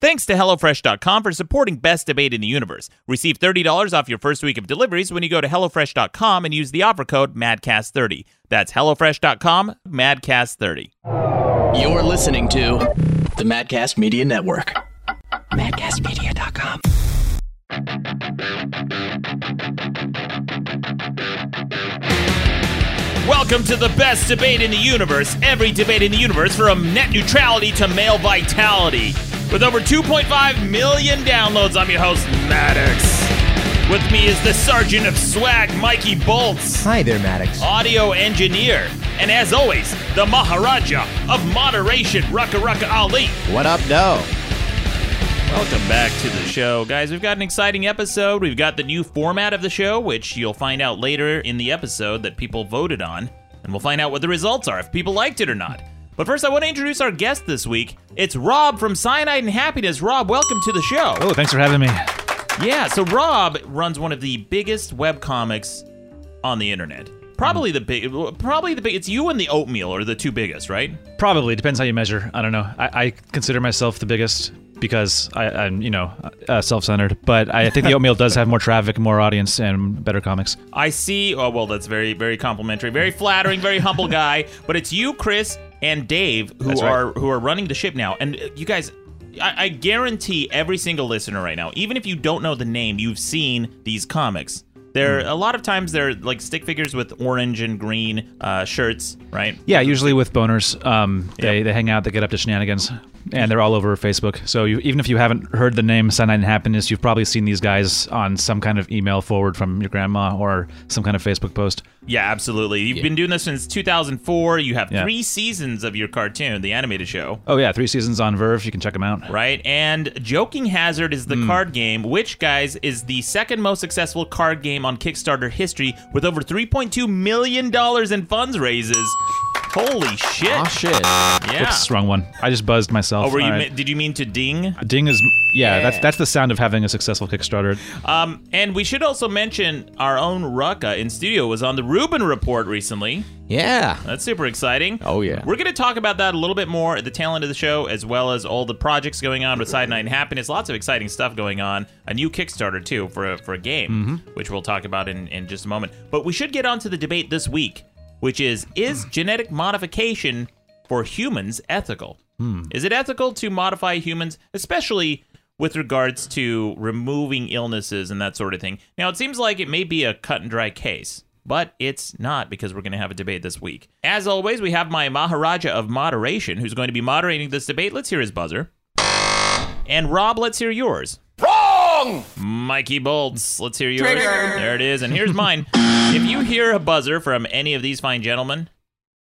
Thanks to HelloFresh.com for supporting Best Debate in the Universe. Receive $30 off your first week of deliveries when you go to HelloFresh.com and use the offer code MADCAST30. That's HelloFresh.com, MADCAST30. You're listening to the Madcast Media Network. MadcastMedia.com. Welcome to the best debate in the universe. Every debate in the universe from net neutrality to male vitality. With over 2.5 million downloads, I'm your host, Maddox. With me is the Sergeant of Swag, Mikey Bolts, Hi there, Maddox. audio engineer, and as always, the Maharaja of moderation, Rucka Rucka Ali. What up, Doe? Welcome back to the show, guys. We've got an exciting episode. We've got the new format of the show, which you'll find out later in the episode that people voted on, and we'll find out what the results are, if people liked it or not. But first, I want to introduce our guest this week. It's Rob from Cyanide and Happiness. Rob, welcome to the show. Oh, thanks for having me. Yeah, so Rob runs one of the biggest web comics on the internet. Probably the big, probably the big. It's you and the Oatmeal are the two biggest, right? Probably depends how you measure. I don't know. I, I consider myself the biggest because I, I'm, you know, uh, self-centered. But I think the oatmeal does have more traffic, more audience, and better comics. I see. Oh well, that's very, very complimentary, very flattering, very humble guy. But it's you, Chris, and Dave who right. are who are running the ship now. And uh, you guys, I, I guarantee every single listener right now, even if you don't know the name, you've seen these comics. They're a lot of times they're like stick figures with orange and green uh, shirts, right? Yeah, usually with boners, um, they, they hang out, they get up to shenanigans, and they're all over Facebook. So you, even if you haven't heard the name Cyanide and Happiness, you've probably seen these guys on some kind of email forward from your grandma or some kind of Facebook post. Yeah, absolutely. You've been doing this since 2004. You have Yeah. three seasons of your cartoon, the animated show. Oh yeah, three seasons on VRV. You can check them out. right? And Joking Hazard is the Hmm. card game, which, guys, is the second most successful card game on Kickstarter history with over $3.2 million in funds raises. Holy shit. Oh, shit. Yeah. Oops, wrong one. I just buzzed myself. Oh, were you? Right. Did you mean to ding? Ding is yeah, That's that's the sound of having a successful Kickstarter. Um, and we should also mention our own Rucka in studio was on the Rubin Report recently. Yeah. That's super exciting. Oh, yeah. We're going to talk about that a little bit more at the tail end of the show, as well as all the projects going on with Cyanide and Happiness. Lots of exciting stuff going on. A new Kickstarter, too, for a, for a game, Mm-hmm. which we'll talk about in, in just a moment. But we should get on to the debate this week, which is Is genetic modification for humans ethical? Hmm. Is it ethical to modify humans, especially with regards to removing illnesses and that sort of thing? Now, it seems like it may be a cut and dry case, but it's not because we're going to have a debate this week. As always, we have my Maharaja of moderation who's going to be moderating this debate. Let's hear his buzzer. And Rob, let's hear yours. Wrong! Mikey Bolts, let's hear yours. There it is. And here's mine. if you hear a buzzer from any of these fine gentlemen,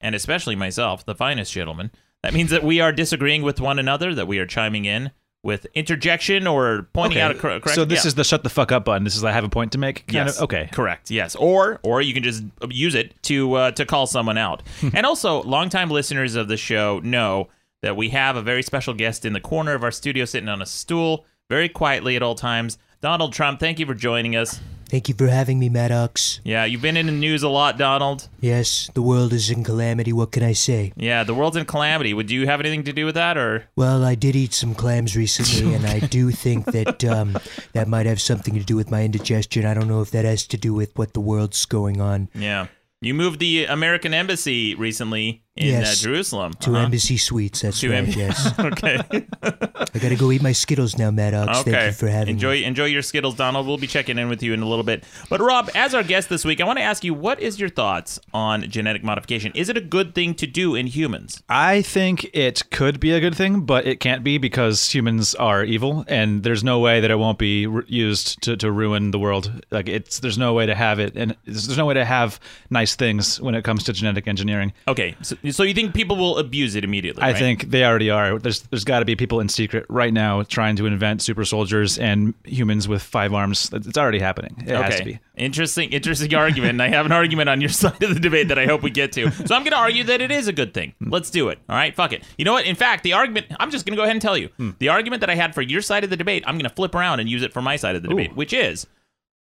and especially myself, the finest gentleman, that means that we are disagreeing with one another, that we are chiming in with interjection or pointing out a cor- correct. So this yeah. is the shut the fuck up button. This is I have a point to make. Kind Yes. of okay. Correct. Yes. Or or you can just use it to uh, to call someone out. and also, longtime listeners of the show know that we have a very special guest in the corner of our studio, sitting on a stool, very quietly at all times. Donald Trump, thank you for joining us. Thank you for having me, Maddox. Yeah, you've been in the news a lot, Donald. Yes, the world is in calamity. What can I say? Yeah, the world's in calamity. Would you have anything to do with that, or Well, I did eat some clams recently, and I do think that um, that might have something to do with my indigestion. I don't know if that has to do with what the world's going on. yeah? You moved the American embassy recently in Yes. uh, Jerusalem. To Uh-huh. Embassy Suites, that's To right, em- yes. okay. I gotta go eat my Skittles now, Maddox. Okay. Thank you for having enjoy me. enjoy your Skittles, Donald. We'll be checking in with you in a little bit. But Rob, as our guest this week, I want to ask you, what is your thoughts on genetic modification? Is it a good thing to do in humans? I think it could be a good thing, but it can't be because humans are evil, and there's no way that it won't be r- used to, to ruin the world. Like it's there's no way to have it, and there's there's no way to have nice things when it comes to genetic engineering. Okay, so, so you think people will abuse it immediately? I right? think they already are. There's there's got to be people in secret right now trying to invent super soldiers and humans with five arms. It's already happening. It has to Okay. be. Interesting, interesting argument. I have an argument on your side of the debate that I hope we get to. So I'm going to argue that it is a good thing. Hmm. Let's do it. All right, fuck it. You know what? In fact, the argument, I'm just going to go ahead and tell you. Hmm. The argument that I had for your side of the debate, I'm going to flip around and use it for my side of the debate, which is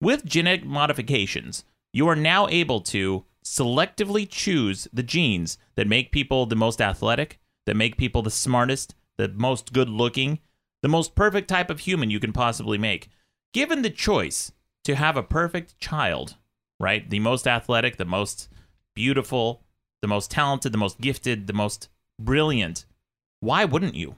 with genetic modifications, you are now able to selectively choose the genes that make people the most athletic, that make people the smartest, the most good looking, the most perfect type of human you can possibly make. Given the choice to have a perfect child, right? The most athletic, the most beautiful, the most talented, the most gifted, the most brilliant. Why wouldn't you?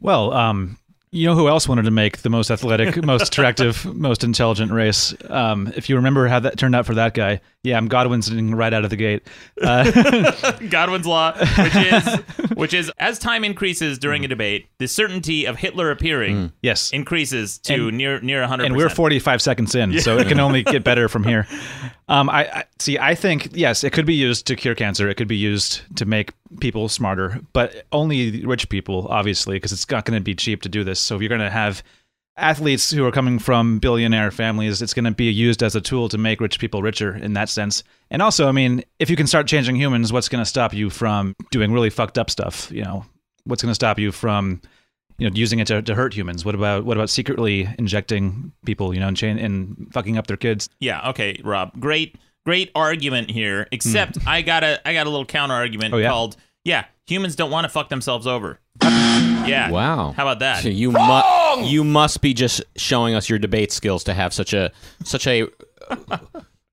Well, um, you know who else wanted to make the most athletic, most attractive, most intelligent race? Um, if you remember how that turned out for that guy, yeah, I'm Godwin's right out of the gate. Uh, Godwin's law, which is which is as time increases during a debate, the certainty of Hitler appearing yes, increases to And- near near 100%. and we're 45 seconds in, so it can only get better from here. Um, I, I see. I think yes, it could be used to cure cancer. It could be used to make people smarter, but only rich people, obviously, because it's not going to be cheap to do this. So if you're going to have athletes who are coming from billionaire families, it's going to be used as a tool to make rich people richer in that sense. And also, I mean, if you can start changing humans, what's going to stop you from doing really fucked up stuff? You know, what's going to stop you from you know using it to, to hurt humans what about what about secretly injecting people you know and chain and fucking up their kids Yeah, okay, Rob. Great great argument here, except I got a I got a little counter argument Hmm. Oh, yeah? called yeah, humans don't want to fuck themselves over. yeah. Wow. How about that? So you must you must be just showing us your debate skills to have such a such a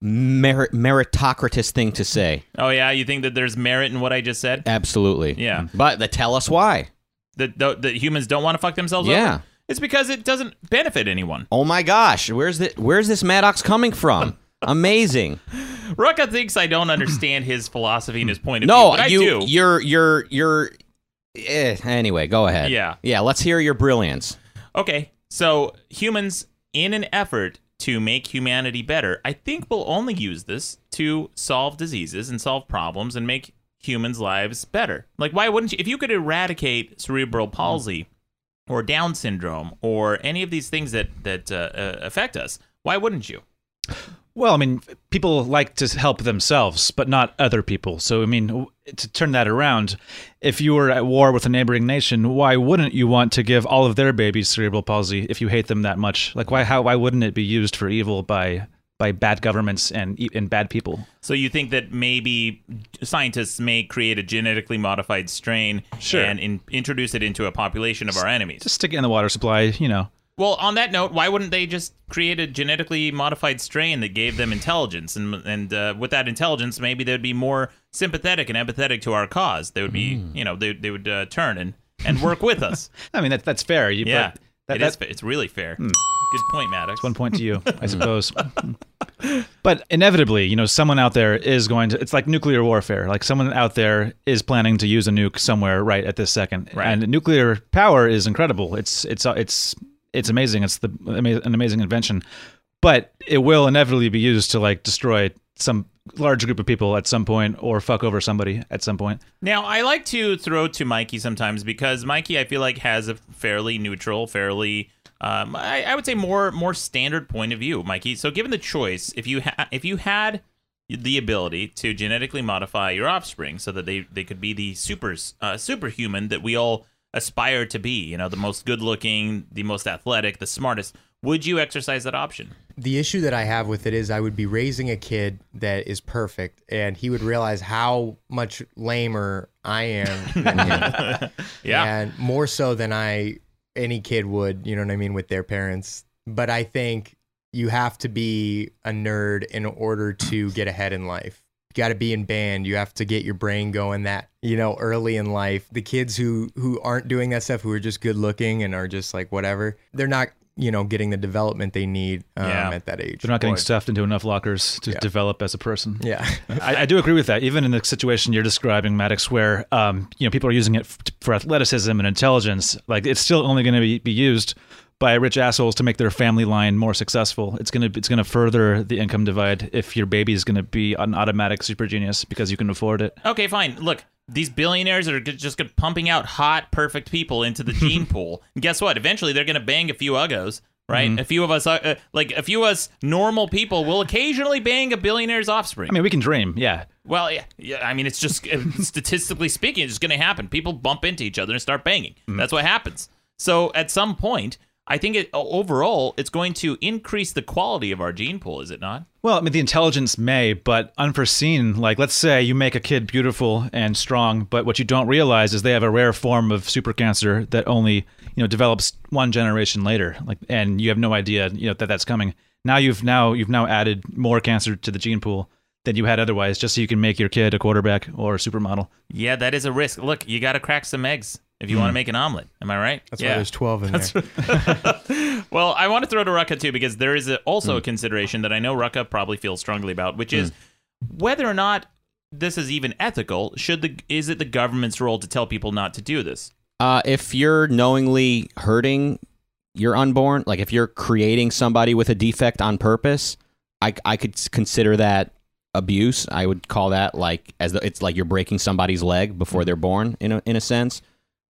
merit meritocratus thing to say. Oh yeah, you think that there's merit in what I just said? Absolutely. Yeah. But the, tell us why. That that that humans don't want to fuck themselves Yeah. over? It's because it doesn't benefit anyone. Oh my gosh, where's the where's this Maddox coming from? Amazing. Rucka thinks I don't understand his philosophy and his point of view. No, but I you do. you're you're you're eh, anyway, go ahead. Yeah. Yeah, let's hear your brilliance. Okay, so humans, in an effort to make humanity better, I think we'll only use this to solve diseases and solve problems and make humans' lives better. Like, why wouldn't you? If you could eradicate cerebral palsy or Down syndrome or any of these things that that uh, uh, affect us, why wouldn't you? Well i mean people like to help themselves but not other people so i mean to turn that around if you were at war with a neighboring nation why wouldn't you want to give all of their babies cerebral palsy if you hate them that much like why how why wouldn't it be used for evil by by bad governments and and bad people So you think that maybe scientists may create a genetically modified strain Sure. and in, introduce it into a population of our enemies? just stick it in the water supply you know Well, on that note, why wouldn't they just create a genetically modified strain that gave them intelligence, and and uh, with that intelligence, maybe they'd be more sympathetic and empathetic to our cause. They would be, Hmm. you know, they they would uh, turn and and work with us. i mean that, that's fair you, yeah, but that, it that- is It's really fair. Good point, Maddox. One point to you, I suppose. but inevitably, you know, someone out there is going to. It's like nuclear warfare. Like someone out there is planning to use a nuke somewhere right at this second. Right. And nuclear power is incredible. It's it's it's it's amazing. It's the an amazing invention. But it will inevitably be used to like destroy some large group of people at some point or fuck over somebody at some point. Now, I like to throw to Mikey sometimes because Mikey, I feel like, has a fairly neutral, fairly, um, I, I would say, more more standard point of view. Mikey, so given the choice, if you ha- if you had the ability to genetically modify your offspring so that they, they could be the supers uh, superhuman that we all aspire to be, you know, the most good looking, the most athletic, the smartest, would you exercise that option? The issue that I have with it is I would be raising a kid that is perfect, and he would realize how much lamer I am than him, Yeah. and more so than I any kid would. You know what I mean with their parents. But I think you have to be a nerd in order to get ahead in life. You got to be in band. You have to get your brain going that you know early in life. The kids who who aren't doing that stuff, who are just good looking and are just like whatever, they're not you know getting the development they need um, Yeah. at that age. They're not getting Boy. stuffed into enough lockers to Yeah. develop as a person. Yeah. I, I do agree with that. Even in the situation you're describing, Maddox, where um, you know people are using it f- for athleticism and intelligence, like it's still only going to be, be used by rich assholes to make their family line more successful. It's gonna it's gonna further the income divide if your baby is gonna be an automatic super genius because you can afford it. Okay, fine. Look, these billionaires are just gonna- pumping out hot, perfect people into the gene pool. And guess what? Eventually, they're going to bang a few uggos, right? Mm-hmm. A few of us, uh, uh, like a few of us normal people, will occasionally bang a billionaire's offspring. I mean, we can dream, yeah. well, yeah, yeah. I mean, it's just uh, statistically speaking, it's just going to happen. People bump into each other and start banging. Mm-hmm. That's what happens. So at some point. I think it overall it's going to increase the quality of our gene pool, is it not? Well, I mean, the intelligence may, but unforeseen. Like, let's say you make a kid beautiful and strong, but what you don't realize is they have a rare form of super cancer that only you know develops one generation later. Like, and you have no idea you know that that's coming. Now you've now you've now added more cancer to the gene pool than you had otherwise, just so you can make your kid a quarterback or a supermodel. Yeah, that is a risk. Look, you got to crack some eggs if you want to hmm. make an omelet. Am I right? That's yeah. why there's 12 in there. Well, I want to throw to Rucka too because there is a, also hmm. a consideration that I know Rucka probably feels strongly about, which is hmm. whether or not this is even ethical. Should the is it the government's role to tell people not to do this? Uh, if you're knowingly hurting your unborn, like if you're creating somebody with a defect on purpose, I, I could consider that abuse. I would call that like as the, it's like you're breaking somebody's leg before they're born in a, in a sense.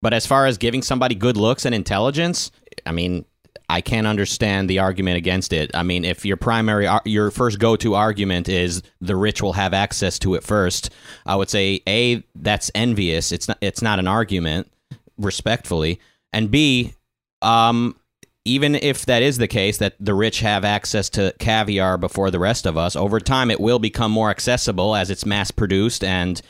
But as far as giving somebody good looks and intelligence, I mean, I can't understand the argument against it. I mean, if your primary, your first go-to argument is the rich will have access to it first, I would say a that's envious. It's not. It's not an argument, respectfully, and b, um, even if that is the case, that the rich have access to caviar before the rest of us, over time it will become more accessible as it's mass produced and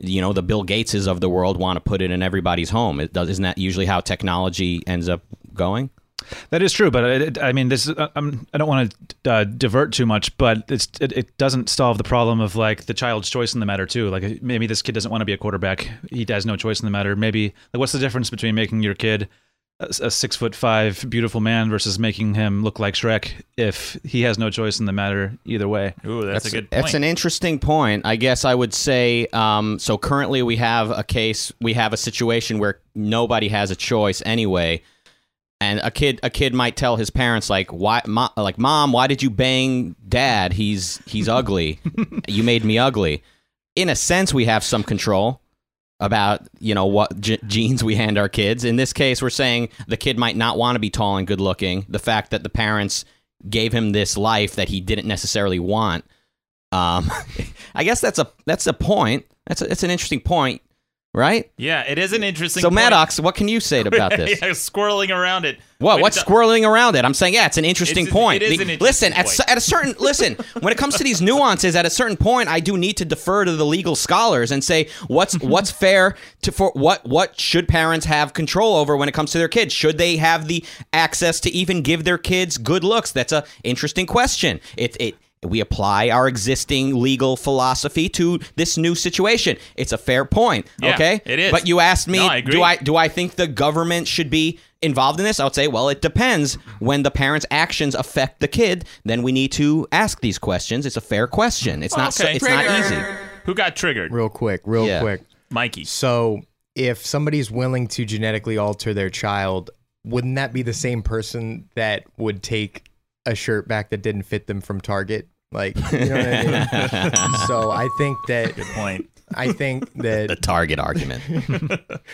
you know the Bill Gateses of the world want to put it in everybody's home. It does, isn't that usually how technology ends up going? That is true, but it, I mean, this uh, I'm, I don't want to uh, divert too much, but it, it doesn't solve the problem of like the child's choice in the matter too. Like maybe this kid doesn't want to be a quarterback; he has no choice in the matter. Maybe like what's the difference between making your kid a, a six foot five beautiful man versus making him look like Shrek if he has no choice in the matter either way? Ooh, that's, a good point. That's an interesting point. I guess I would say. Um, so currently, we have a case. We have a situation where nobody has a choice anyway, and a kid a kid might tell his parents like, "Why, mo- like mom, why did you bang dad? He's he's ugly. you made me ugly." In a sense, we have some control about you know what g- genes we hand our kids. In this case, we're saying the kid might not want to be tall and good looking. The fact that the parents gave him this life that he didn't necessarily want. Um, I guess that's a that's a point. That's a, it's an interesting point, right? yeah, it is an interesting. So point. Maddox, what can you say about this? yeah, squirreling around it. What? Wait, What's squirreling around it? I'm saying, yeah, it's an interesting It's- point. it is The- an interesting listen, at, point. s- at a certain listen, when it comes to these nuances, at a certain point, I do need to defer to the legal scholars and say what's mhm. what's fair to for what what should parents have control over when it comes to their kids? Should they have the access to even give their kids good looks? That's a interesting question. It it. We apply our existing legal philosophy to this new situation. It's a fair point, Yeah, okay? it is. But you asked me, No, I do I do I think the government should be involved in this? I would say, well, it depends. When the parents' actions affect the kid, then we need to ask these questions. It's a fair question. It's oh, not. so- Okay. it's not easy. Who got triggered? real quick, real Yeah. quick. Mikey. So, if somebody's willing to genetically alter their child, wouldn't that be the same person that would take a shirt back that didn't fit them from Target? Like, you know what I mean? so, I think that good Point. I think that The target argument.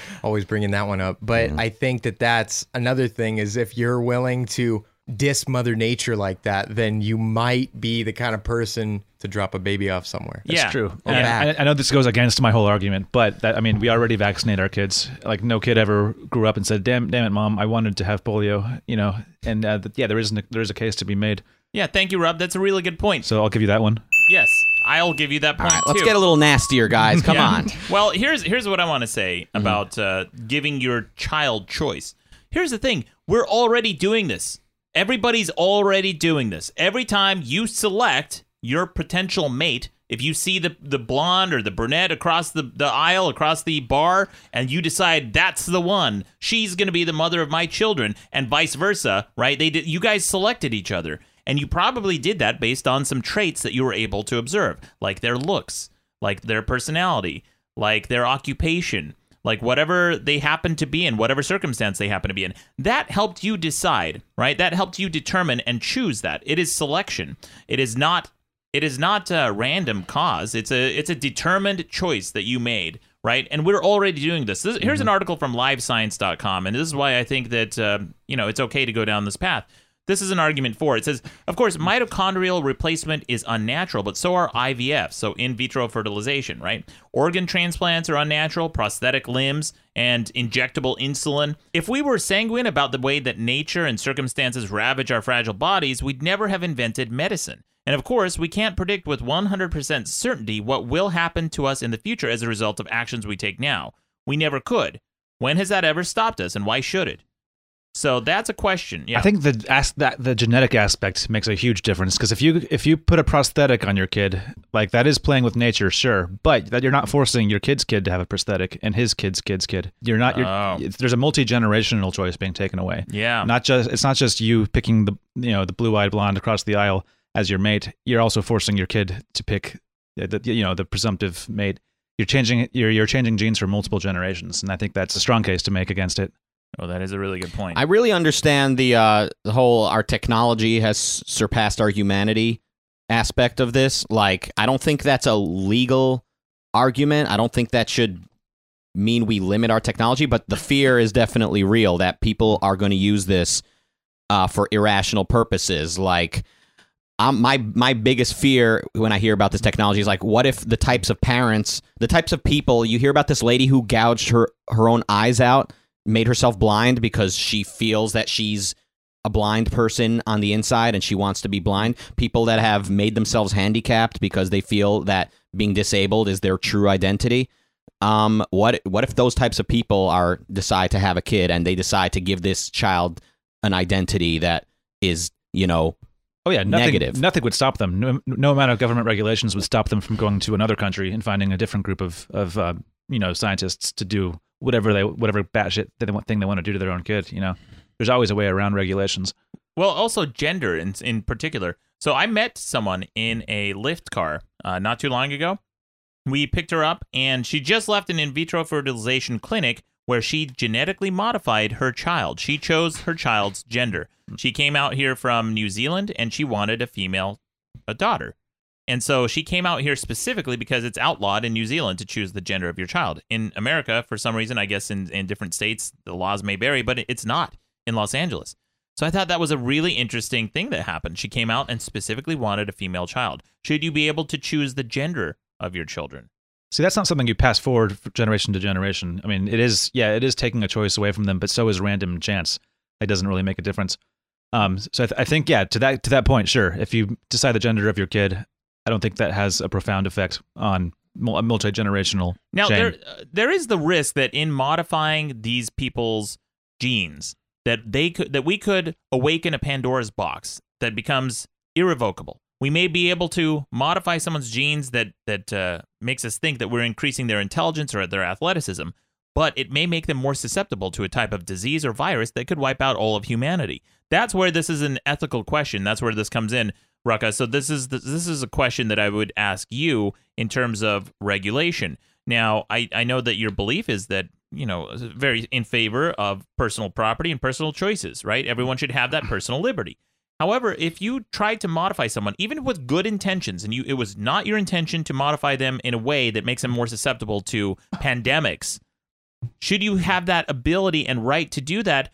always bringing that one up, but I think that that's another thing is if you're willing to diss Mother Nature like that, then you might be the kind of person to drop a baby off somewhere. yeah, It's true. Yeah. I, I know this goes against my whole argument, but that, I mean, we already vaccinate our kids. Like, no kid ever grew up and said, "Damn, damn it, mom, I wanted to have polio." You know, and uh, yeah, there is an, there is a case to be made. Yeah, thank you, Rob. That's a really good point. So I'll give you that one. Yes, I'll give you that point right, let's too. get a little nastier, guys. Come Yeah. on. Well, here's here's what I want to say about uh, giving your child choice. Here's the thing: we're already doing this. Everybody's already doing this. Every time you select your potential mate, if you see the the blonde or the brunette across the, the aisle, across the bar, and you decide that's the one, she's going to be the mother of my children, and vice versa, right? They did. You guys selected each other, and you probably did that based on some traits that you were able to observe, like their looks, like their personality, like their occupation, like whatever they happen to be in, whatever circumstance they happen to be in. That helped you decide, right? That helped you determine and choose that. It is selection. It is not it is not a random cause. It's a it's a determined choice that you made, right? And we're already doing this. this here's an article from livescience.com and this is why I think that uh, you know, it's okay to go down this path. this is an argument for it. It says, of course, mitochondrial replacement is unnatural, but so are IVF, so in vitro fertilization, right? Organ transplants are unnatural, prosthetic limbs, and injectable insulin. If we were sanguine about the way that nature and circumstances ravage our fragile bodies, we'd never have invented medicine. And of course, we can't predict with 100% certainty what will happen to us in the future as a result of actions we take now. We never could. When has that ever stopped us, and why should it? So that's a question. Yeah. I think the as, that the genetic aspect makes a huge difference because if you if you put a prosthetic on your kid, like that is playing with nature, sure, but that you're not forcing your kid's kid to have a prosthetic and his kid's kid's kid. You're not. You're, Oh. There's a multi generational choice being taken away. yeah. Not just it's not just you picking the you know the blue eyed blonde across the aisle as your mate. You're also forcing your kid to pick the, the you know the presumptive mate. You're changing you're you're changing genes for multiple generations, and I think that's a strong case to make against it. oh, that is a really good point. I really understand the uh, the whole our technology has surpassed our humanity aspect of this. Like, I don't think that's a legal argument. I don't think that should mean we limit our technology, but the fear is definitely real that people are going to use this uh, for irrational purposes. Like, my my biggest fear when I hear about this technology is like, what if the types of parents, the types of people you hear about this lady who gouged her her own eyes out, made herself blind because she feels that she's a blind person on the inside and she wants to be blind. People that have made themselves handicapped because they feel that being disabled is their true identity. Um, what what if those types of people are decide to have a kid and they decide to give this child an identity that is, you know, Oh yeah, nothing, Negative. Nothing would stop them. No, no amount of government regulations would stop them from going to another country and finding a different group of of uh, you know scientists to do whatever they whatever batshit want, thing they want to do to their own kid. You know, there's always a way around regulations. Well, also gender in in particular. So I met someone in a Lyft car uh, not too long ago. We picked her up, and she just left an in vitro fertilization clinic where she genetically modified her child. She chose her child's gender. She came out here from New Zealand, and she wanted a female, a daughter. And so she came out here specifically because it's outlawed in New Zealand to choose the gender of your child. In America, for some reason, I guess in, in different states, the laws may vary, but it's not in Los Angeles. So I thought that was a really interesting thing that happened. She came out and specifically wanted a female child. Should you be able to choose the gender of your children? See, that's not something you pass forward generation to generation. I mean, it is yeah, it is taking a choice away from them, but so is random chance. It doesn't really make a difference. Um, so I, th- I think yeah, to that to that point, sure. If you decide the gender of your kid, I don't think that has a profound effect on a multi generational. Now there uh, there is the risk that in modifying these people's genes that they could that we could awaken a Pandora's box that becomes irrevocable. We may be able to modify someone's genes that that uh, makes us think that we're increasing their intelligence or their athleticism, but it may make them more susceptible to a type of disease or virus that could wipe out all of humanity. That's where this is an ethical question. That's where this comes in, Rucka. So this is this is a question that I would ask you in terms of regulation. Now, I, I know that your belief is that you know very in favor of personal property and personal choices, right? Everyone should have that personal liberty. However, if you tried to modify someone, even with good intentions, and you it was not your intention to modify them in a way that makes them more susceptible to pandemics, should you have that ability and right to do that?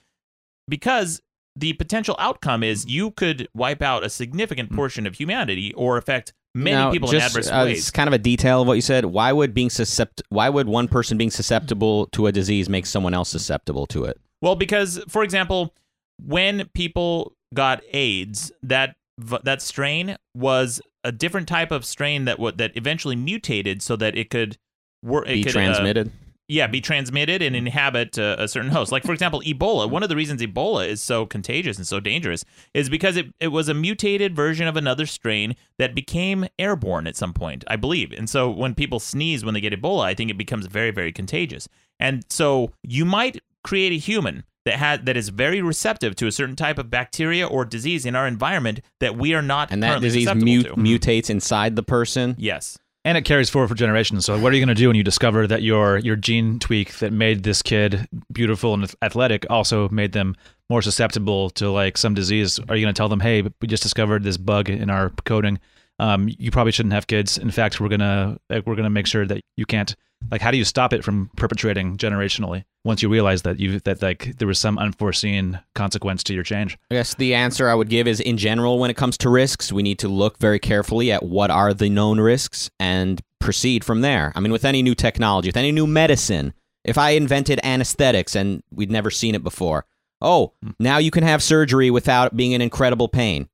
Because the potential outcome is you could wipe out a significant portion of humanity or affect many Now, people just, in adverse uh, ways. It's kind of a detail of what you said. Why would being suscept- Why would one person being susceptible to a disease make someone else susceptible to it? Well, because for example, when people got AIDS, that that strain was a different type of strain that w- that eventually mutated so that it could work. Be transmitted. yeah, be transmitted and inhabit uh, a certain host. Like for example, Ebola. One of the reasons Ebola is so contagious and so dangerous is because it, it was a mutated version of another strain that became airborne at some point, I believe. And so when people sneeze when they get Ebola, I think it becomes very very contagious. And so you might create a human that had that is very receptive to a certain type of bacteria or disease in our environment that we are not and that disease susceptible mu- to. mutates inside the person. yes. and it carries forward for generations. So what are you going to do when you discover that your your gene tweak that made this kid beautiful and athletic also made them more susceptible to like some disease? Are you going to tell them, "Hey, we just discovered this bug in our coding. Um, you probably shouldn't have kids. In fact, we're gonna we're gonna make sure that you can't like how do you stop it from perpetuating generationally once you realize that you that like there was some unforeseen consequence to your change? I guess the answer I would give is in general, when it comes to risks, we need to look very carefully at what are the known risks and proceed from there. I mean, with any new technology, with any new medicine, if I invented anesthetics and we'd never seen it before, oh, hmm. now you can have surgery without being in incredible pain.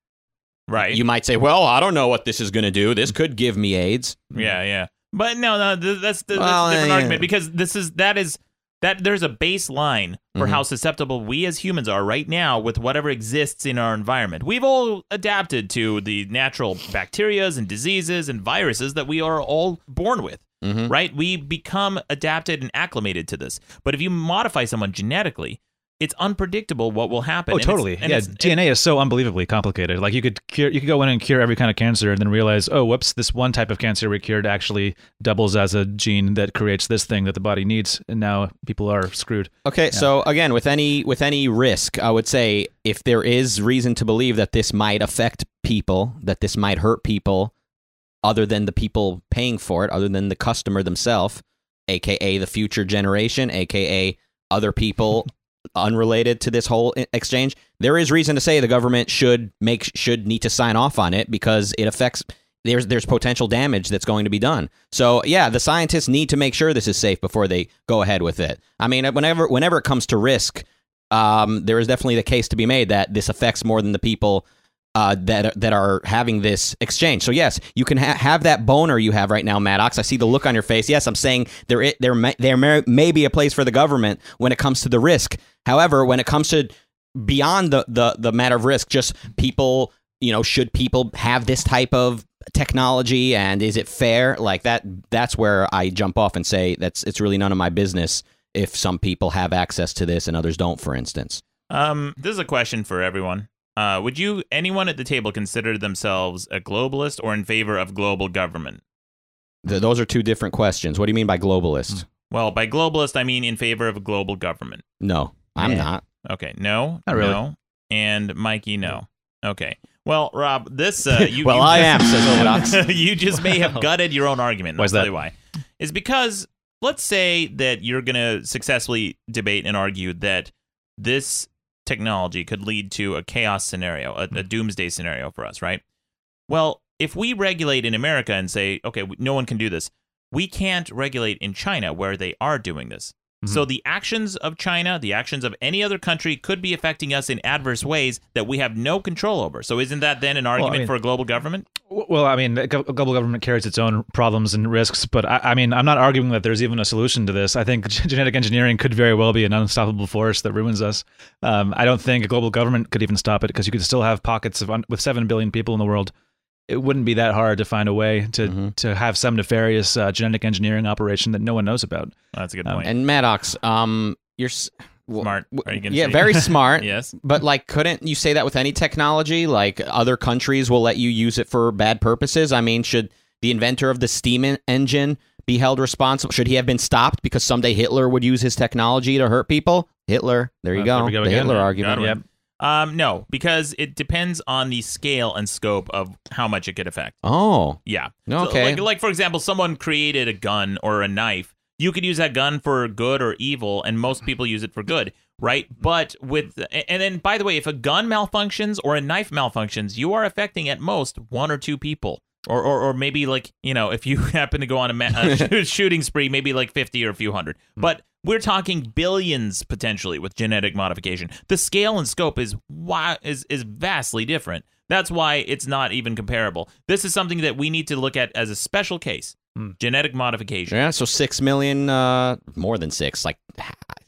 Right. You might say, well, I don't know what this is going to do. This could give me AIDS. Yeah, yeah. But no, no, th- that's, th- Well, a different yeah. argument because this is that is that there's a baseline for Mhm. how susceptible we as humans are right now with whatever exists in our environment. We've all adapted to the natural bacterias and diseases and viruses that we are all born with. Mhm. Right? We become adapted and acclimated to this. But if you modify someone genetically, it's unpredictable what will happen. Oh, And totally. and yeah, DNA is so unbelievably complicated. Like you could cure, you could go in and cure every kind of cancer, and then realize, oh, whoops, this one type of cancer we cured actually doubles as a gene that creates this thing that the body needs, and now people are screwed. Okay, so again, with any with any risk, I would say if there is reason to believe that this might affect people, that this might hurt people, other than the people paying for it, other than the customer themselves, aka the future generation, aka other people unrelated to this whole exchange, there is reason to say the government should make should need to sign off on it because it affects there's there's potential damage that's going to be done. So yeah, the scientists need to make sure this is safe before they go ahead with it. I mean, whenever whenever it comes to risk, um, there is definitely the case to be made that this affects more than the people uh, that that are having this exchange. So yes, you can ha- have that boner you have right now, Maddox. I see the look on your face. Yes, I'm saying there i- there may, there may be a place for the government when it comes to the risk. However, when it comes to beyond the the the matter of risk, just people, you know, should people have this type of technology and is it fair? Like that that's where I jump off and say that's it's really none of my business if some people have access to this and others don't, for instance. Um, this is a question for everyone. Uh, would you, anyone at the table, consider themselves a globalist or in favor of global government? Th- those are two different questions. What do you mean by globalist? Well, by globalist, I mean in favor of a global government. No, I'm Yeah. not. Okay, no, Not really. no, and Mikey, no. Okay, well, Rob, this uh, you. Well, you I am, says Maddox. you just may have gutted your own argument. and Why's I'll that? tell you why. Is because let's say that you're going to successfully debate and argue that this technology could lead to a chaos scenario, a, a doomsday scenario for us, right? Well, if we regulate in America and say, okay, no one can do this, we can't regulate in China where they are doing this. Mm-hmm. So the actions of China, the actions of any other country could be affecting us in adverse ways that we have no control over. So isn't that then an argument mean- for a global government? Well, I mean, glo- global government carries its own problems and risks, but I, I mean, I'm not arguing that there's even a solution to this. I think genetic engineering could very well be an unstoppable force that ruins us. Um, I don't think a global government could even stop it because you could still have pockets of un- with seven billion people in the world. It wouldn't be that hard to find a way to Mhm. to have some nefarious uh, genetic engineering operation that no one knows about. That's a good Um, point. And Maddox, um, you're s- w- Smart. w- Are you gonna yeah, say- very smart. yes. But like, couldn't you say that with any technology? Like, other countries will let you use it for bad purposes. I mean, should the inventor of the steam en- engine be held responsible? Should he have been stopped because someday Hitler would use his technology to hurt people? Hitler, there you Uh, go. there we go the again. Hitler argument. Yep. Um, no, because it depends on the scale and scope of how much it could affect. Oh, Yeah. So, okay. like, like for example, someone created a gun or a knife. You could use that gun for good or evil, and most people use it for good, right? But with and then by the way, if a gun malfunctions or a knife malfunctions, you are affecting at most one or two people. Or, or, or maybe like you know if you happen to go on a, ma- a shooting spree maybe like 50 or a few hundred but we're talking billions potentially with genetic modification the scale and scope is why is is vastly different that's why it's not even comparable this is something that we need to look at as a special case genetic modification yeah. So six million, uh, more than six. Like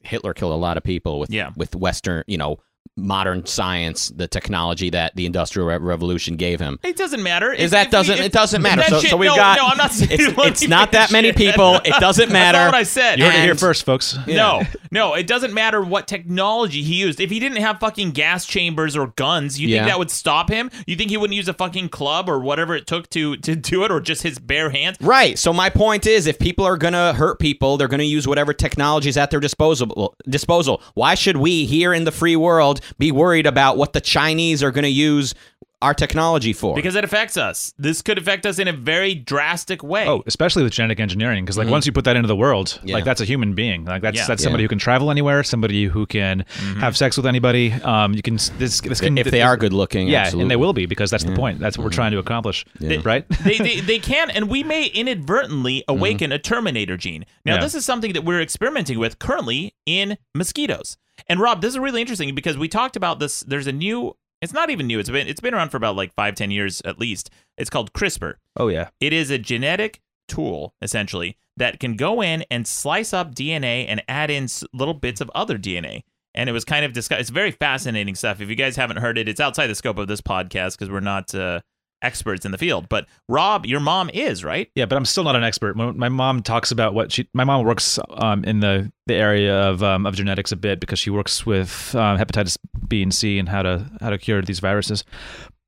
Hitler killed a lot of people with Yeah. with Western, you know, modern science, the technology that the Industrial Re- Revolution gave him. it doesn't matter Is If- that if doesn't if- it doesn't matter? So, shit- so we've no, got no i'm not saying it's, it's not that many it. people. It doesn't that's matter. not what i said You heard it here first, folks. No, no, it doesn't matter what technology he used. If he didn't have fucking gas chambers or guns, you Yeah. think that would stop him? You think he wouldn't use a fucking club or whatever it took to to do it, or just his bare hands? Right. So my point is, if people are gonna hurt people, they're gonna use whatever technology is at their disposal. Disposal. Why should we here in the free world be worried about what the Chinese are gonna use our technology for? because it affects us. This could affect us in a very drastic way. Oh, especially with genetic engineering, because like mm-hmm. once you put that into the world, Yeah. like that's a human being. Like that's Yeah. that's somebody Yeah. who can travel anywhere, somebody who can mm-hmm. have sex with anybody. Um, you can this this can if they are good looking, yeah, absolutely. and they will be because that's the point. That's what we're mm-hmm. trying to accomplish, right? they, they, they can, and we may inadvertently awaken a Terminator gene. Now, Yeah. this is something that we're experimenting with currently in mosquitoes. And Rob, this is really interesting because we talked about this. There's a new. It's not even new. It's been it's been around for about like five ten years at least. It's called CRISPR. oh yeah, It is a genetic tool essentially that can go in and slice up DNA and add in little bits of other DNA. And it was kind of discussed. It's very fascinating stuff. If you guys haven't heard it, it's outside the scope of this podcast because we're not uh, experts in the field. But Rob, your mom is right. yeah. But I'm still not an expert. My, my mom talks about what she. My mom works um, in the the area of um, of genetics a bit because she works with um, hepatitis B and C and how to how to cure these viruses.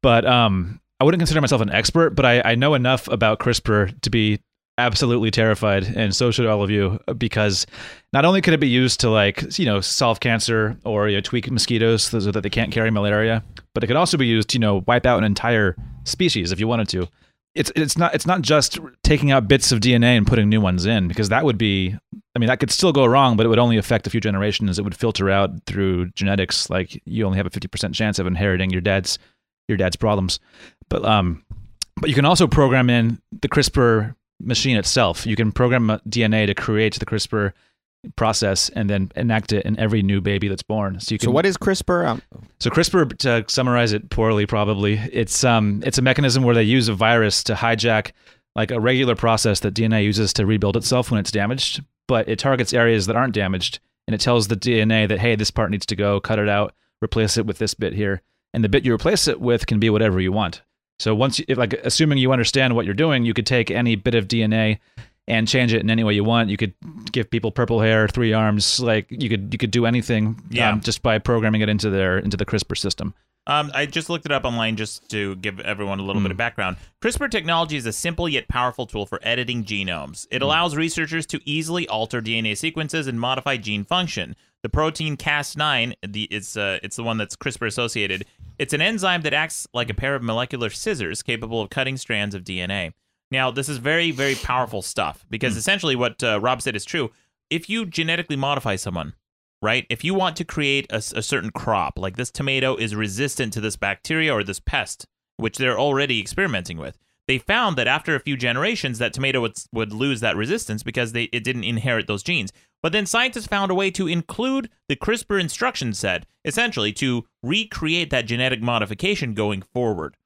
But um, I wouldn't consider myself an expert, but I, I know enough about CRISPR to be absolutely terrified, and so should all of you, because not only could it be used to like you know solve cancer or you know, tweak mosquitoes so that they can't carry malaria, but it could also be used to you know wipe out an entire species if you wanted to. It's it's not it's not just taking out bits of DNA and putting new ones in because that would be I mean that could still go wrong, but it would only affect a few generations. It would filter out through genetics. Like you only have a fifty percent chance of inheriting your dad's your dad's problems. But um, but you can also program in the CRISPR machine itself. You can program DNA to create the CRISPR process and then enact it in every new baby that's born. So you can So what is CRISPR? Um, so CRISPR, to summarize it poorly, probably it's um it's a mechanism where they use a virus to hijack like a regular process that DNA uses to rebuild itself when it's damaged, but it targets areas that aren't damaged and it tells the DNA that hey, this part needs to go, cut it out, replace it with this bit here, and the bit you replace it with can be whatever you want. So once, you, if like assuming you understand what you're doing, you could take any bit of DNA and change it in any way you want. You could give people purple hair, three arms, like you could you could do anything Yeah. um, just by programming it into their into the CRISPR system. Um, I just looked it up online just to give everyone a little bit of background. CRISPR technology is a simple yet powerful tool for editing genomes. It allows researchers to easily alter DNA sequences and modify gene function. The protein Cas9, the it's uh, it's the one that's CRISPR associated. It's an enzyme that acts like a pair of molecular scissors capable of cutting strands of DNA. Now, this is very very powerful stuff because essentially what uh, Rob said is true. If you genetically modify someone, right? If you want to create a certain crop, like this tomato is resistant to this bacteria or this pest, which they're already experimenting with, they found that after a few generations, that tomato would, would lose that resistance because they, it didn't inherit those genes. But then scientists found a way to include the CRISPR instruction set, essentially to recreate that genetic modification going forward.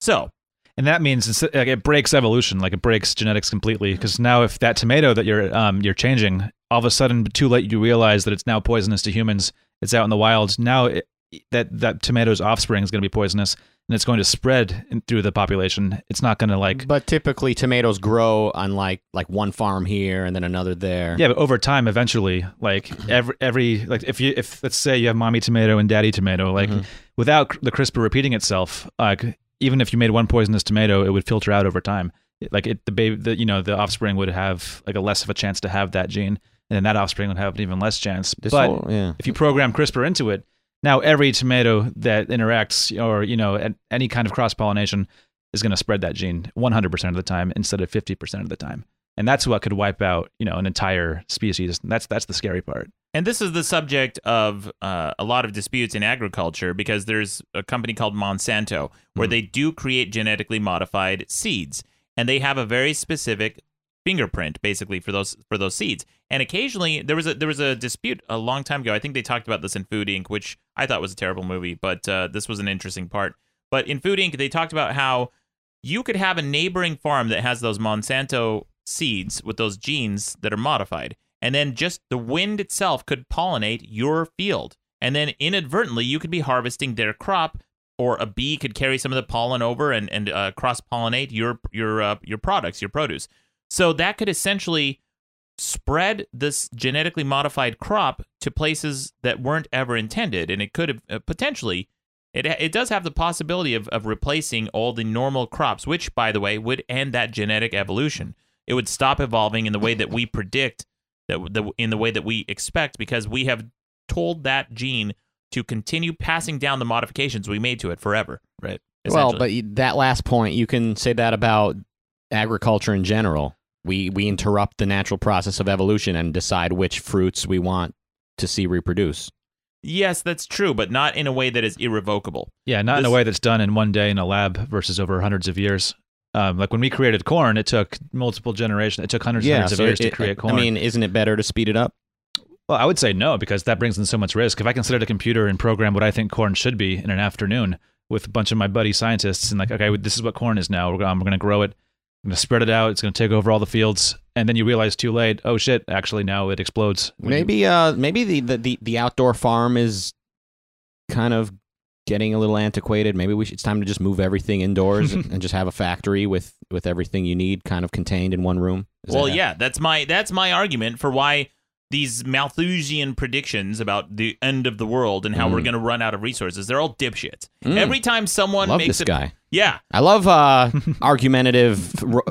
So, And that means like, it breaks evolution, like it breaks genetics completely. Because now, if that tomato that you're um, you're changing, all of a sudden, too late, you realize that it's now poisonous to humans. It's out in the wild now. It, that that tomato's offspring is going to be poisonous, and it's going to spread in, through the population. It's not going to like but typically tomatoes grow on like like one farm here and then another there. Yeah, but over time, eventually, like every every like if you if let's say you have mommy tomato and daddy tomato, like without the CRISPR repeating itself, like even if you made one poisonous tomato, it would filter out over time. Like it, the baby, the you know the offspring would have like a less of a chance to have that gene, and then that offspring would have an even less chance. This but whole- yeah. if you program CRISPR into it, now every tomato that interacts or you know any kind of cross pollination is going to spread that gene 100% of the time instead of 50% of the time. And that's what could wipe out, you know, an entire species. That's that's the scary part. And this is the subject of uh, a lot of disputes in agriculture because there's a company called Monsanto where they do create genetically modified seeds, and they have a very specific fingerprint basically for those for those seeds. And occasionally there was a there was a dispute a long time ago. I think they talked about this in Food Inc., which I thought was a terrible movie, but uh, this was an interesting part. But in Food Inc., they talked about how you could have a neighboring farm that has those Monsanto seeds with those genes that are modified, and then just the wind itself could pollinate your field. And then inadvertently, you could be harvesting their crop, or a bee could carry some of the pollen over and, and uh, cross pollinate your your uh, your products, your produce. So that could essentially spread this genetically modified crop to places that weren't ever intended, and it could have uh, potentially it, it does have the possibility of, of replacing all the normal crops, which, by the way, would end that genetic evolution. It would stop evolving in the way that we predict, that the, in the way that we expect, because we have told that gene to continue passing down the modifications we made to it forever. Right. Well, essentially. but that last point, you can say that about agriculture in general. We we interrupt the natural process of evolution and decide which fruits we want to see reproduce. yes, that's true, but not in a way that is irrevocable. Yeah, not in a way that's done in one day in a lab versus over hundreds of years. Um, like when we created corn, it took multiple generations. It took hundreds and hundreds of years it- to create corn. I mean, isn't it better to speed it up? Well, I would say no because that brings in so much risk. If I can sit at a computer and program what I think corn should be in an afternoon with a bunch of my buddy scientists and like, okay, this is what corn is now. We're, um, we're going to grow it. I'm going to spread it out. It's going to take over all the fields. And then you realize too late, oh shit, actually now it explodes. When you- Maybe uh maybe the, the, the, the outdoor farm is kind of getting a little antiquated. Maybe we should, it's time to just move everything indoors and just have a factory with with everything you need kind of contained in one room. Is well, that- yeah, that's my that's my argument for why these Malthusian predictions about the end of the world and how we're Mm. going to run out of resources, they're all dipshits. Mm. Every time someone Love makes this a guy. Yeah. I love uh argumentative r-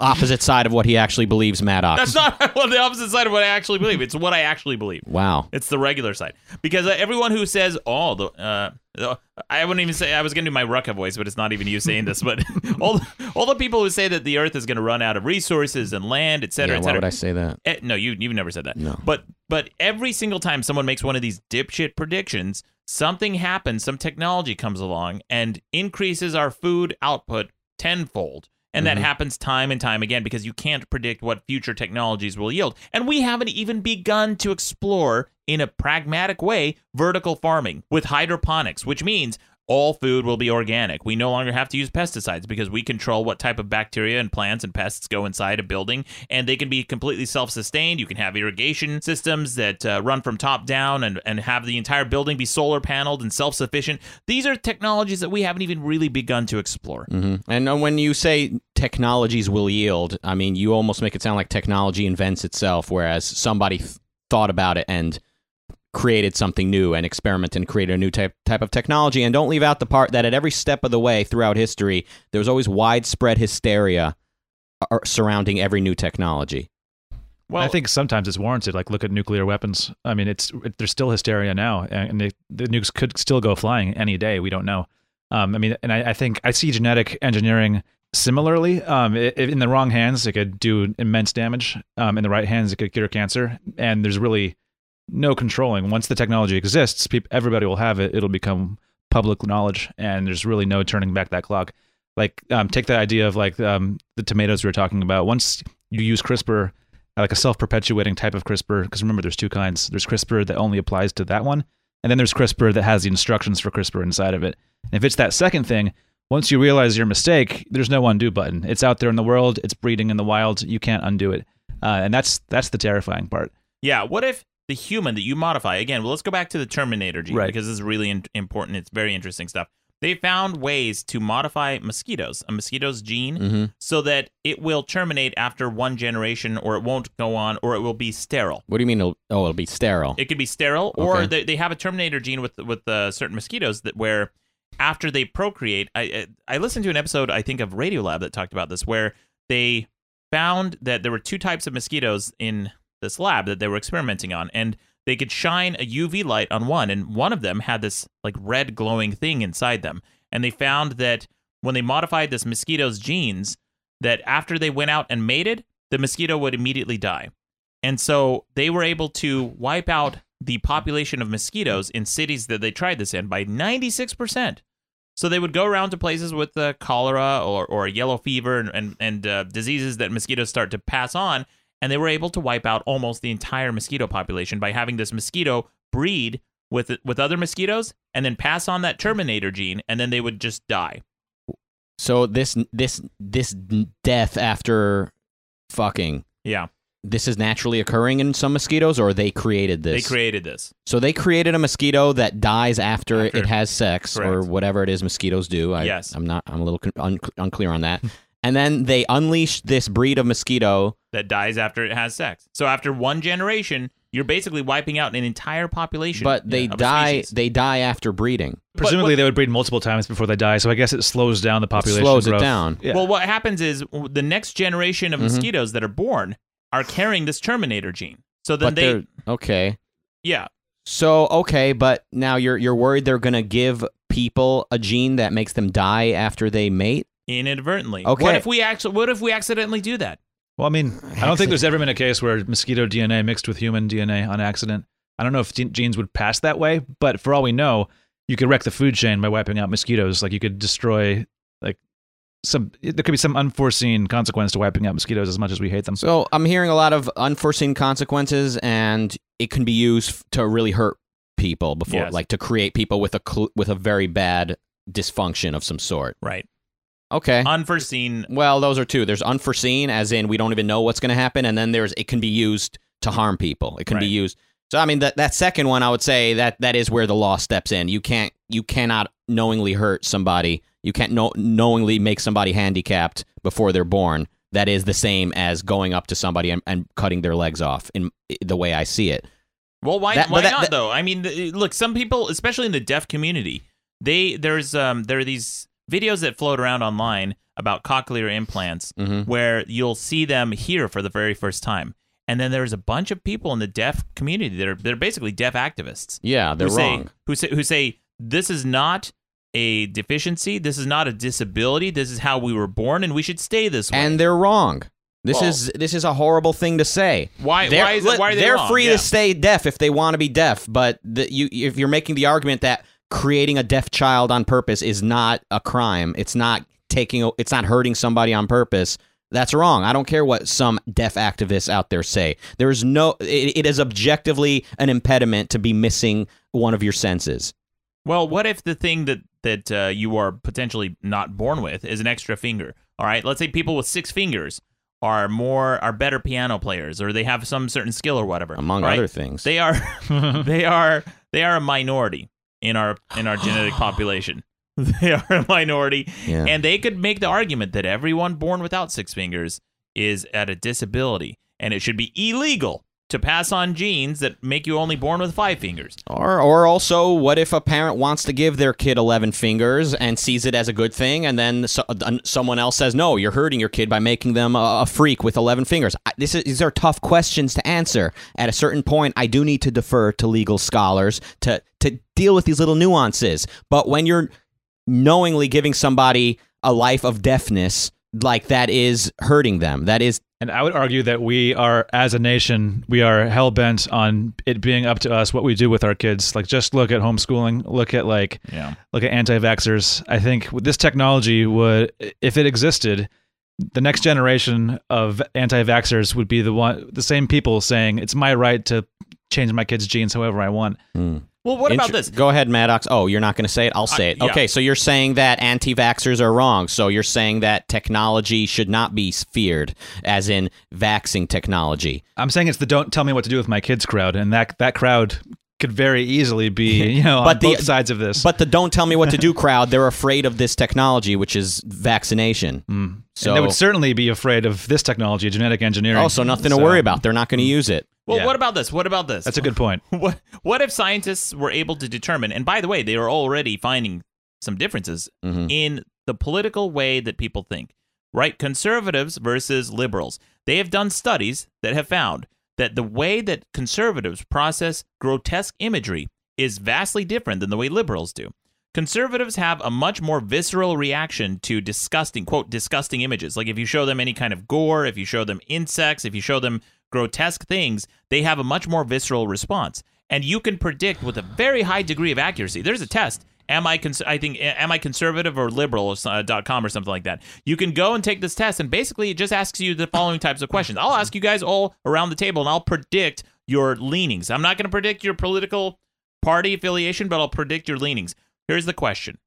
opposite side of what he actually believes Maddox. That's not well, the opposite side of what I actually believe. It's what I actually believe. Wow. It's the regular side because uh, everyone who says, "Oh, the," uh, the- I wouldn't even say I was going to do my Rucka voice, but it's not even you saying this. But all all the people who say that the Earth is going to run out of resources and land, et cetera, Yeah, et why cetera. would I say that? Eh, no, you you've never said that. No. But but every single time someone makes one of these dipshit predictions, something happens, some technology comes along and increases our food output tenfold. And that Mhm. happens time and time again because you can't predict what future technologies will yield. And we haven't even begun to explore in a pragmatic way vertical farming with hydroponics, which means all food will be organic. We no longer have to use pesticides because we control what type of bacteria and plants and pests go inside a building, and they can be completely self sustained. You can have irrigation systems that uh, run from top down and, and have the entire building be solar paneled and self sufficient. These are technologies that we haven't even really begun to explore. hmm And uh, when you say technologies will yield, I mean, you almost make it sound like technology invents itself, whereas somebody th- thought about it and created something new and experiment and created a new type type of technology. And don't leave out the part that at every step of the way throughout history, there was always widespread hysteria uh, surrounding every new technology. Well, I think sometimes it's warranted. Like, look at nuclear weapons. I mean, it's it, there's still hysteria now, and they, the nukes could still go flying any day. We don't know. Um, I mean, and I, I think I see genetic engineering similarly. Um, i i- in the wrong hands, it could do immense damage. Um, in the right hands, it could cure cancer. And there's really no controlling. Once the technology exists, peop everybody will have it. It'll become public knowledge, and there's really no turning back that clock. Like, um, take the idea of like um, the tomatoes we were talking about. Once you use CRISPR like a self-perpetuating type of CRISPR. Because remember, there's two kinds. There's CRISPR that only applies to that one, and then there's CRISPR that has the instructions for CRISPR inside of it. And if it's that second thing, once you realize your mistake, there's no undo button. It's out there in the world. It's breeding in the wild. You can't undo it, uh, and that's that's the terrifying part. Yeah. What if the human that you modify again? Well, let's go back to the Terminator gene Right. because this is really in- important. It's very interesting stuff. They found ways to modify mosquitoes, a mosquito's gene, hmm so that it will terminate after one generation, or it won't go on, or it will be sterile. What do you mean? It'll, oh, it'll be sterile. It could be sterile, or they, they have a Terminator gene with with uh, certain mosquitoes that where after they procreate, I I I listened to an episode I think of Radiolab that talked about this, where they found that there were two types of mosquitoes in this lab that they were experimenting on, and they could shine a UV light on one, and one of them had this like red glowing thing inside them, and they found that when they modified this mosquito's genes, that after they went out and mated, the mosquito would immediately die. And so they were able to wipe out the population of mosquitoes in cities that they tried this in by 96%. So they would go around to places with uh, cholera or, or yellow fever and, and, and uh, diseases that mosquitoes start to pass on. And they were able to wipe out almost the entire mosquito population by having this mosquito breed with with other mosquitoes and then pass on that terminator gene and then they would just die. So this this this death after fucking Yeah, this is naturally occurring in some mosquitoes, or they created this. they created this. So they created a mosquito that dies after, After. it has sex or whatever it is mosquitoes do. I, Yes. I'm not. I'm a little un- unclear on that. and then they unleash this breed of mosquito. that dies after it has sex. So after one generation, you're basically wiping out an entire population. But they of a die. They die after breeding. Presumably, what- they would breed multiple times before they die. So I guess it slows down the population. slows it down. Yeah. Well, what happens is the next generation of Mhm. mosquitoes that are born are carrying this Terminator gene. So then but they, okay. yeah, So okay, but now you're you're worried they're gonna give people a gene that makes them die after they mate? Inadvertently. Okay. What if we actually? What if we accidentally do that? Well, I mean, I don't think there's ever been a case where mosquito DNA mixed with human DNA on accident. I don't know if genes would pass that way, but for all we know, you could wreck the food chain by wiping out mosquitoes. Like you could destroy, like some. There could be some unforeseen consequence to wiping out mosquitoes as much as we hate them. So I'm hearing a lot of unforeseen consequences, and it can be used to really hurt people before, Yes. like to create people with a cl- with a very bad dysfunction of some sort. Right. Okay. Unforeseen. well, those are two. There's unforeseen, as in we don't even know what's going to happen, and then there's it can be used to harm people. It can be used. So I mean that that second one, I would say that that is where the law steps in. You can't you cannot knowingly hurt somebody. You can't know, knowingly make somebody handicapped before they're born. That is the same as going up to somebody and, and cutting their legs off. In the way I see it. Well, why? That- why that- not that- though? I mean, look, some people, especially in the deaf community, they there's um there are these videos that float around online about cochlear implants Mhm. where you'll see them here for the very first time, and then there's a bunch of people in the deaf community that are they're basically deaf activists. Yeah, they're who say, wrong. Who say who say this is not a deficiency, this is not a disability, this is how we were born, and we should stay this way. and they're wrong. This Well- is this is a horrible thing to say. why? They're, Why is it? Why are they they're wrong? free Yeah. to stay deaf if they want to be deaf, but the, you if you're making the argument that creating a deaf child on purpose is not a crime, it's not taking it's not hurting somebody on purpose. That's wrong. I don't care what some deaf activists out there say. There is no it, it is objectively an impediment to be missing one of your senses. Well, what if the thing that that uh, you are potentially not born with is an extra finger? All right, let's say people with six fingers are more are better piano players, or they have some certain skill or whatever. Among right? other things. they are they are they are a minority in our in our genetic population. They are a minority, Yeah. and they could make the argument that everyone born without six fingers is at a disability, and it should be illegal to pass on genes that make you only born with five fingers. Or, or also, what if a parent wants to give their kid 11 fingers and sees it as a good thing, and then so, uh, someone else says, no, you're hurting your kid by making them a, a freak with 11 fingers? I, this is, these are tough questions to answer. At a certain point, I do need to defer to legal scholars to, to deal with these little nuances. But when you're knowingly giving somebody a life of deafness, like that is hurting them. That is And I would argue that we are, as a nation, we are hell bent on it being up to us what we do with our kids. Like, just look at homeschooling. Look at like, Yeah. look at anti-vaxxers. I think this technology would, if it existed, the next generation of anti-vaxxers would be the one, the same people saying it's my right to change my kid's genes however I want. Hmm. Well, what about this? Go ahead, Maddox. Oh, you're not going to say it? I'll say I- it. yeah. Okay, so you're saying that anti vaxxers are wrong. So you're saying that technology should not be feared, as in vaxing technology. I'm saying it's the don't tell me what to do with my kids crowd, and that that crowd could very easily be you know But on the- both sides of this. But the don't tell me what to do crowd, they're afraid of this technology, which is vaccination. Mm. So and they would certainly be afraid of this technology, genetic engineering. also nothing to worry about. They're not going to use it. Well, Yeah. what about this? What about this? That's a good point. what what if scientists were able to determine and by the way they are already finding some differences Mhm. in the political way that people think right conservatives versus liberals they have done studies that have found that the way that conservatives process grotesque imagery is vastly different than the way liberals do. Conservatives have a much more visceral reaction to disgusting quote disgusting images. Like if you show them any kind of gore if you show them insects if you show them grotesque things they have a much more visceral response. And you can predict with a very high degree of accuracy. There's a test am i cons- i think am i conservative or liberal uh, dot com or something like that? You can go and take this test and basically it just asks you the following types of questions. I'll ask you guys all around the table and i'll predict your leanings. I'm not going to predict your political party affiliation but i'll predict your leanings. Here's the question.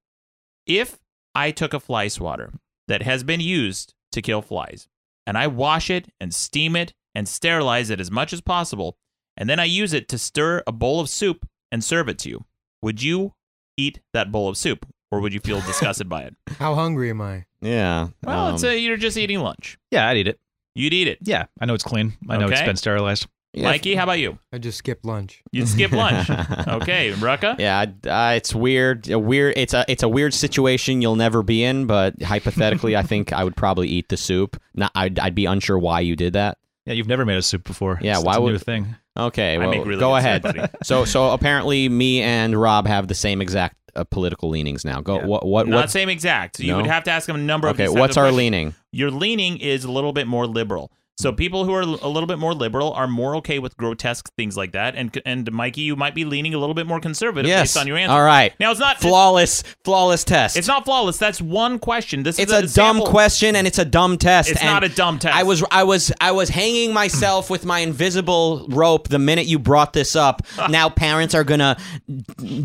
If I took a fly swatter that has been used to kill flies, and I wash it and steam it and sterilize it as much as possible, and then I use it to stir a bowl of soup and serve it to you, would you eat that bowl of soup or would you feel disgusted by it? How hungry am I? Yeah. Well, um, it's a, you're just eating lunch. Yeah, I'd eat it. You'd eat it. Yeah, I know it's clean. I know it's Okay. been sterilized. yeah, Mikey, how about you? I just skipped lunch. You'd skip lunch. okay, Rucka? Yeah, uh, it's weird. A weird. It's a it's a weird situation you'll never be in. But hypothetically, I think I would probably eat the soup. Not, I'd I'd be unsure why you did that. Yeah, you've never made a soup before. Yeah, It's- why it's a would- new thing? Okay, I well, make really go ahead. buddy. so so apparently, me and Rob have the same exact uh, political leanings now. Go. Yeah. What? What? Not What's, same exact. You No? would have to ask them a number of okay. these What's our questions. leaning? Your leaning is a little bit more liberal. So people who are a little bit more liberal are more okay with grotesque things like that. And and Mikey, you might be leaning a little bit more conservative Yes. based on your answer. All right. Now it's not Flawless. Flawless test. It's not flawless. That's one question. This It's is a, dumb question and it's a dumb test. It's and not a dumb test. I was I was I was hanging myself with my invisible rope the minute you brought this up. now parents are gonna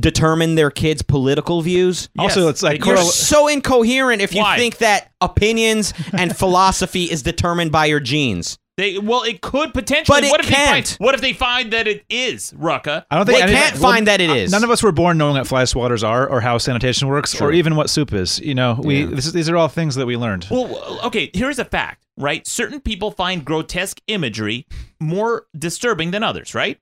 determine their kids' political views. Also, it's like You're correl- so incoherent if you Why? think that opinions and philosophy is determined by your genes. They, well, it could potentially. But it what if can't. They find, what if they find that it is Rucka? I don't think They any- can't well, find that it uh. None of us were born knowing what fly swatters are, or how sanitation works, True. or even what soup is. You know, we Yeah. this is, these are all things that we learned. Well, okay. Here's a fact, right? Certain people find grotesque imagery more disturbing than others, right?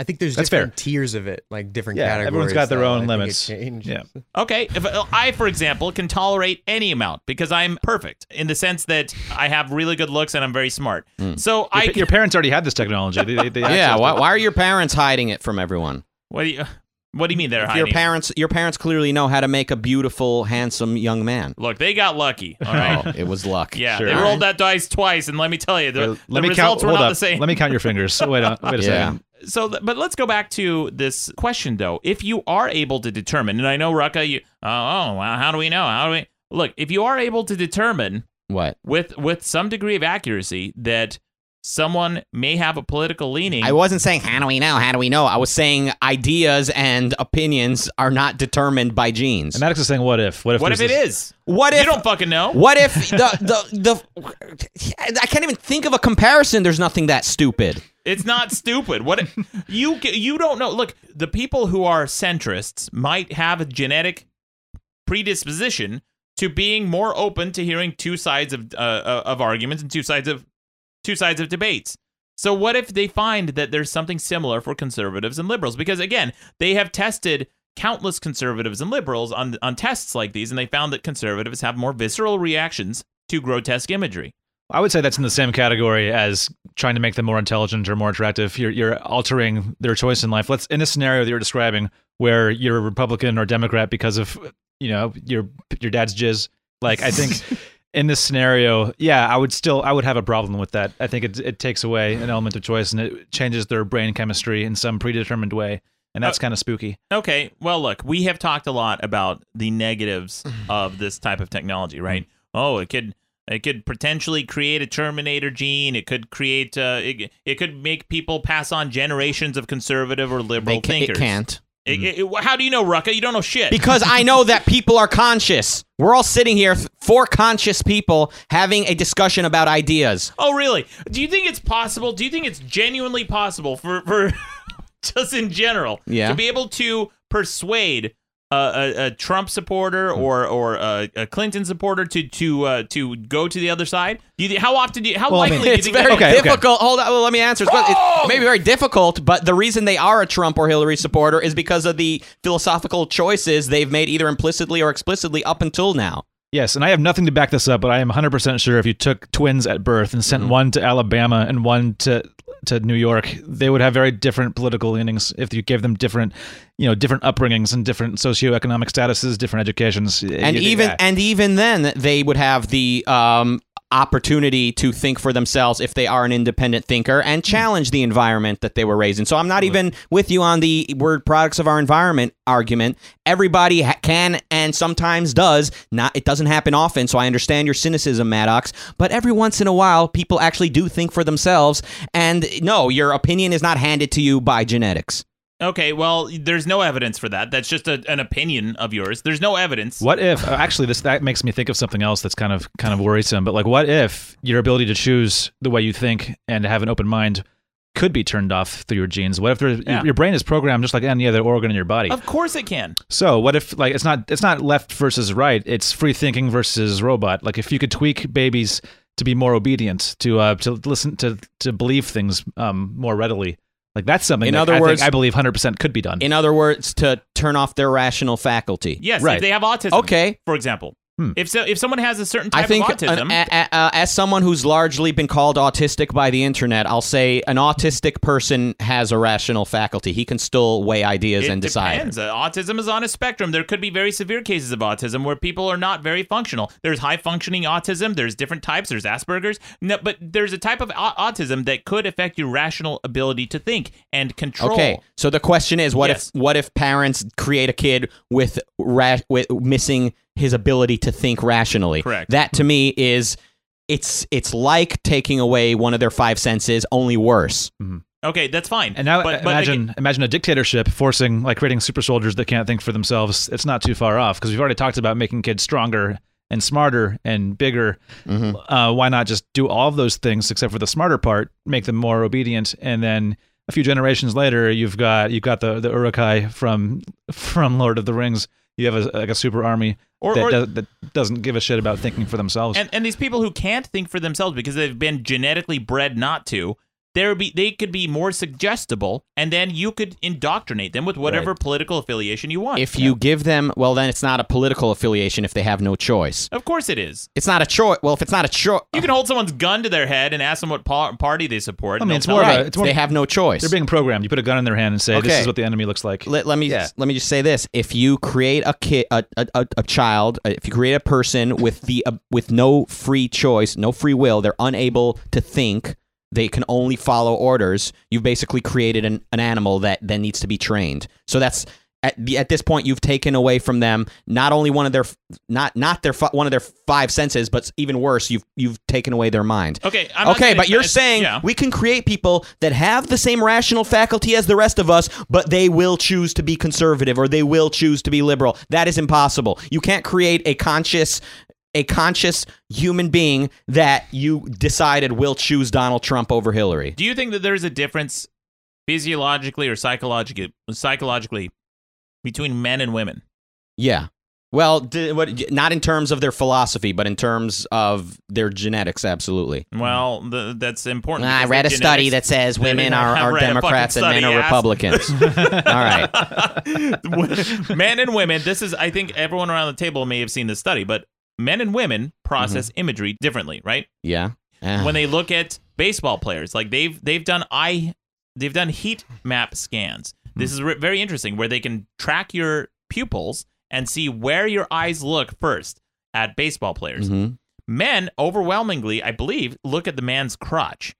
I think there's That's different tiers of it, like different Yeah, categories. everyone's got their own I think it limits. changes. Yeah. Okay, if uh, I, for example, can tolerate any amount because I'm perfect in the sense that I have really good looks and I'm very smart. Hmm. So I, Your, your parents already had this technology. They, they, they yeah. Why, why are your parents hiding it from everyone? what do you, what do you mean they're Your hiding? parents, your parents clearly know how to make a beautiful, handsome young man. Look, they got lucky. All right. Oh, it was luck. Yeah, Sure. they All rolled that dice twice, and let me tell you, the, Well, the let me results count. were not up. the same. Let me count your fingers. Wait, on, wait a Yeah. second. so, but let's go back to this question though. If you are able to determine, and I know Rucka, you, oh, oh, well, how do we know? How do we look? If you are able to determine What? with with some degree of accuracy that someone may have a political leaning, I wasn't saying how do we know? How do we know? I was saying ideas and opinions are not determined by genes. And Maddox is saying, "What if? What if? what if there's it this- is? what You if? don't fucking know. What if the the the? I can't even think of a comparison. There's nothing that stupid. It's not stupid. What if, you you don't know? Look, the people who are centrists might have a genetic predisposition to being more open to hearing two sides of uh, of arguments and two sides of two sides of debates. So what if they find that there's something similar for conservatives and liberals? Because again, they have tested countless conservatives and liberals on on tests like these, and they found that conservatives have more visceral reactions to grotesque imagery. I would say that's in the same category as trying to make them more intelligent or more attractive. You're you're altering their choice in life. Let's in a scenario that you're describing where you're a Republican or Democrat because of you know your your dad's jizz. Like I think in this scenario, yeah, I would still I would have a problem with that. I think it it takes away an element of choice and it changes their brain chemistry in some predetermined way, and that's kind of spooky. Okay, well, look, we have talked a lot about the negatives of this type of technology, right? Oh, it could it could potentially create a Terminator gene. It could create uh, it, it could make people pass on generations of conservative or liberal They ca- thinkers. it can't. Mm-hmm. It- it- it- how do you know, Rucka? You don't know shit. Because I know that people are conscious. We're all sitting here, four conscious people, having a discussion about ideas. oh, really? Do you think it's possible? Do you think it's genuinely possible for for just in general Yeah. to be able to persuade a, a Trump supporter Hmm. or or a, a Clinton supporter to to uh, to go to the other side? Do you thi- how often do you how Well, I likely mean, do you It's think very that- Okay, okay. difficult. Hold on. Well, let me answer. It's, it may be very difficult, but the reason they are a Trump or Hillary supporter is because of the philosophical choices they've made either implicitly or explicitly up until now. Yes, and I have nothing to back this up, but I am 100% sure if you took twins at birth and sent one to Alabama and one to to New York, they would have very different political leanings if you gave them different, you know, different upbringings and different socioeconomic statuses, different educations. and You- even yeah. and even then they would have the um, opportunity to think for themselves if they are an independent thinker and hmm. challenge the environment that they were raised in. So I'm not even with you on the word products of our environment argument. Everybody ha- can and sometimes does. Not it doesn't happen often, so I understand your cynicism, Maddox. But every once in a while, people actually do think for themselves. And no, your opinion is not handed to you by genetics. Okay, well, there's no evidence for that. That's just a, an opinion of yours. There's no evidence. What if uh, actually this that makes me think of something else that's kind of kind of worrisome. But like, what if your ability to choose the way you think and to have an open mind could be turned off through your genes? What if there, Yeah. your, your brain is programmed just like any other organ in your body? Of course it can. So what if like it's not it's not left versus right? It's free thinking versus robot. Like if you could tweak babies to be more obedient, to uh to listen to to believe things um more readily. Like that's something. In that other I words- think, I believe hundred percent could be done. In other words, to turn off their rational faculty. Yes, Right. if they have autism. Okay. For example. If so, if someone has a certain type I think of autism, uh, a- a- uh, as someone who's largely been called autistic by the internet, I'll say an autistic person has a rational faculty. He can still weigh ideas and decide. depends. Uh, autism is on a spectrum. There could be very severe cases of autism where people are not very functional. There's high functioning autism. There's different types. There's Asperger's. No, but there's a type of au- autism that could affect your rational ability to think and control. Okay, so the question is, what Yes. if what if parents create a kid with ra- with missing his ability to think rationally? Correct. That to me is it's it's like taking away one of their five senses, only worse. Okay, that's fine. And now But- but imagine again- imagine a dictatorship forcing like creating super soldiers that can't think for themselves. It's not too far off because we've already talked about making kids stronger and smarter and bigger. Mm-hmm. Uh, why not just do all of those things except for the smarter part, make them more obedient, and then a few generations later, you've got you've got the the Uruk-hai from from Lord of the Rings. You have a, like a super army Or- that, or- does, that doesn't give a shit about thinking for themselves. and and these people who can't think for themselves because they've been genetically bred not to there be they could be more suggestible and then you could indoctrinate them with whatever political affiliation you want If you give them, well, then it's not a political affiliation if they have no choice. of course it is It's not a choice. Well, if it's not a choice, you can hold someone's gun to their head and ask them what pa- party they support I mean, it's more tell of you. a- it's more- they have no choice. They're being programmed. You put a gun in their hand and say, "This is what the enemy looks like." let, let me Yeah. let me just say this: if you create a kid, a, a, a, a child, uh, if you create a person with the uh, with no free choice, no free will, they're unable to think. They can only follow orders. You've basically created an, an animal that then needs to be trained. So that's at the, at this point you've taken away from them not only one of their not not their one of their five senses, but even worse, you've you've taken away their mind. okay I'm okay, but you're saying yeah. we can create people that have the same rational faculty as the rest of us, but they will choose to be conservative or they will choose to be liberal. That is impossible. You can't create a conscious a conscious human being that you decided will choose Donald Trump over Hillary. do you think that there's a difference physiologically or psychologically psychologically between men and women Yeah. Well, d- what, not in terms of their philosophy, but in terms of their genetics, absolutely. well the, that's important I read a study that says women are, are read a fucking Democrats and men are ass. Republicans. All right. men and women this is i think everyone around the table may have seen this study but men and women process imagery differently right Yeah. Ah. when they look at baseball players like they've they've done eye they've done heat map scans this is re- very interesting where they can track your pupils and see where your eyes look first at baseball players Mhm. men overwhelmingly i believe look at the man's crotch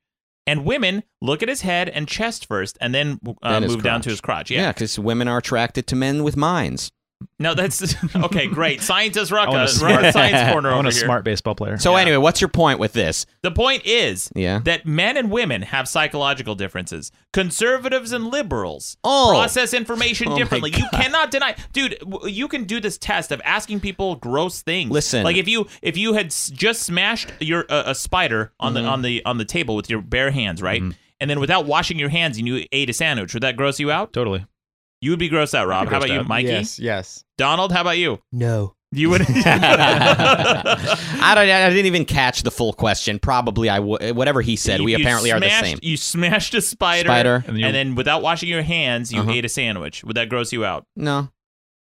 and women look at his head and chest first and then uh, move down to his crotch Yeah, because women are attracted to men with minds. No, that's okay. Great, scientist I want a Rucka, smart, right, science corner I want a here. smart baseball player. So anyway, what's your point with this? The point is Yeah. that men and women have psychological differences. Conservatives and liberals Oh. process information Oh differently. You cannot deny, dude. You can do this test of asking people gross things. Listen. like if you if you had just smashed your uh, a spider on Mm-hmm. the on the on the table with your bare hands, right? And then without washing your hands, and you ate a sandwich. Would that gross you out? totally. You would be grossed out, Rob. be How about grossed you, out. Mikey? Yes, yes. Donald, how about you? No. You would. I don't. I didn't even catch the full question. Probably I would. Whatever he said, You- we you apparently are the same. You smashed a spider, Spider. and And then, without washing your hands, you Uh-huh. ate a sandwich. Would that gross you out? No.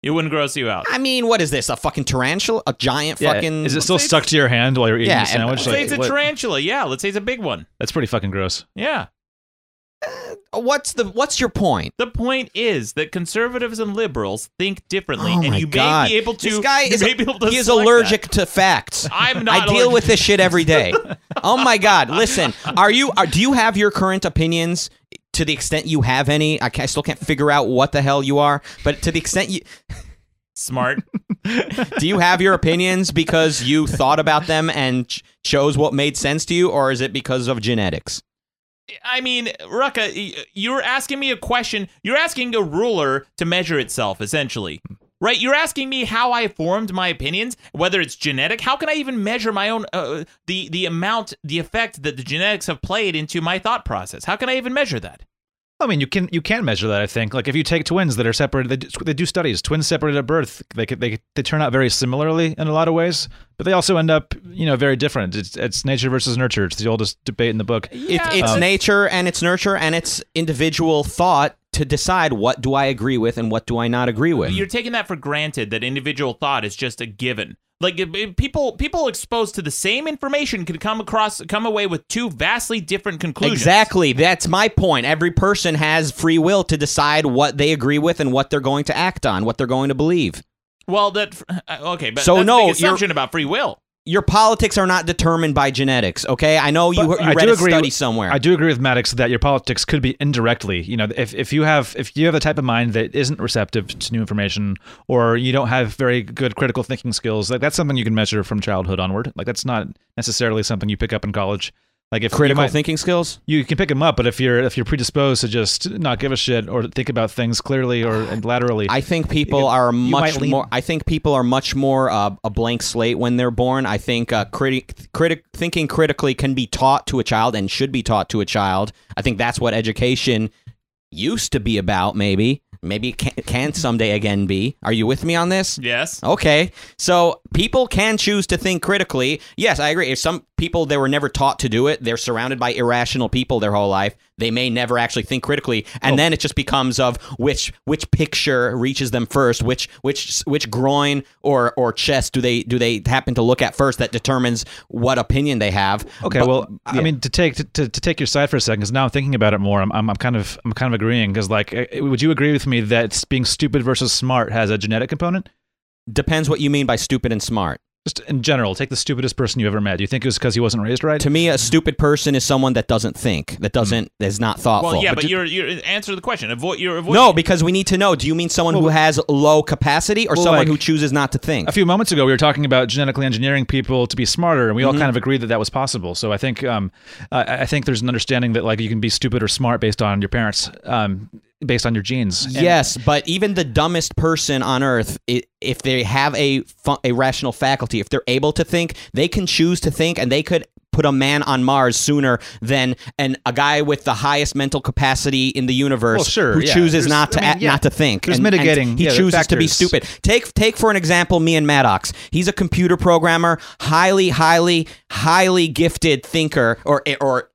It wouldn't gross you out. I mean, what is this? A fucking tarantula? A giant Yeah, fucking? is it still stuck to your hand while you're eating Yeah, the sandwich? Let's say it's a what- tarantula. Yeah, let's say it's a big one. That's pretty fucking gross. Yeah. Uh, what's the? What's your point? The point is that conservatives and liberals think differently, Oh and you God. may be able to. This guy is. able to he is allergic that. to facts. I'm not I deal with this shit every day. oh my god! Listen, are you? Are, do you have your current opinions? To the extent you have any, I, I still can't figure out what the hell you are. But to the extent you, Smart. do you have your opinions because you thought about them and ch- chose what made sense to you, or is it because of genetics? I mean, Rucka, you're asking me a question. You're asking a ruler to measure itself, essentially. Right? You're asking me how I formed my opinions, whether it's genetic. How can I even measure my own uh, the the amount, the effect that the genetics have played into my thought process? How can I even measure that? I mean, you can you can measure that. I think. Like if you take twins that are separated, they do, they do studies. Twins separated at birth, they they they turn out very similarly in a lot of ways, but they also end up you know very different. It's it's nature versus nurture. It's the oldest debate in the book. It, it's Um, nature and it's nurture and it's individual thought to decide what do I agree with and what do I not agree with. You're taking that for granted that individual thought is just a given. Like people people exposed to the same information could come across come away with two vastly different conclusions. Exactly. That's my point. Every person has free will to decide what they agree with and what they're going to act on, what they're going to believe. Well, that uh, okay, but So no, a big you're- assumption about free will. Your politics are not determined by genetics, okay? I know you, But you I read a study with- somewhere. I do agree with Maddox that your politics could be indirectly. You know, if, if you have if you have a type of mind that isn't receptive to new information, or you don't have very good critical thinking skills, like that's something you can measure from childhood onward. Like that's not necessarily something you pick up in college. Like if Critical might- thinking skills? you can pick them up, but if you're if you're predisposed to just not give a shit or think about things clearly or laterally, I think people You- are much more. I think people are much more uh, a blank slate when they're born. I think uh, critic, critic, thinking critically can be taught to a child and should be taught to a child. I think that's what education used to be about. Maybe, maybe it can, can someday again be. Are you with me on this? Yes. Okay, so people can choose to think critically. Yes, I agree. If some people they were never taught to do it, they're surrounded by irrational people their whole life. They may never actually think critically, and then it just becomes of which which picture reaches them first, which which which groin or or chest do they do they happen to look at first that determines what opinion they have. Okay, But- well, I mean, to take to, to, to take your side for a second, because now I'm thinking about it more. I'm, I'm, I'm kind of I'm kind of agreeing because like, eh, would you agree with me that being stupid versus smart has a genetic component? depends what you mean by stupid and smart. Just in general, take the stupidest person you ever met. Do you think it was because he wasn't raised right? To me, a stupid person is someone that doesn't think, that doesn't is not thoughtful. Well, yeah, but but, you're you're answer the question. Avoid you're avoiding No, because we need to know. Do you mean someone who has low capacity or well, someone like- who chooses not to think? a few moments ago, we were talking about genetically engineering people to be smarter, and we all Mm-hmm. kind of agreed that that was possible. So I think um, I, I think there's an understanding that like you can be stupid or smart based on your parents, um, based on your genes. And- Yes, but even the dumbest person on earth, if they have a fu- a rational faculty, if they're able to think, they can choose to think, and they could put a man on Mars sooner than an a guy with the highest mental capacity in the universe Well, sure, who yeah. chooses There's- not to I mean, act, yeah. not to think. There's and- and mitigating, he yeah, chooses to be stupid. Take take for an example me and Maddox. He's a computer programmer, highly highly highly gifted thinker or or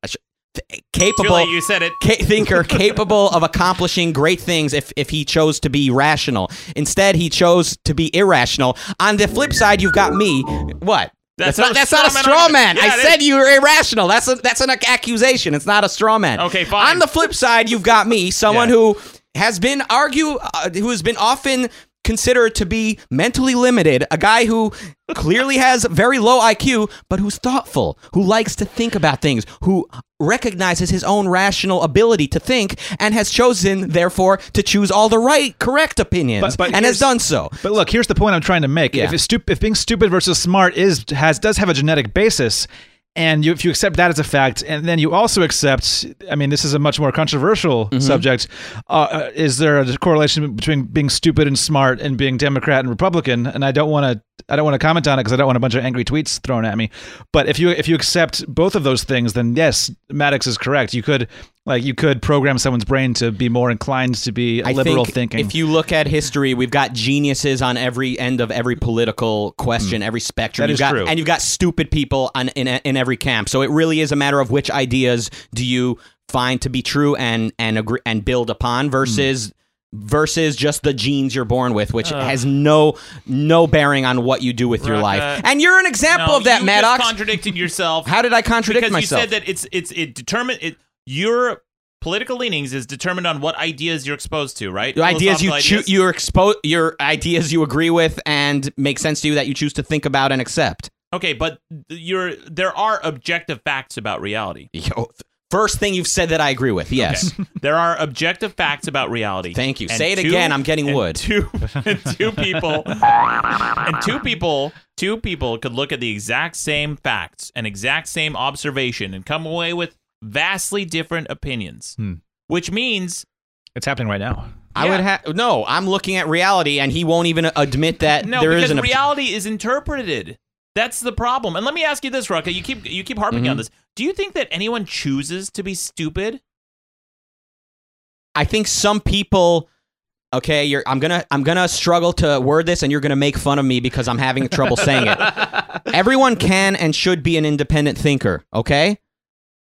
capable you said it. ca- thinker capable of accomplishing great things if, if he chose to be rational. Instead, he chose to be irrational. On the flip side, you've got me. What? That's not, not a that's not a straw man. Yeah, I said is. you were irrational. That's a, that's an accusation. It's not a straw man. Okay, fine. On the flip side, you've got me, someone Yeah. who has been argue, uh, who has been often considered to be mentally limited, a guy who clearly has very low IQ, but who's thoughtful, who likes to think about things, who recognizes his own rational ability to think, and has chosen, therefore, to choose all the right, correct opinions, But- but and has done so. But look, here's the point I'm trying to make. Yeah. If, it's stup- if being stupid versus smart is has does have a genetic basis, and you, if you accept that as a fact, and then you also accept, I mean, this is a much more controversial Mm-hmm. subject. Uh, Uh, is there a correlation between being stupid and smart and being Democrat and Republican? And I don't want to, I don't want to comment on it because I don't want a bunch of angry tweets thrown at me. But if you if you accept both of those things, then yes, Maddox is correct. You could like you could program someone's brain to be more inclined to be I liberal think thinking. If you look at history, we've got geniuses on every end of every political question, mm. every spectrum. That you've is got, true. And you've got stupid people on, in in every camp. So it really is a matter of which ideas do you find to be true and and agree and build upon versus. Versus just the genes you're born with, which has no no bearing on what you do with your Rucka. life, uh, and you're an example No, of that, you Maddox. Just contradicted yourself. How did I contradict because myself? Because you said that it's it's it determined it your political leanings is determined on what ideas you're exposed to, right? Your ideas you choose, your expo- your ideas you agree with and make sense to you that you choose to think about and accept. Okay, but you're there are objective facts about reality. Yo, first thing you've said that I agree with. Yes. There are objective facts about reality. Thank you. And Say it again, I'm getting and wood. Two, and two people, and two people, two people could look at the exact same facts, an exact same observation, and come away with vastly different opinions. Hmm. Which means it's happening right now. I Yeah. would have no. I'm looking at reality, and he won't even admit that no, there because is an. reality is interpreted. That's the problem. And let me ask you this, Rucka. You keep you keep harping Mm-hmm. on this. Do you think that anyone chooses to be stupid? I think some people. Okay, you're. I'm gonna. I'm gonna struggle to word this, and you're gonna make fun of me because I'm having trouble saying it. Everyone can and should be an independent thinker. Okay.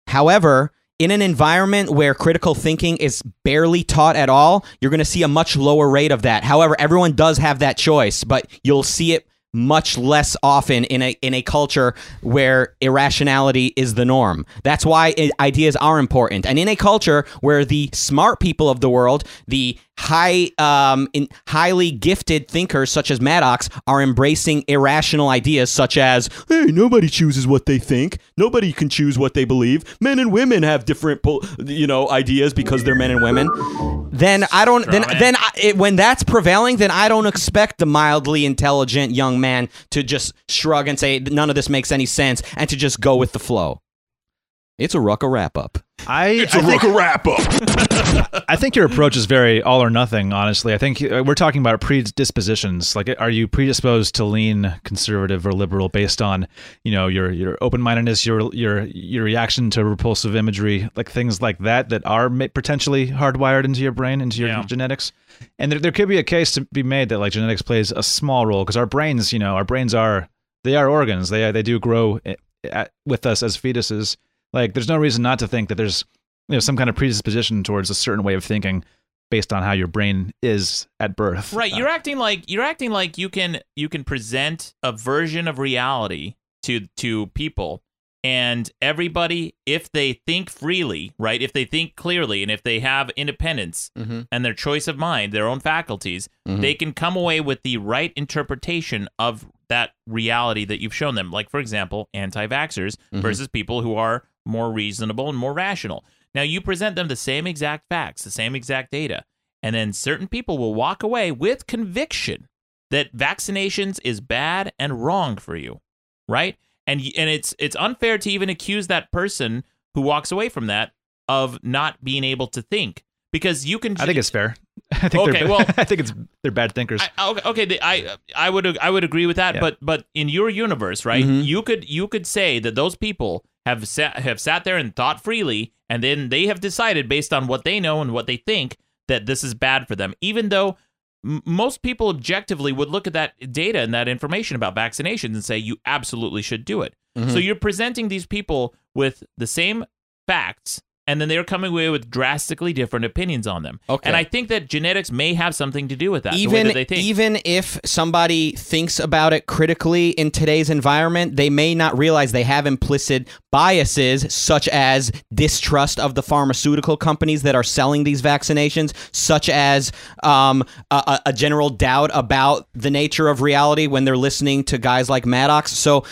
However, in an environment where critical thinking is barely taught at all, you're going to see a much lower rate of that. However, everyone does have that choice, but you'll see it much less often in a in a culture where irrationality is the norm. That's why ideas are important. And in a culture where the smart people of the world, the high um in highly gifted thinkers such as Maddox are embracing irrational ideas such as hey nobody chooses what they think. Nobody can choose what they believe. Men and women have different you know ideas because they're men and women. Then I don't then man. then I, it, when that's prevailing then I don't expect the mildly intelligent young man to just shrug and say none of this makes any sense and to just go with the flow. It's a rucka wrap up I, I think wrap up. I think your approach is very all or nothing. Honestly, I think uh, we're talking about predispositions. Like, are you predisposed to lean conservative or liberal based on, you know, your your open mindedness, your your your reaction to repulsive imagery, like things like that that are potentially hardwired into your brain, into your Yeah. genetics. And there, there could be a case to be made that like genetics plays a small role because our brains, you know, our brains are they are organs. They they do grow at, with us as fetuses. Like, there's no reason not to think that there's you know some kind of predisposition towards a certain way of thinking based on how your brain is at birth. Right, Uh, you're acting like you're acting like you can you can present a version of reality to to people and everybody if they think freely, right? If they think clearly and if they have independence mm-hmm. and their choice of mind, their own faculties, Mhm. they can come away with the right interpretation of that reality that you've shown them. Like for example, anti-vaxxers Mhm. versus people who are more reasonable and more rational. Now you present them the same exact facts, the same exact data, and then certain people will walk away with conviction that vaccinations is bad and wrong for you, right? And and it's it's unfair to even accuse that person who walks away from that of not being able to think because you can I think it's fair. I think Okay, they're, well- I think it's they're bad thinkers. I, okay, okay, I I would I would agree with that, Yeah. but but in your universe, right? Mhm. You could you could say that those people have sat have sat there and thought freely, and then they have decided based on what they know and what they think that this is bad for them, even though. m- Most people objectively would look at that data and that information about vaccinations and say you absolutely should do it. Mm-hmm. So you're presenting these people with the same facts, and then they're coming away with drastically different opinions on them. Okay. And I think that genetics may have something to do with that. even that even if somebody thinks about it critically in today's environment, they may not realize they have implicit biases such as distrust of the pharmaceutical companies that are selling these vaccinations, such as um, a, a- a general doubt about the nature of reality when they're listening to guys like Maddox. So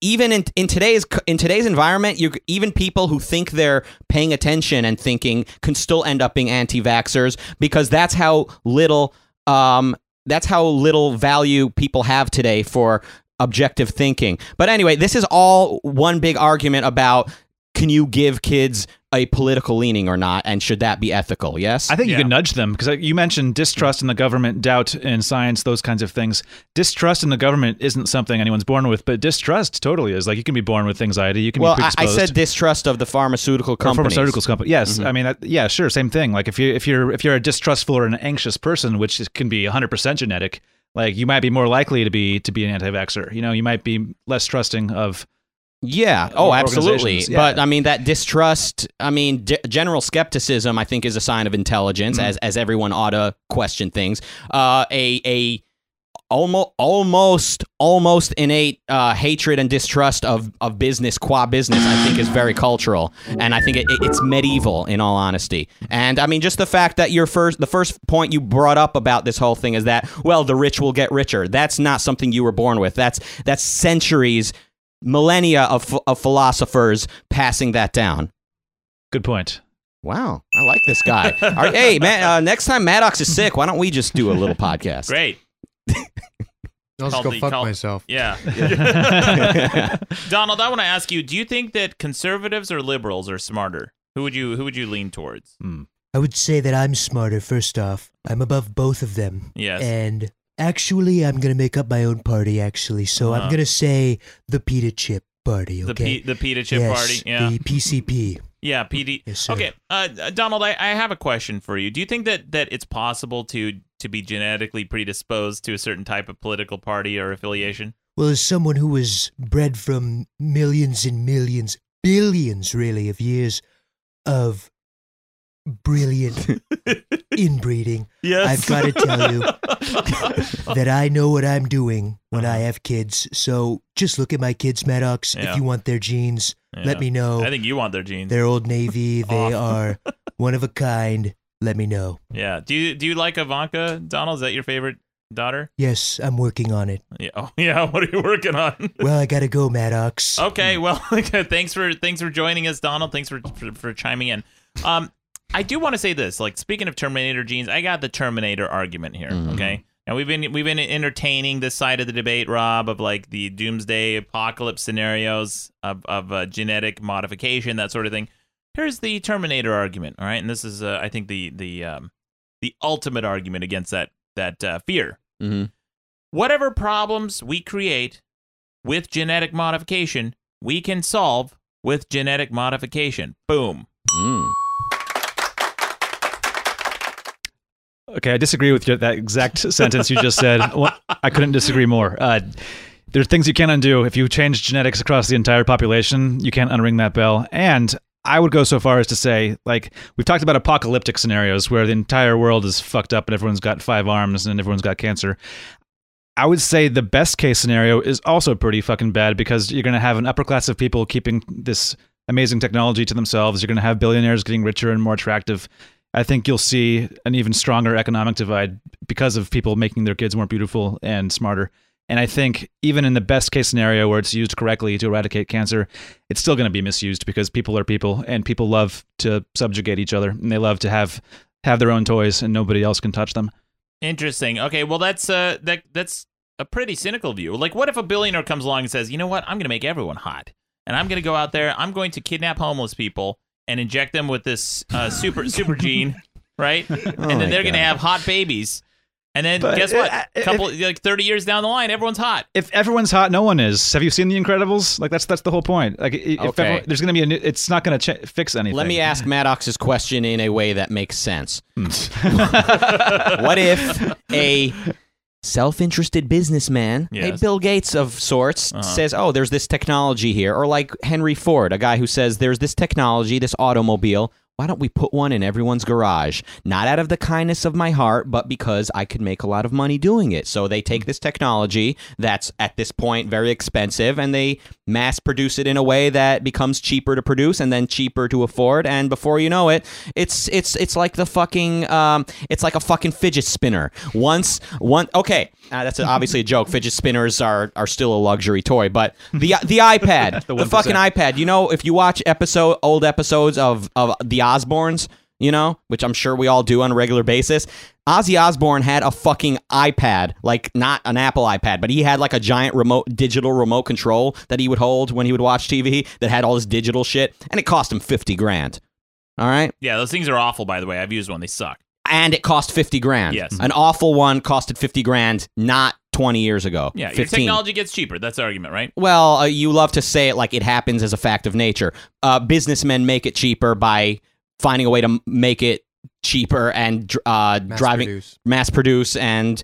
even in, in today's in today's environment, you even people who think they're paying attention and thinking can still end up being anti-vaxxers because that's how little um, that's how little value people have today for objective thinking. But anyway, this is all one big argument about can you give kids a political leaning or not, and should that be ethical? Yes. I think you can nudge them because you mentioned distrust in the government, doubt in science, those kinds of things. Distrust in the government isn't something anyone's born with, but distrust totally is. Like you can be born with anxiety. You can well, be I, I said distrust of the pharmaceutical Or companies. pharmaceuticals company. Yes, mm-hmm. I mean, that, yeah, sure, same thing. Like if you if you're if you're a distrustful or an anxious person, which can be 100 percent genetic, like you might be more likely to be to be an anti-vaxxer. You know, you might be less trusting of. Yeah. Oh, absolutely. yeah. But I mean, that distrust. I mean, g- general skepticism. I think is a sign of intelligence, Mm-hmm. as as everyone ought to question things. Uh, a a almost almost almost innate uh, hatred and distrust of of business qua business. I think is very cultural, and I think it- it's medieval in all honesty. And I mean, just the fact that your first the first point you brought up about this whole thing is that well, the rich will get richer. That's not something you were born with. That's that's centuries millennia of, of philosophers passing that down. Good point. Wow, I like this guy. All right, hey, man, uh, next time Maddox is sick, why don't we just do a little podcast? Great. I'll just go the- fuck called- myself. Yeah. Donald, I want to ask you, do you think that conservatives or liberals are smarter? Who would you who would you lean towards? I would say that I'm smarter, first off. I'm above both of them. Yes. And actually, I'm going to make up my own party, actually. So Uh-huh. I'm going to say the pita chip party, The okay? P, the pita chip yes, party. Yeah. The PCP. yeah, PD. Yes, sir. Okay, uh, Donald, I, I have a question for you. Do you think that, that it's possible to to be genetically predisposed to a certain type of political party or affiliation? Well, as someone who was bred from millions and millions, billions really, of years of brilliant inbreeding. Yes. I've got to tell you that I know what I'm doing when I have kids. So just look at my kids, Maddox. Yeah. If you want their genes, let me know. I think you want their genes. They're Old Navy. They are one of a kind. Let me know. Yeah. Do you do you like Ivanka, Donald? Is that your favorite daughter? Yes, I'm working on it. Yeah. Oh, yeah. What are you working on? Well, I gotta go, Maddox. Okay, well, thanks for thanks for joining us, Donald. Thanks for for, for chiming in. Um, I do want to say this. Like, speaking of Terminator genes, I got the Terminator argument here. Okay, now we've been we've been entertaining this side of the debate, Rob, of like the doomsday apocalypse scenarios of of uh, genetic modification, that sort of thing. Here's the Terminator argument. All right, and this is uh, I think the the um, the ultimate argument against that that uh, fear. Mhm. Whatever problems we create with genetic modification, we can solve with genetic modification. Boom. Mm. Okay, I disagree with your, that exact sentence you just said. Well, I couldn't disagree more. Uh, there are things you can't undo. If you change genetics across the entire population, you can't unring that bell. And I would go so far as to say, like, we've talked about apocalyptic scenarios where the entire world is fucked up and everyone's got five arms and everyone's got cancer. I would say the best case scenario is also pretty fucking bad because you're going to have an upper class of people keeping this amazing technology to themselves. You're going to have billionaires getting richer and more attractive. I think you'll see an even stronger economic divide because of people making their kids more beautiful and smarter. And I think even in the best case scenario where it's used correctly to eradicate cancer, it's still going to be misused because people are people and people love to subjugate each other and they love to have have their own toys and nobody else can touch them. Interesting. Okay, well that's uh that that's a pretty cynical view. Like what if a billionaire comes along and says, "You know what? I'm going to make everyone hot. And I'm going to go out there, I'm going to kidnap homeless people and inject them with this uh, super super gene, right? and then they're going to have hot babies. And then But, guess what? A couple like 30 years down the line, everyone's hot. If everyone's hot, no one is. Have you seen The Incredibles? Like that's that's the whole point. Like if Okay. everyone, there's going to be a new, it's not going to ch- fix anything. Let me ask Maddox's question in a way that makes sense. Hmm. what if a self-interested businessman, Yes. a Bill Gates of sorts, Uh-huh. says, "Oh, there's this technology here," or like Henry Ford, a guy who says, "There's this technology, this automobile. Why don't we put one in everyone's garage? Not out of the kindness of my heart, but because I could make a lot of money doing it." So they take this technology that's at this point very expensive, and they mass produce it in a way that becomes cheaper to produce and then cheaper to afford. And before you know it, it's it's it's like the fucking um, it's like a fucking fidget spinner. Once one okay, uh, that's obviously a joke. Fidget spinners are are still a luxury toy, but the the iPad, the, The fucking iPad. You know, if you watch episode old episodes of of the Osbournes, you know, which I'm sure we all do on a regular basis. Ozzy Osbourne had a fucking iPad, like not an Apple iPad, but he had like a giant remote digital remote control that he would hold when he would watch TV that had all this digital shit, and it cost him 50 grand. All right? Yeah, those things are awful by the way. I've used one. They suck. And it cost 50 grand. Yes. An awful one costed 50 grand not 20 years ago. Yeah, your technology gets cheaper. That's the argument, right? Well, uh, you love to say it like it happens as a fact of nature. Uh, businessmen make it cheaper by finding a way to make it cheaper and uh, Mass driving produce. mass produce and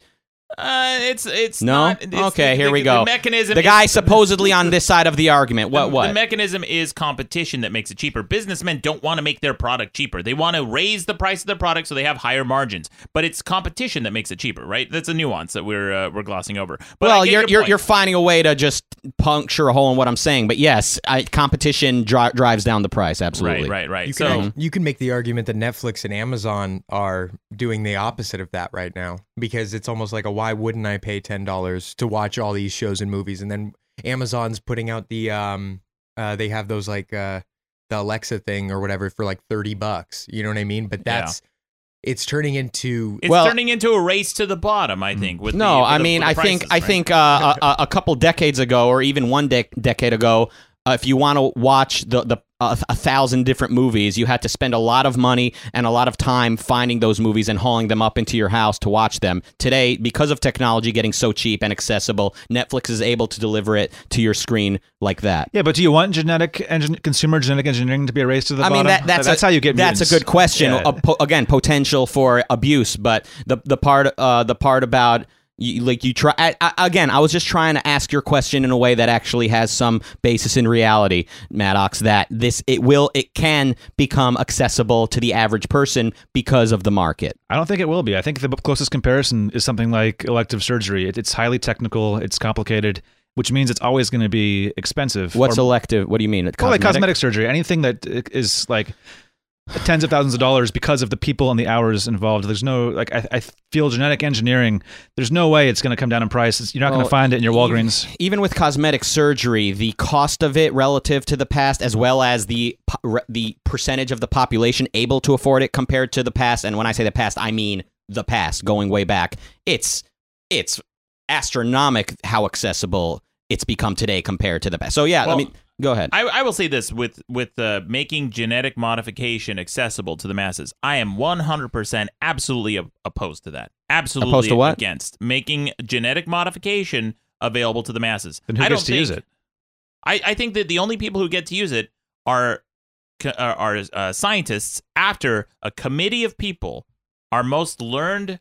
Uh, it's it's No? Not, it's- Okay, the- here the- we go. The mechanism. the is- guy supposedly on this side of the argument. What the, what? The mechanism is competition that makes it cheaper. Businessmen don't want to make their product cheaper. They want to raise the price of their product so they have higher margins. But it's competition that makes it cheaper, right? That's a nuance that we're uh, we're glossing over. But well, you're your you're, you're finding a way to just puncture a hole in what I'm saying, but yes, I, competition dri- drives down the price. Absolutely. right, right, right. You so can, you can make the argument that Netflix and Amazon are doing the opposite of that right now because it's almost like a why wouldn't I pay ten dollars to watch all these shows and movies and then Amazon's putting out the um uh they have those like uh the Alexa thing or whatever for like thirty bucks you know what I mean but Yeah. that's it's turning into it's well- turning into a race to the bottom. I think. With No, the, with I the- mean, with the I think prices, I think uh, a, a- a couple decades ago, or even one dec decade ago, uh, if you want to watch the the uh, a thousand different movies, you had to spend a lot of money and a lot of time finding those movies and hauling them up into your house to watch them. Today, because of technology getting so cheap and accessible, Netflix is able to deliver it to your screen like that. Yeah, but do you want genetic engin- consumer genetic engineering to be a race to the I bottom? mean that, that's that's a, how you get. That's mutants. a good question. Yeah. A po- again, potential for abuse, but the the part uh, the part about You, like you try I, I, again. I was just trying to ask your question in a way that actually has some basis in reality, Maddox. That this it will it can become accessible to the average person because of the market. I don't think it will be. I think the closest comparison is something like elective surgery. It, it's highly technical. It's complicated, which means it's always going to be expensive. What's Or- elective? What do you mean? Well, like cosmetic surgery, anything that uh, is like tens of thousands of dollars because of the people and the hours involved. There's no like I, I feel genetic engineering. There's no way it's going to come down in price. It's, you're not going to find it in your Walgreens. even with cosmetic surgery, the cost of it relative to the past, as well as the the percentage of the population able to afford it compared to the past, and when I say the past, I mean the past, going way back. It's it's astronomic how accessible it's become today compared to the past. So yeah, Well, I mean, go ahead. I, I will say this with with uh, making genetic modification accessible to the masses. I am 100% absolutely opposed to that. Absolutely Opposed to what? against making genetic modification available to the masses. Then who I gets to think, use it? I, I think that the only people who get to use it are are, are uh, scientists after a committee of people, our most learned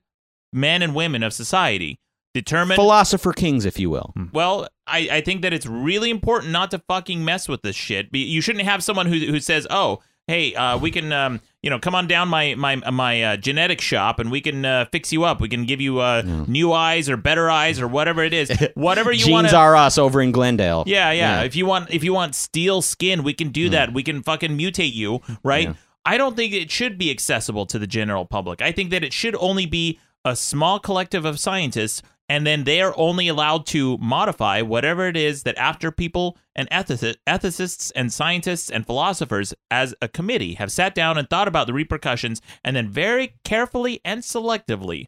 men and women of society, determine Philosopher kings, if you will. well, I, I think that it's really important not to fucking mess with this shit. Be- You shouldn't have someone who who says, "Oh, hey, uh, we can, um, you know, come on down my my my uh, genetic shop and we can uh, fix you up. We can give you uh, new eyes or better eyes or whatever it is, whatever you want Genes to." are us over in Glendale. Yeah, yeah, Yeah. If you want, if you want steel skin, we can do that. We can fucking mutate you, right? Yeah. I don't think it should be accessible to the general public. I think that it should only be a small collective of scientists, and then they are only allowed to modify whatever it is that after people and ethicists and scientists and philosophers as a committee have sat down and thought about the repercussions, and then very carefully and selectively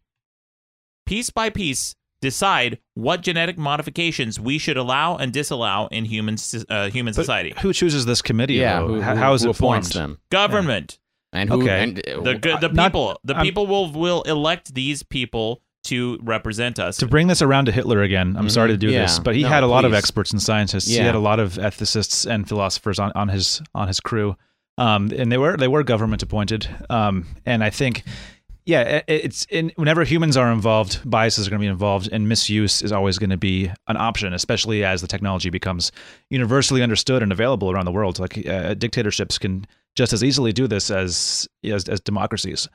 piece by piece decide what genetic modifications we should allow and disallow in human uh, human But society. Who chooses this committee? Yeah, who, who- how is who it formed? them? Government, And who? Okay. And, uh, the good, the not- people, the I'm- people will will elect these people to represent us. To bring this around to Hitler again, I'm sorry to do Mm-hmm. Yeah. this, but he No, had a lot of experts and scientists. He had a lot of ethicists and philosophers on, on his on his crew, um, and they were they were government appointed. Um, and I think, yeah, it's in whenever humans are involved, biases are going to be involved, and misuse is always going to be an option, especially as the technology becomes universally understood and available around the world. Like uh, dictatorships can just as easily do this as as, as democracies.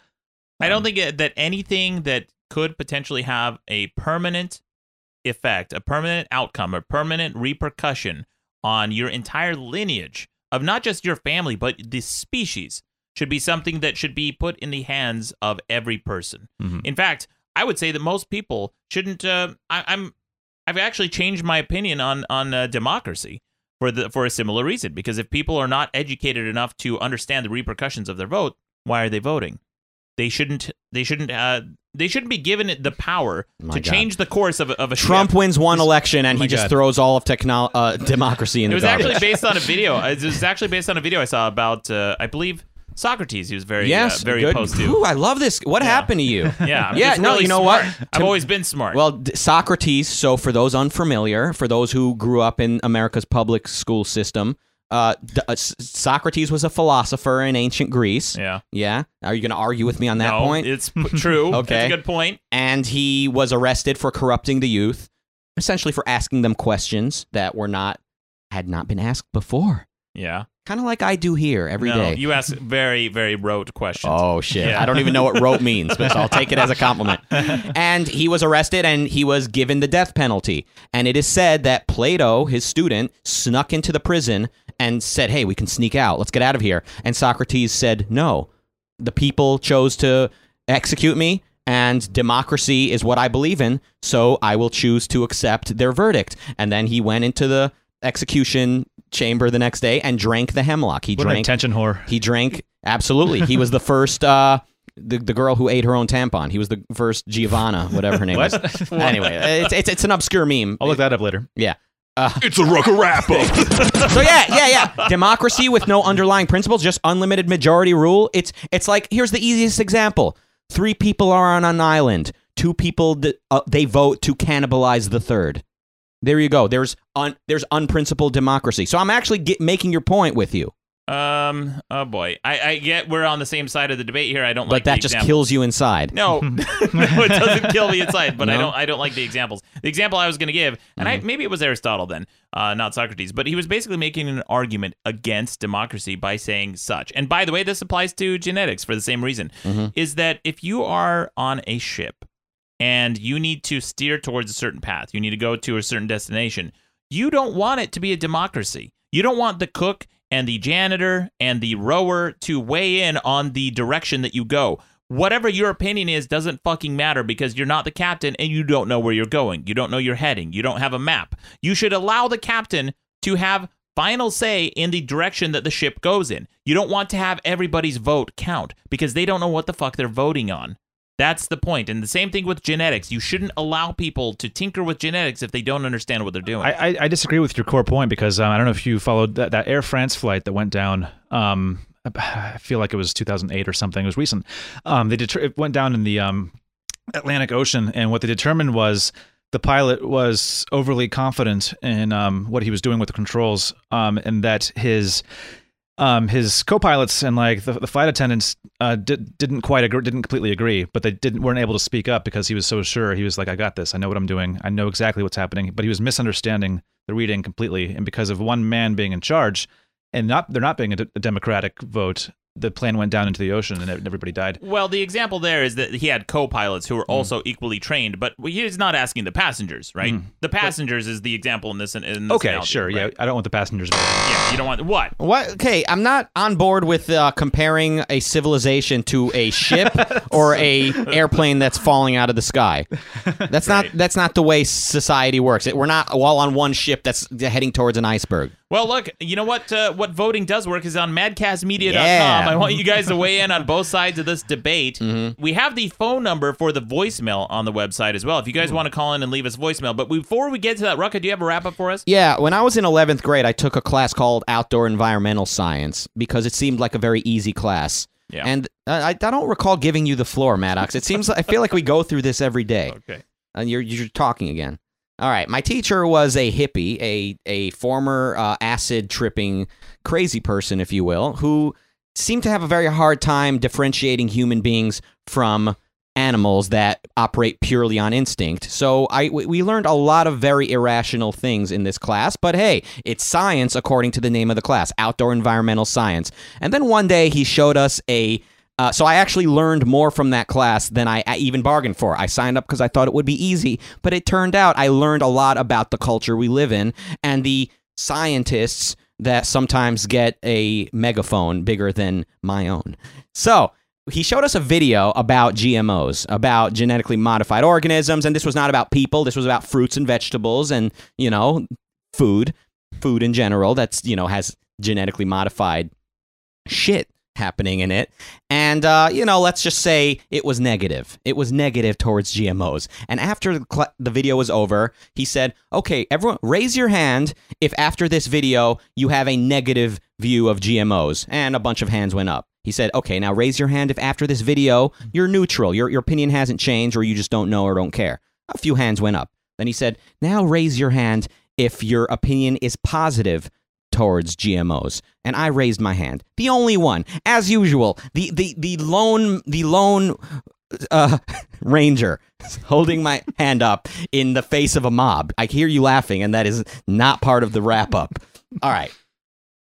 I don't think that anything that could potentially have a permanent effect, a permanent outcome, a permanent repercussion on your entire lineage of not just your family, but the species should be something that should be put in the hands of every person. Mhm. In fact, I would say that most people shouldn't. Uh, I, I'm. I've actually changed my opinion on on uh, democracy for the for a similar reason. Because if people are not educated enough to understand the repercussions of their vote, why are they voting? They shouldn't. They shouldn't. Uh, they shouldn't be given the power My to God. change the course of a, of a Trump ship. wins one election and my he just God. throws all of techno- uh, democracy in It the was garbage. actually based on a video. It was actually based on a video I saw about. Uh, I believe Socrates. He was very yes, uh, very good. opposed to. Ooh, I love this. What happened to you? Yeah, I'm Yeah, no, really you know smart. what? I've always been smart. Well, Socrates. So, for those unfamiliar, for those who grew up in America's public school system, uh, uh, Socrates was a philosopher in ancient Greece. yeah. Yeah. Are you going to argue with me on that no, point? it's p- true. Okay. That's a good point. and he was arrested for corrupting the youth, essentially for asking them questions that were not had not been asked before. Yeah. Kind of like I do here every day. no, you ask very very rote questions. Oh shit! Yeah. I don't even know what rope means, but I'll take it as a compliment. And he was arrested and he was given the death penalty. And it is said that Plato, his student, snuck into the prison and said, "Hey, we can sneak out. Let's get out of here." And Socrates said, "No. The people chose to execute me." And democracy is what I believe in, so I will choose to accept their verdict. And then he went into the execution chamber the next day and drank the hemlock. He What drank attention whore. he drank absolutely. He was the first uh the, the girl who ate her own tampon. He was the first Giovanna, whatever her name What? was. Anyway, it's, it's it's an obscure meme. I'll look that up later. Yeah. Uh, It's a Rucka wrap up. so yeah, yeah, yeah. Democracy with no underlying principles, just unlimited majority rule. It's it's like here's the easiest example: three people are on an island. Two people uh, they vote to cannibalize the third. There you go. There's un, there's unprincipled democracy. So I'm actually get, making your point with you. Um. Oh boy. I, I get we're on the same side of the debate here. I don't But like. that just example. kills you inside. No, no, it doesn't kill me inside. But I don't. I don't like the examples. The example I was going to give, and Mm-hmm. I maybe it was Aristotle then, uh, not Socrates, but he was basically making an argument against democracy by saying such. And by the way, this applies to genetics for the same reason. Mhm. Is that if you are on a ship and you need to steer towards a certain path, you need to go to a certain destination. You don't want it to be a democracy. You don't want the cook and the janitor and the rower to weigh in on the direction that you go. Whatever your opinion is doesn't fucking matter because you're not the captain and you don't know where you're going. You don't know your heading. You don't have a map. You should allow the captain to have final say in the direction that the ship goes in. You don't want to have everybody's vote count because they don't know what the fuck they're voting on. That's the point. And the same thing with genetics. You shouldn't allow people to tinker with genetics if they don't understand what they're doing. I, I, I disagree with your core point because um, I don't know if you followed that, that Air France flight that went down. Um, I feel like it was 2008 or something. It was recent. Um, they deter- it went down in the um, Atlantic Ocean, and what they determined was the pilot was overly confident in um, what he was doing with the controls, um, and that his um, his co-pilots and like the, the flight attendants uh, did, didn't quite agree, didn't completely agree, but they didn't weren't able to speak up because he was so sure. He was like, "I got this. I know what I'm doing. I know exactly what's happening." But he was misunderstanding the reading completely, and because of one man being in charge, and not there not being a, d- a democratic vote, the plane went down into the ocean and everybody died. Well, the example there is that he had co-pilots who were also equally trained, but he's not asking the passengers, right? The passengers is the example in this. In this Okay, analogy, sure, yeah. I don't want the passengers. voting. yeah. You don't want what? What? Okay, I'm not on board with uh, comparing a civilization to a ship or a airplane that's falling out of the sky. That's not that's not the way society works. It, we're not all on one ship that's heading towards an iceberg. Well, look, you know what? Uh, what voting does work is on madcastmedia.com. Yeah. I want you guys to weigh in on both sides of this debate. Mm-hmm. We have the phone number for the voicemail on the website as well. If you guys want to call in and leave us voicemail, but before we get to that, Rucka, do you have a wrap up for us? Yeah, when I was in 11th grade, I took a class called Outdoor Environmental Science because it seemed like a very easy class. Yeah. And uh, I, I don't recall giving you the floor, Maddox. It seems I feel like we go through this every day. Okay. and you're you're talking again. All right, my teacher was a hippie, a a former uh, acid tripping crazy person, if you will, who seemed to have a very hard time differentiating human beings from animals that operate purely on instinct. So I we learned a lot of very irrational things in this class, but hey, it's science according to the name of the class, outdoor environmental science. And then one day he showed us a uh, so I actually learned more from that class than I even bargained for. I signed up because I thought it would be easy, but it turned out I learned a lot about the culture we live in and the scientists that sometimes get a megaphone bigger than my own. So he showed us a video about GMOs, about genetically modified organisms, and this was not about people. This was about fruits and vegetables, and you know, food, food in general. That's you know has genetically modified shit happening in it. And, uh, you know, let's just say it was negative. It was negative towards GMOs. And after the, cl- the video was over, he said, okay, everyone, raise your hand if after this video you have a negative view of GMOs. And a bunch of hands went up. He said, okay, now raise your hand if after this video you're neutral, your, your opinion hasn't changed, or you just don't know or don't care. A few hands went up. Then he said, now raise your hand if your opinion is positive towards GMOs. And I raised my hand. The only one. As usual, the the the lone the lone uh ranger holding my hand up in the face of a mob. I hear you laughing and that is not part of the wrap up. All right.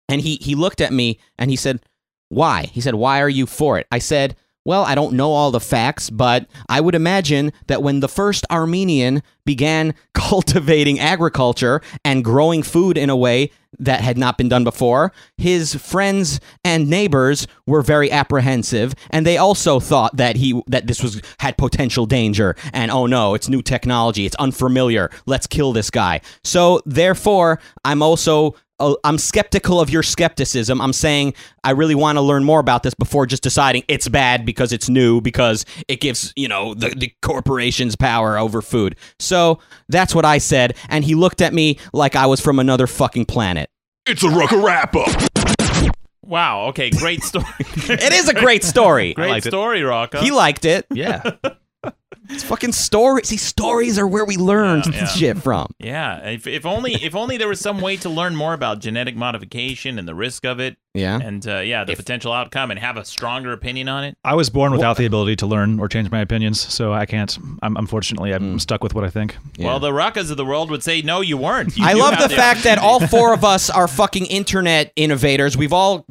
And he he looked at me and he said, "Why?" He said, "Why are you for it?" I said, well, I don't know all the facts, but I would imagine that when the first Armenian began cultivating agriculture and growing food in a way that had not been done before, his friends and neighbors were very apprehensive, and they also thought that he that this was had potential danger. And oh no, it's new technology, it's unfamiliar. Let's kill this guy. So therefore, I'm also I'm skeptical of your skepticism. I'm saying I really want to learn more about this before just deciding it's bad because it's new because it gives you know the, the corporations power over food. So that's what I said, and he looked at me like I was from another fucking planet. It's a Rucka wrap up. Wow. Okay. Great story. It is a great story. great liked it. story, Rocco. he liked it. Yeah. It's fucking stories. See, stories are where we learn Yeah, yeah. shit from. Yeah, if, if only if only there was some way to learn more about genetic modification and the risk of it, Yeah. and uh, yeah, the potential outcome, and have a stronger opinion on it. I was born without the ability to learn or change my opinions, so I can't. I'm unfortunately I'm stuck with what I think. Yeah. Well, the Ruckas of the world would say, no, you weren't. You I love have the fact that all four of us are fucking internet innovators. We've all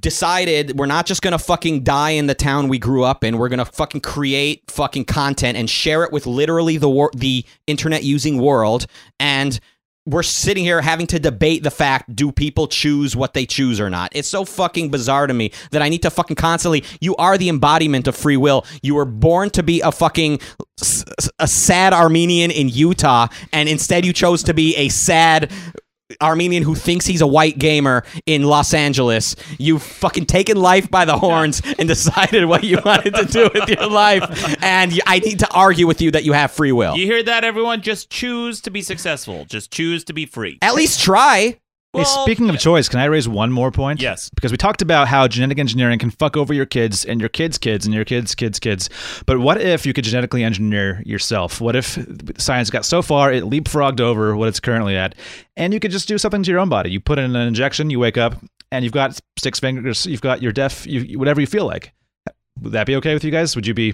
decided we're not just gonna fucking die in the town we grew up in. We're gonna fucking create fucking content and share it with literally the wor- the internet using world. And we're sitting here having to debate the fact: do people choose what they choose or not? It's so fucking bizarre to me that I need to fucking constantly. You are the embodiment of free will. You were born to be a fucking a sad Armenian in Utah, and instead you chose to be a sad Armenian who thinks he's a white gamer in Los Angeles. You've fucking taken life by the horns and decided what you wanted to do with your life. And I need to argue with you that you have free will. You hear that, everyone? Just choose to be successful. Just choose to be free. At least try. Hey, speaking of choice, can I raise one more point? Yes. Because we talked about how genetic engineering can fuck over your kids and your kids' kids and your kids' kids' kids. But what if you could genetically engineer yourself? What if science got so far it leapfrogged over what it's currently at, and you could just do something to your own body? You put in an injection, you wake up, and you've got six fingers, you've got your deaf, you, whatever you feel like. Would that be okay with you guys? Would you be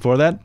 for that?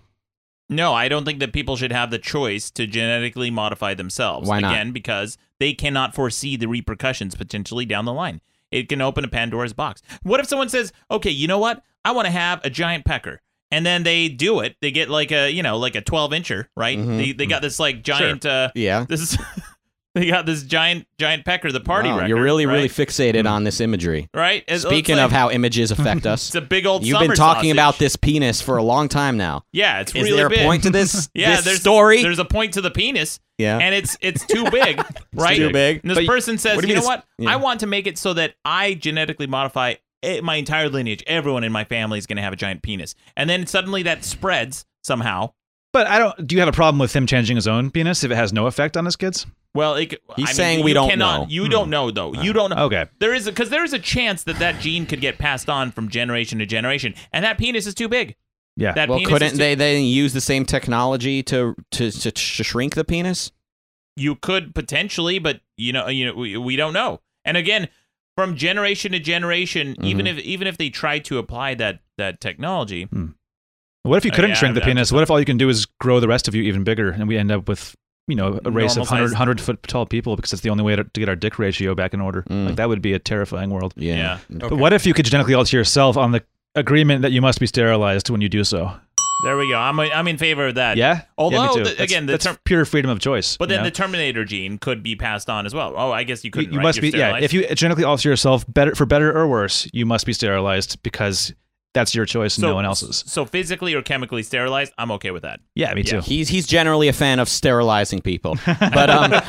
No, I don't think that people should have the choice to genetically modify themselves. Why not? Again, because they cannot foresee the repercussions potentially down the line. It can open a Pandora's box. What if someone says, "Okay, you know what? I want to have a giant pecker." And then they do it. They get like a, you know, like a 12 incher, right? Mhm. They, they got this like giant uh Yeah. this is they got this giant giant pecker, the party Wow, record. you're really, really right? fixated mm-hmm. on this imagery. right. It Speaking like- of how images affect us, it's a big old you've been talking sausage. about this penis for a long time now. Yeah, it's Is really there a point to this, yeah, this there's story? There's a point to the penis. Yeah. and it's it's too big, right? too big. And this person says, you you know what? yeah. I want to make it so that I genetically modify my entire lineage. Everyone in my family is going to have a giant penis, and then suddenly that spreads somehow. But I don't. Do you have a problem with him changing his own penis if it has no effect on his kids? Well, it, He's I mean, saying we you don't cannot, know. You don't know though. You don't know. Okay. There is because there is a chance that that gene could get passed on from generation to generation, and that penis is too big. Yeah. That well, couldn't too- they then use the same technology to, to to to shrink the penis? you could potentially, but you know, you know, we, we don't know. And again, from generation to generation, Mm-hmm. even if even if they try to apply that that technology, What if you Uh, couldn't yeah, shrink the I'm- I'm penis? What if all you can do is grow the rest of you even bigger, and we end up with you know a race of 100, 100 foot tall people because it's the only way to, to get our dick ratio back in order? Mm. Like that would be a terrifying world. Yeah. Okay. But what if you could genetically alter yourself on the agreement that you must be sterilized when you do so? there we go. I'm I'm in favor of that. Yeah. Although, yeah, me too. the- That's- again, the that's pure freedom of choice. But you then know? the Terminator gene could be passed on as well. Oh, I guess you you, couldn't. you right? must You're be yeah. If you genetically alter yourself, better for better or worse, you must be sterilized because that's your choice and so, no one else's. So physically or chemically sterilized, I'm okay with that. Yeah, me too. He's he's generally a fan of sterilizing people, but um,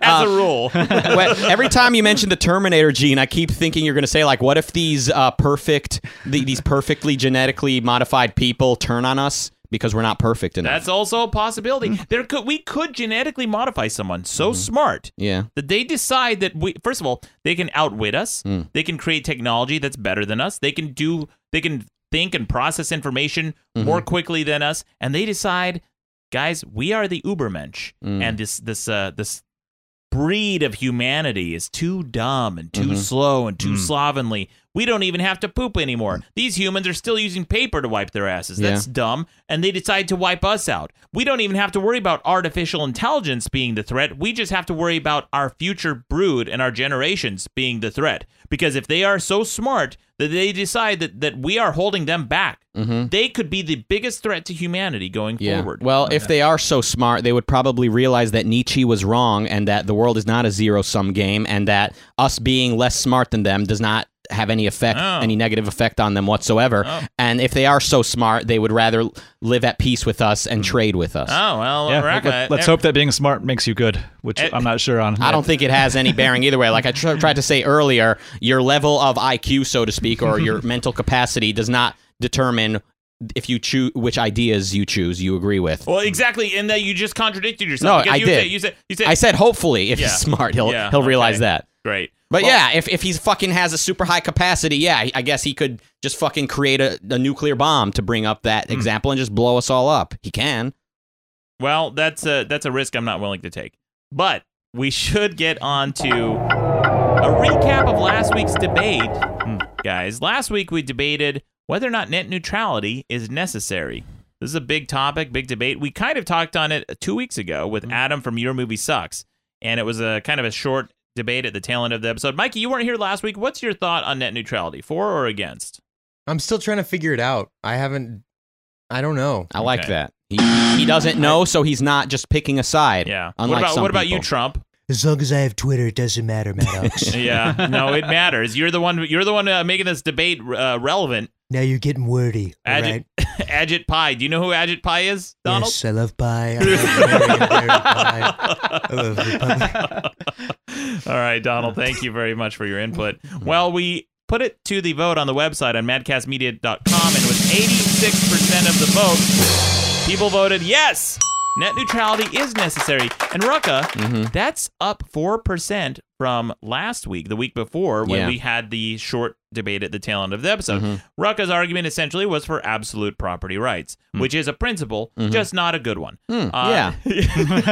As a rule, when- every time you mention the Terminator gene, I keep thinking you're going to say like, what if these uh, perfect, the, these perfectly genetically modified people turn on us because we're not perfect enough? that's also a possibility. There could we could genetically modify someone so Mm-hmm. smart yeah. that they decide that we first of all they can outwit us Mm. they can create technology that's better than us they can do they can think and process information Mm-hmm. more quickly than us and they decide guys we are the ubermensch Mm. and this this uh this breed of humanity is too dumb and too Mhm. slow and too Mm. slovenly we don't even have to poop anymore these humans are still using paper to wipe their asses that's dumb and they decide to wipe us out we don't even have to worry about artificial intelligence being the threat we just have to worry about our future brood and our generations being the threat because if they are so smart that they decide that, that we are holding them back Mm-hmm. they could be the biggest threat to humanity going Yeah. forward Well, if they are so smart, they would probably realize that Nietzsche was wrong and that the world is not a zero sum game and that us being less smart than them does not have any effect, Oh. any negative effect on them whatsoever. Oh. And if they are so smart, they would rather live at peace with us and trade with us. oh well Yeah, Rucka, let, us hope that being smart makes you good, which Eh, I'm not sure on. I don't think it has any bearing either way. Like I tr- tried to say earlier, your level of IQ, so to speak, or your mental capacity does not determine if you choose which ideas you choose you agree with. well exactly in that you just contradicted yourself No, I you did. Said, you said you said I said hopefully if Yeah. he's smart, he'll Yeah, he'll realize okay. that. Great. But yeah, if, if he's fucking has a super high capacity, yeah, I guess he could just fucking create a, a nuclear bomb to bring up that hmm. example and just blow us all up. He can. Well, that's a that's a risk I'm not willing to take. But we should get on to a recap of last week's debate, hmm. guys. Last week we debated whether or not net neutrality is necessary. This is a big topic, big debate. We kind of talked on it two weeks ago with hmm. Adam from Your Movie Sucks, and it was a kind of a short debate at the tail end of the episode. Mikey, you weren't here last week. What's your thought on net neutrality, for or against? I'm still trying to figure it out. I haven't. I don't know. I like Okay. that. He, he doesn't know, so he's not just picking a side. Yeah. Unlike what about some what about you. Trump? As long as I have Twitter, it doesn't matter, Maddox. Yeah, no, it matters. You're the one. You're the one uh, making this debate uh, relevant. now you're getting wordy. Ajit, right? Ajit Pai. Do you know who Ajit Pai is, Donald? Yes, I love pie. I love American Dairy pie. I love. All right, Donald. Thank you very much for your input. Well, we put it to the vote on the website on madcastmedia.com, and with 86% of the vote, people voted yes. Net neutrality is necessary. And Rucka, Mm-hmm. that's up 4% from last week, the week before, when Yeah. we had the short debate at the tail end of the episode. Mhm. Rucka's argument essentially was for absolute property rights, which is a principle, just not a good one. Hmm, Uh, yeah.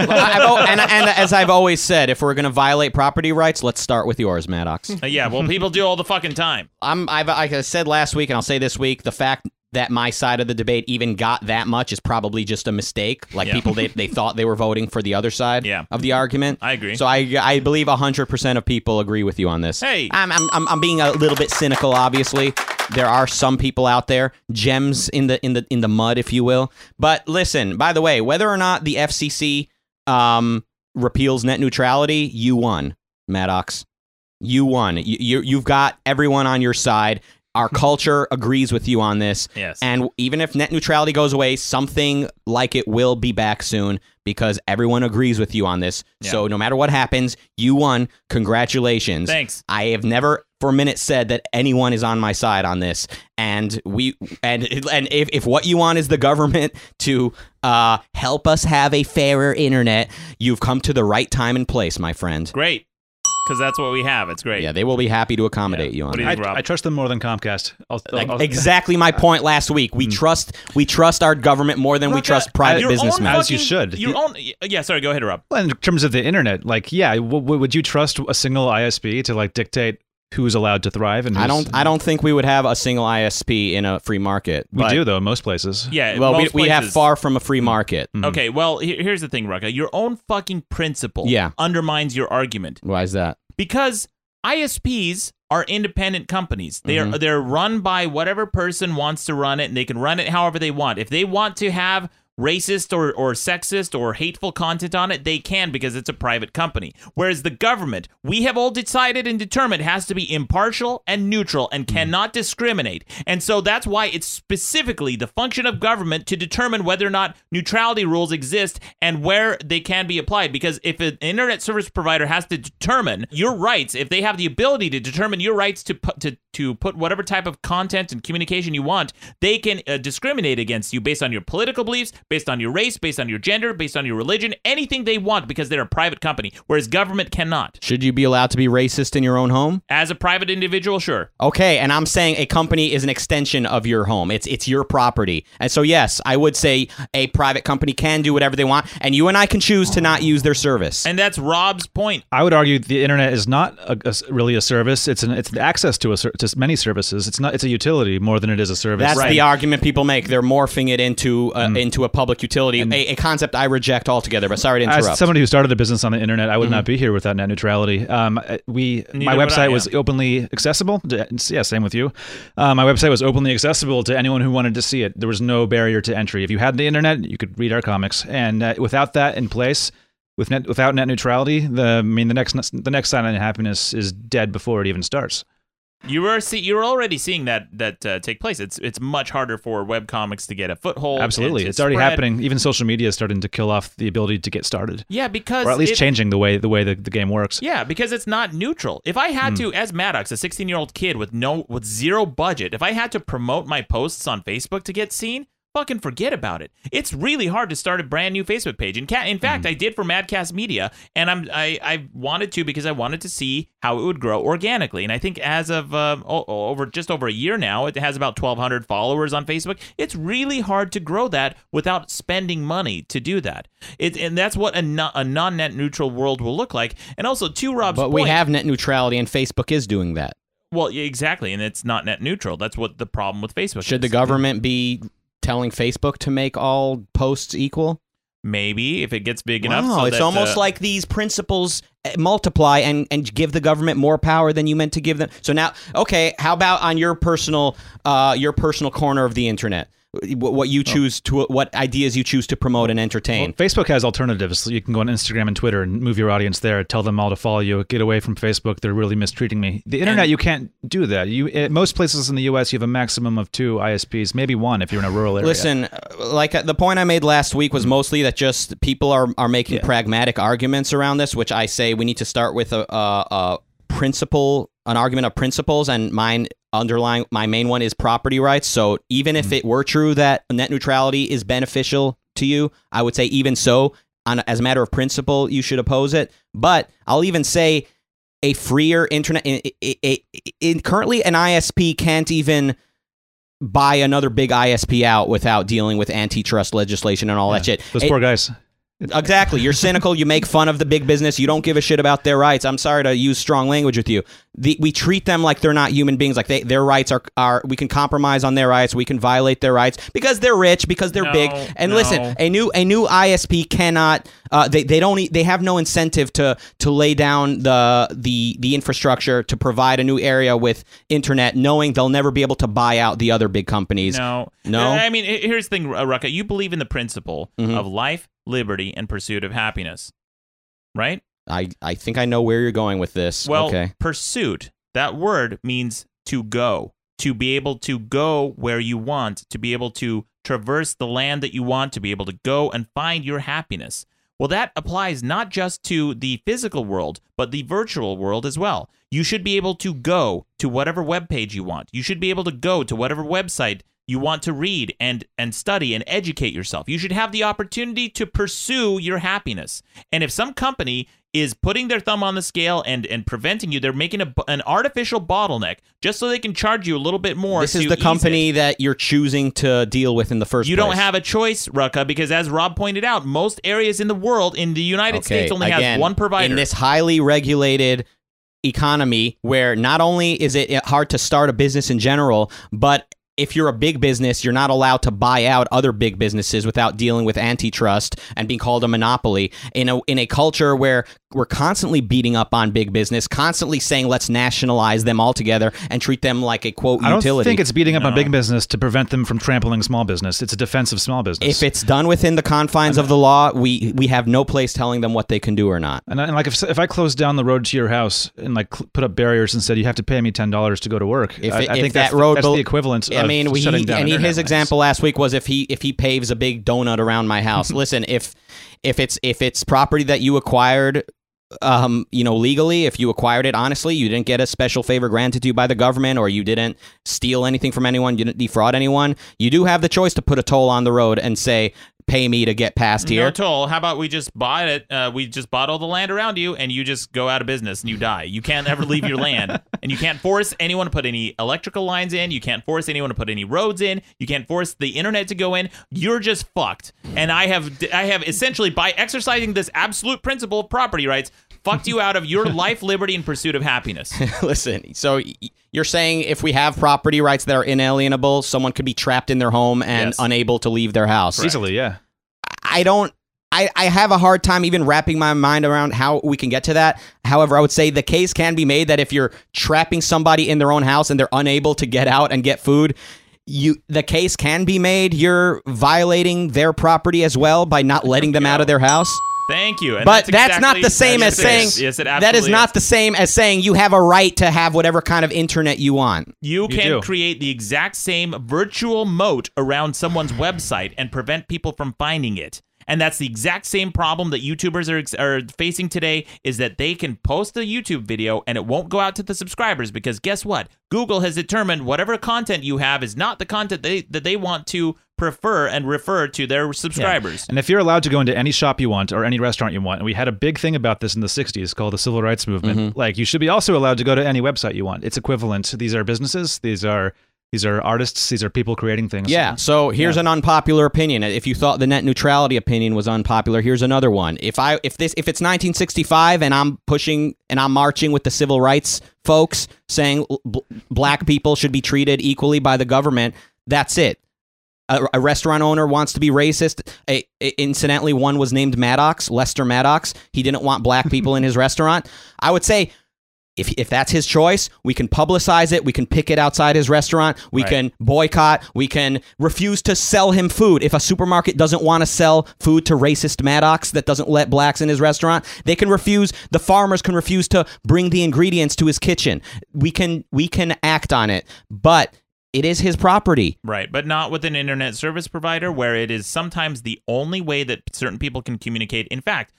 Well, I've and, and as I've always said, if we're going to violate property rights, let's start with yours, Maddox. Uh, yeah, well, people do all the fucking time. I'm, I've, like I said last week, and I'll say this week, the fact that my side of the debate even got that much is probably just a mistake. Like Yeah. people, they, they thought they were voting for the other side Yeah. of the argument. I agree. So I, I believe 100% of people agree with you on this. Hey. I'm, I'm, I'm, being a little bit cynical, obviously. There are some people out there, gems in the in the in the mud, if you will. But listen, by the way, whether or not the FCC um, repeals net neutrality, you won, Maddox. You won. You, you you've got everyone on your side. Our culture agrees with you on this. Yes. And even if net neutrality goes away, something like it will be back soon because everyone agrees with you on this. Yeah. So no matter what happens, you won. Congratulations. Thanks. I have never for a minute said that anyone is on my side on this. And we and and if, if what you want is the government to uh, help us have a fairer internet, you've come to the right time and place, my friend. Great. Because that's what we have. It's great. Yeah, they will be happy to accommodate Yeah. you on What do that. you I, Rob. I trust them more than Comcast. I'll, I'll- Like, I'll- exactly my point last week. We hmm. trust we trust our government more than we Rucka, trust private your businessmen. own As you should. Your own. Yeah, sorry. Go ahead, Rob. Well, in terms of the internet, like, yeah, w- w- would you trust a single ISP to like dictate who's allowed to thrive? And I don't I don't think we would have a single ISP in a free market. We but- do though in most places. Yeah. Well, we, most we have far from a free market. Okay. Well, here's the thing, Rucka. Your own fucking principle Yeah. undermines your argument Why is that? because ISPs are independent companies. They Mm-hmm. are they're run by whatever person wants to run it, and they can run it however they want. If they want to have racist or, or sexist or hateful content on it, they can because it's a private company. Whereas the government, we have all decided and determined has to be impartial and neutral and cannot discriminate. And so that's why it's specifically the function of government to determine whether or not neutrality rules exist and where they can be applied. Because if an internet service provider has to determine your rights, if they have the ability to determine your rights to put to, to put whatever type of content and communication you want, they can uh, discriminate against you based on your political beliefs, based on your race, based on your gender, based on your religion, anything they want because they're a private company, whereas government cannot. Should you be allowed to be racist in your own home? As a private individual, sure. Okay, and I'm saying a company is an extension of your home. It's it's your property. And so yes, I would say a private company can do whatever they want and you and I can choose to not use their service. And that's Rob's point. I would argue the internet is not a, a s- really a service. It's an it's the access to a to many services. It's not it's a utility more than it is a service. That's Right. the argument people make. They're morphing it into uh, Mm. into a public utility, a, a concept I reject altogether. But sorry to interrupt. As somebody who started a business on the internet, I would not be here without net neutrality. Um, uh, we Neither my website was openly accessible. to- yeah, same with you. Uh, my website was openly accessible to anyone who wanted to see it. There was no barrier to entry. If you had the internet, you could read our comics. And uh, without that in place, with net without net neutrality, the I mean the next the next Cyanide and Happiness is dead before it even starts. You were see, you're already seeing that that uh, take place. It's it's much harder for web comics to get a foothold. Absolutely, it's already happening. Even social media is starting to kill off the ability to get started, Yeah, because or at least it- changing the way the way the, the game works. Yeah, because it's not neutral. If I had to, as Maddox, a 16 year old kid with no with zero budget, if I had to promote my posts on Facebook to get seen, fucking forget about it. It's really hard to start a brand new Facebook page. And in fact, Mm-hmm. I did for Madcast Media, and I'm I I wanted to because I wanted to see how it would grow organically. And I think as of o- over just over a year now, it has about 1,200 followers on Facebook. It's really hard to grow that without spending money to do that. It and that's what a, no, a non-net neutral world will look like. And also, to Rob's But we point- have net neutrality, and Facebook is doing that. well, exactly, and it's not net neutral. That's what the problem with Facebook. Should the government be telling Facebook to make all posts equal? maybe if it gets big enough? Wow, so it's that, almost uh, like these principles uh, multiply and, and give the government more power than you meant to give them. So now, okay, how about on your personal uh, your personal corner of the internet? What you choose to what ideas you choose to promote and entertain. Well, Facebook has alternatives. You can go on Instagram and Twitter and move your audience there. Tell them all to follow you. Get away from Facebook. They're really mistreating me. The internet, you can't do that. You at most places in the U.S. you have a maximum of two ISPs, maybe one if you're in a rural area. Listen, uh, like uh, the point I made last week was mostly that just people are are making pragmatic arguments around this, which I say we need to start with a, a, a principle, an argument of principles, and mine underlying my main one is property rights. So even if mm-hmm. it were true that net neutrality is beneficial to you, I would say even so, on as a matter of principle, you should oppose it. But I'll even say a freer internet. In, in, in, currently, an ISP can't even buy another big ISP out without dealing with antitrust legislation and all that shit. Those poor guys. Exactly. You're cynical. You make fun of the big business. You don't give a shit about their rights. I'm sorry to use strong language with you. The, we treat them like they're not human beings. Like they, their rights are, are. We can compromise on their rights. We can violate their rights because they're rich, because they're No, big. And no. listen, a new a new ISP cannot. Uh, they they don't. They have no incentive to to lay down the the the infrastructure to provide a new area with internet, knowing they'll never be able to buy out the other big companies. No, No? I mean, here's the thing, Rucka. You believe in the principle Mhm. of life, liberty, and pursuit of happiness, right? I I think I know where you're going with this. Well, okay. pursuit. That word means to go, to be able to go where you want, to be able to traverse the land that you want, to be able to go and find your happiness. Well, that applies not just to the physical world, but the virtual world as well. You should be able to go to whatever web page you want. You should be able to go to whatever website you want to read and and study and educate yourself. You should have the opportunity to pursue your happiness. And if some company is putting their thumb on the scale and and preventing you, they're making a, an artificial bottleneck just so they can charge you a little bit more. This is the company it. that you're choosing to deal with in the first You place. don't have a choice, Rucka, because as Rob pointed out, most areas in the world, in the United States, only again, has one provider. In this highly regulated economy where not only is it hard to start a business in general, but if you're a big business, you're not allowed to buy out other big businesses without dealing with antitrust and being called a monopoly. In a in a culture where we're constantly beating up on big business, constantly saying let's nationalize them altogether and treat them like a quote I don't utility. think it's beating up on big business to prevent them from trampling small business. It's a defense of small business. if it's done within the confines of the law, we we have no place telling them what they can do or not. And, I- and like if if I closed down the road to your house and like put up barriers and said you have to pay me ten dollars to go to work, If, I, it- I if think that that's, the- road, that's the equivalent. I of mean, we, shutting down and he- his lanes. example last week was if he if he paves a big donut around my house. Listen, if if it's if it's property that you acquired um you know legally if you acquired it honestly you didn't get a special favor granted to you by the government or you didn't steal anything from anyone you didn't defraud anyone you do have the choice to put a toll on the road and say pay me to get past here No toll. How about we just buy it? Uh, we just bought all the land around you, and you just go out of business and you die. You can't ever leave your land, and you can't force anyone to put any electrical lines in. You can't force anyone to put any roads in. You can't force the internet to go in. You're just fucked. And I have, I have essentially by exercising this absolute principle of property rights, fucked you out of your life, liberty, and pursuit of happiness. Listen, so you're saying if we have property rights that are inalienable, someone could be trapped in their home and Yes. unable to leave their house. easily, yeah. I don't. I, I have a hard time even wrapping my mind around how we can get to that. However, I would say the case can be made that if you're trapping somebody in their own house and they're unable to get out and get food, you the case can be made you're violating their property as well by not letting them out of their house. Thank you. And But that's, not exactly- the same as saying yes, it that is absolutely not the same as saying you have a right to have whatever kind of internet you want. You can do. create the exact same virtual moat around someone's website and prevent people from finding it. And that's the exact same problem that YouTubers are, are facing today is that they can post a YouTube video and it won't go out to the subscribers because guess what? Google has determined whatever content you have is not the content they, that they want to prefer and refer to their subscribers. And if you're allowed to go into any shop you want or any restaurant you want, and we had a big thing about this in the 60s called the civil rights movement, Mm-hmm. like you should be also allowed to go to any website you want. It's equivalent. These are businesses, these are these are artists, these are people creating things. Yeah. So here's an unpopular opinion. If you thought the net neutrality opinion was unpopular, here's another one. If I if this if it's 1965 and I'm pushing and I'm marching with the civil rights folks saying bl- black people should be treated equally by the government, that's it. A, a restaurant owner wants to be racist. A, a- incidentally, one was named Maddox, Lester Maddox. He didn't want black people in his restaurant. I would say if, if that's his choice, we can publicize it. We can pick it outside his restaurant. We Right. can boycott. We can refuse to sell him food. If a supermarket doesn't want to sell food to racist Maddox that doesn't let blacks in his restaurant, they can refuse. The farmers can refuse to bring the ingredients to his kitchen. We can we can act on it, but it is his property. Right, but not with an internet service provider where it is sometimes the only way that certain people can communicate. In fact,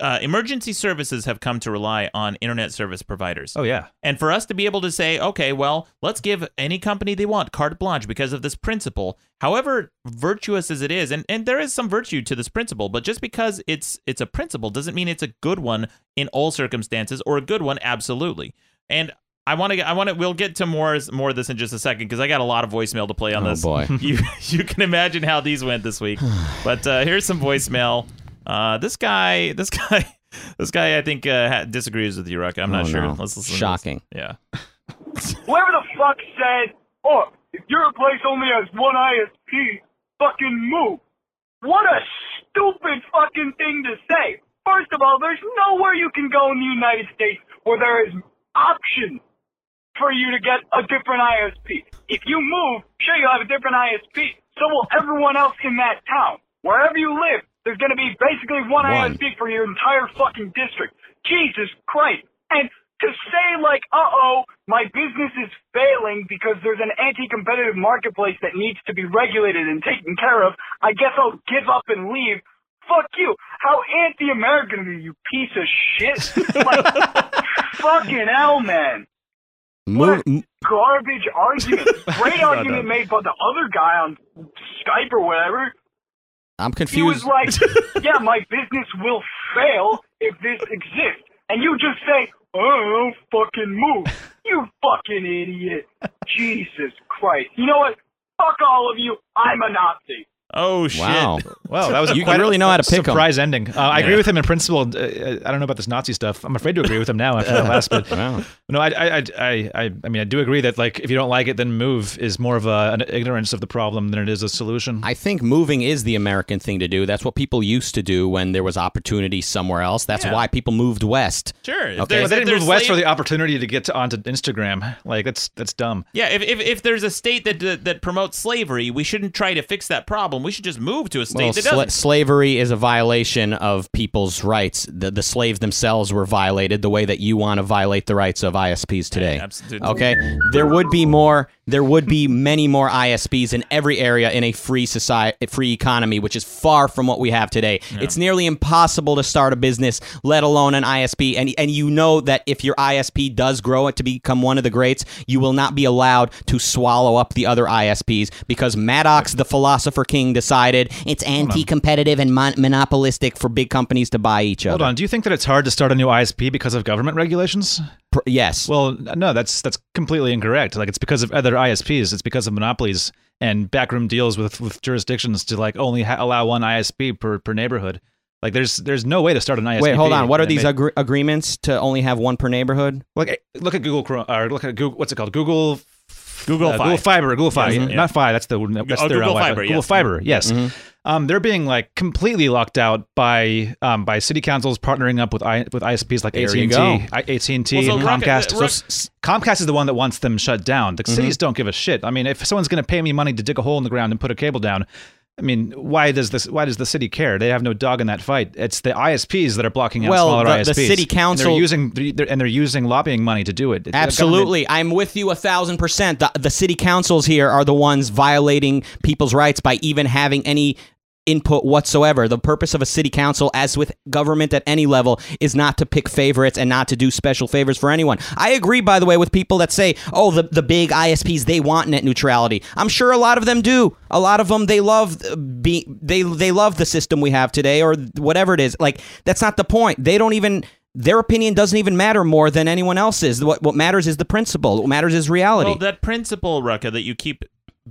uh, emergency services have come to rely on internet service providers. Oh yeah. And for us to be able to say, okay, well, let's give any company they want carte blanche because of this principle, however virtuous as it is, and, and there is some virtue to this principle, but just because it's it's a principle doesn't mean it's a good one in all circumstances or a good one absolutely. And I want to I want to we'll get to more more of this in just a second because I got a lot of voicemail to play on Oh, this. boy. you you can imagine how these went this week. but uh, here's some voicemail. Uh, this guy this guy this guy I think uh, ha- disagrees with you, Ruck. I'm not Oh, sure. no. Let's listen. to this. Shocking. Yeah. Whoever the fuck said, oh, if your place only has one ISP, fucking move. What a stupid fucking thing to say. First of all, there's nowhere you can go in the United States where there is option for you to get a different ISP. If you move, sure you'll have a different ISP. So will everyone else in that town. Wherever you live, there's going to be basically one, One. ISP for your entire fucking district. Jesus Christ. And to say like, uh-oh, my business is failing because there's an anti-competitive marketplace that needs to be regulated and taken care of, I guess I'll give up and leave. Fuck you. How anti-American are you, piece of shit? like, fucking hell, man. Move, garbage argument. Great argument made by the other guy on Skype or whatever. I'm He confused. was like, yeah, my business will fail if this exists. And you just say, oh, fucking move. You fucking idiot. Jesus Christ. You know what? Fuck all of you. I'm a Nazi. Oh shit. wow. Well, that was a You quite really know how to pick 'em. surprise ending. Uh, I agree with him in principle. Uh, I don't know about this Nazi stuff. I'm afraid to agree with him now after that last bit. Wow. No, I, I, I, I, I I mean, I do agree that like if you don't like it, then move is more of a, an ignorance of the problem than it is a solution. I think moving is the American thing to do. That's what people used to do when there was opportunity somewhere else. That's Yeah. why people moved west. Sure. Okay. there's- but they didn't there's move west for the opportunity to get to, onto Instagram. Like that's that's dumb. Yeah, if, if, if there's a state that, that that promotes slavery, we shouldn't try to fix that problem. We should just move to a state Well, that doesn't. slavery is a violation of people's rights. The, the slaves themselves were violated the way that you want to violate the rights of ISPs today. absolutely. Okay, there would be more. There would be many more ISPs in every area in a free society, free economy, which is far from what we have today. It's nearly impossible to start a business, let alone an ISP. And and you know that if your ISP does grow it to become one of the greats, you will not be allowed to swallow up the other ISPs because Maddox, the philosopher king, decided it's anti-competitive and mon- monopolistic for big companies to buy each other. Hold on. Do you think that it's hard to start a new ISP because of government regulations? Yes. Well, no, that's that's completely incorrect. Like it's because of other ISPs. It's because of monopolies and backroom deals with with jurisdictions to like only ha- allow one ISP per per neighborhood. Like there's there's no way to start an ISP. Wait, hold on. What are these agre- agreements to only have one per neighborhood? Look, at- look at Google Chrome or look at Google. What's it called? Google. Google uh, Fi. Google Fiber, Google Fiber, Yes, yeah. yeah. not Fi. That's the that's Oh, their Google. Fiber, Google yes. Fiber, yes. Mm-hmm. Um, they're being like completely locked out by um, by city councils partnering up with I, with ISPs like AT and T, AT and T, and Rocket- Comcast. uh, So Rock- s- s- Comcast is the one that wants them shut down. The Mm-hmm. cities don't give a shit. I mean, if someone's going to pay me money to dig a hole in the ground and put a cable down. I mean, why does this? Why does the city care? They have no dog in that fight. It's the ISPs that are blocking out Well, smaller the- the ISPs. city And council- they're using they're, and they're using lobbying money to do it. The Absolutely. I'm with you a thousand percent. The, the city councils here are the ones violating people's rights by even having any input whatsoever. The purpose of a city council, as with government at any level, is not to pick favorites and not to do special favors for anyone. I agree, by the way, with people that say, oh, the, the big ISPs, they want net neutrality. I'm sure a lot of them do. A lot of them, they love uh, be, they, they love the system we have today or whatever it is. Like, that's not the point. They don't even their opinion doesn't even matter more than anyone else's. What what matters is the principle. What matters is reality. Well, that principle, Rucka, that you keep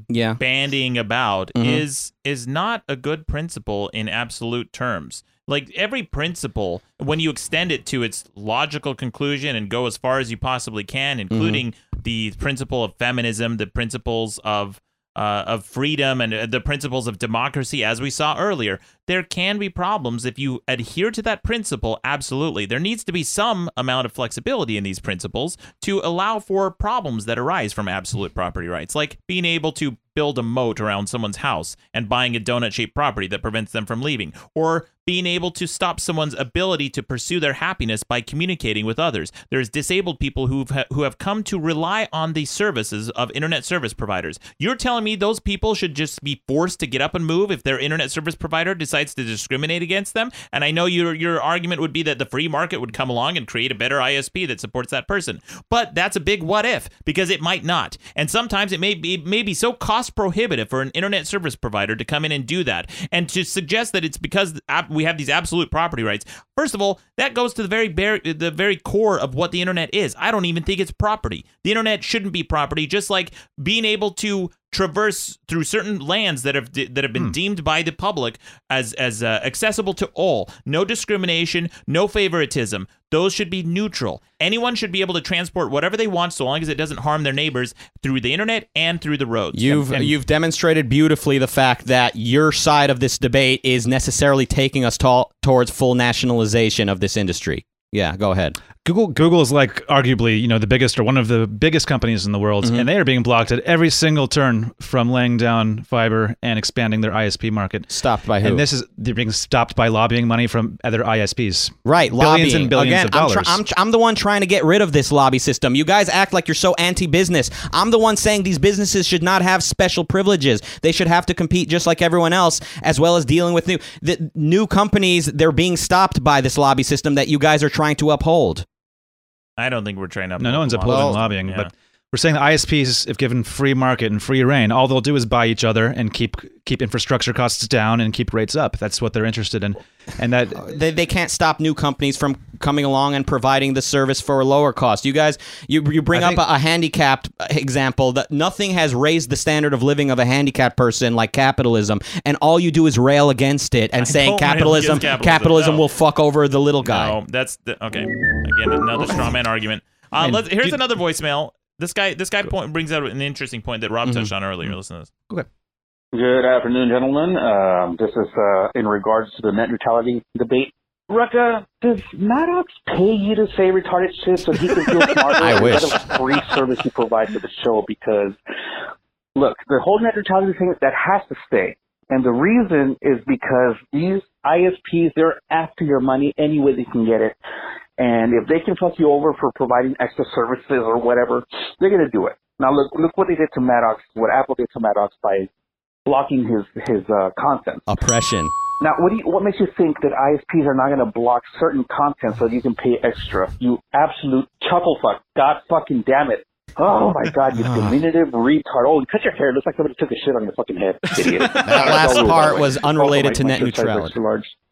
yeah. bandying about Mhm. is is not a good principle in absolute terms. Like every principle, when you extend it to its logical conclusion and go as far as you possibly can, including the principle of feminism, the principles of uh, of freedom, and uh, the principles of democracy, as we saw earlier, there can be problems if you adhere to that principle. Absolutely, there needs to be some amount of flexibility in these principles to allow for problems that arise from absolute property rights, like being able to build a moat around someone's house and buying a donut shaped property that prevents them from leaving, or being able to stop someone's ability to pursue their happiness by communicating with others. There's disabled people who've ha- who have come to rely on the services of internet service providers. You're telling me those people should just be forced to get up and move if their internet service provider decides to discriminate against them? And I know your your argument would be that the free market would come along and create a better ISP that supports that person. But that's a big what if because it might not. And sometimes it may be it may be so cost prohibitive for an internet service provider to come in and do that. And to suggest that it's because we have these absolute property rights. First of all, that goes to the very bar- the very core of what the internet is. I don't even think it's property. The internet shouldn't be property just like being able to traverse through certain lands that have that have been deemed by the public as as uh, accessible to all. No discrimination, no favoritism. Those should be neutral. Anyone should be able to transport whatever they want so long as it doesn't harm their neighbors through the internet and through the roads. You've And- you've demonstrated beautifully the fact that your side of this debate is necessarily taking us to- towards full nationalization of this industry. Yeah, go ahead. Google Google is like arguably you know the biggest or one of the biggest companies in the world, Mm-hmm. and they are being blocked at every single turn from laying down fiber and expanding their ISP market. Stopped by who? And this is they're being stopped by lobbying money from other ISPs. Right, billions lobbying. and billions Again, of I'm, dollars. I'm, I'm the one trying to get rid of this lobby system. You guys act like you're so anti-business. I'm the one saying these businesses should not have special privileges. They should have to compete just like everyone else, as well as dealing with new the new companies. They're being stopped by this lobby system that you guys are trying to uphold. I don't think we're trying to. no, no one's opposing laws. lobbying, Yeah. but we're saying the ISPs, if given free market and free reign, all they'll do is buy each other and keep keep infrastructure costs down and keep rates up. That's what they're interested in, and that They, they can't stop new companies from coming along and providing the service for a lower cost. You guys, you you bring I up think- a, a handicapped example that nothing has raised the standard of living of a handicapped person like capitalism, and all you do is rail against it and I saying capitalism, capitalism, capitalism, no. will fuck over the little guy. No, that's the, okay. Again, another straw man argument. Uh, let's, here's do- another voicemail. This guy, this guy point brings out an interesting point that Rob Mhm. touched on earlier. Listen to this. Okay. Good afternoon, gentlemen. Um, this is uh, in regards to the net neutrality debate. Rucka, does Maddox pay you to say retarded shit so he can feel smarter? I Is wish. that a free service you provide for the show? Because, look, the whole net neutrality thing, that has to stay. And the reason is because these ISPs, they're after your money any way they can get it. And if they can fuck you over for providing extra services or whatever, they're going to do it. Now look, look what they did to Maddox, what Apple did to Maddox by blocking his his uh, content. Oppression. Now, what do you, what makes you think that ISPs are not going to block certain content so that you can pay extra? You absolute chuckle fuck! God fucking damn it! Oh my God, you diminutive retard! Oh, you cut your hair. It looks like somebody took a shit on your fucking head, idiot. That last part was unrelated to my- net my shirt neutrality.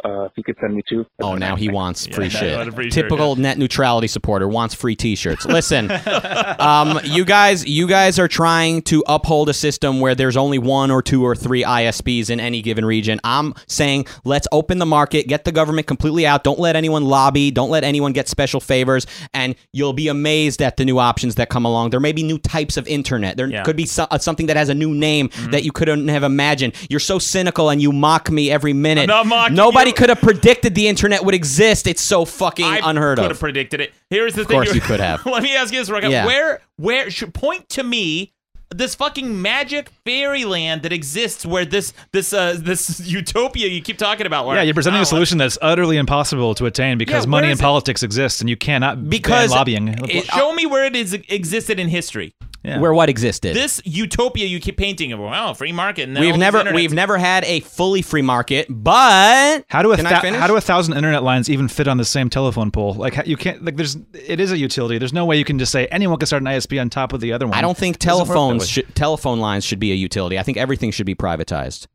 Extra large. Uh, if you could send me two. Oh, now he wants free Yeah, shit. what a shirt, Typical net neutrality supporter wants free T-shirts. Listen, um, you guys, you guys are trying to uphold a system where there's only one or two or three ISPs in any given region. I'm saying let's open the market, get the government completely out. Don't let anyone lobby. Don't let anyone get special favors, and you'll be amazed at the new options that come along. There may be new types of internet. There Yeah. could be so, uh, something that has a new name that you couldn't have imagined. You're so cynical and you mock me every minute. I'm not mocking Nobody could have predicted the internet would exist. It's so fucking I unheard of. could have predicted it. Here's the thing. Of course you could have. Let me ask you this. Yeah. Where, where should point to me this fucking magic fairyland that exists where this this uh this utopia you keep talking about? Where, yeah, you're presenting Oh, a solution that's utterly impossible to attain because Yeah, money and it? politics exist, and you cannot ban Because lobbying. it- Show me where it is existed in history. Yeah. where what existed. This utopia you keep painting of wow, free market. And we've never we've never had a fully free market, but How do a Can I thou- finish? how do a thousand internet lines even fit on the same telephone pole? Like you can't like there's it is a utility. There's no way you can just say anyone can start an ISP on top of the other one. I don't think It doesn't work that telephones should, telephone lines should be a utility. I think everything should be privatized.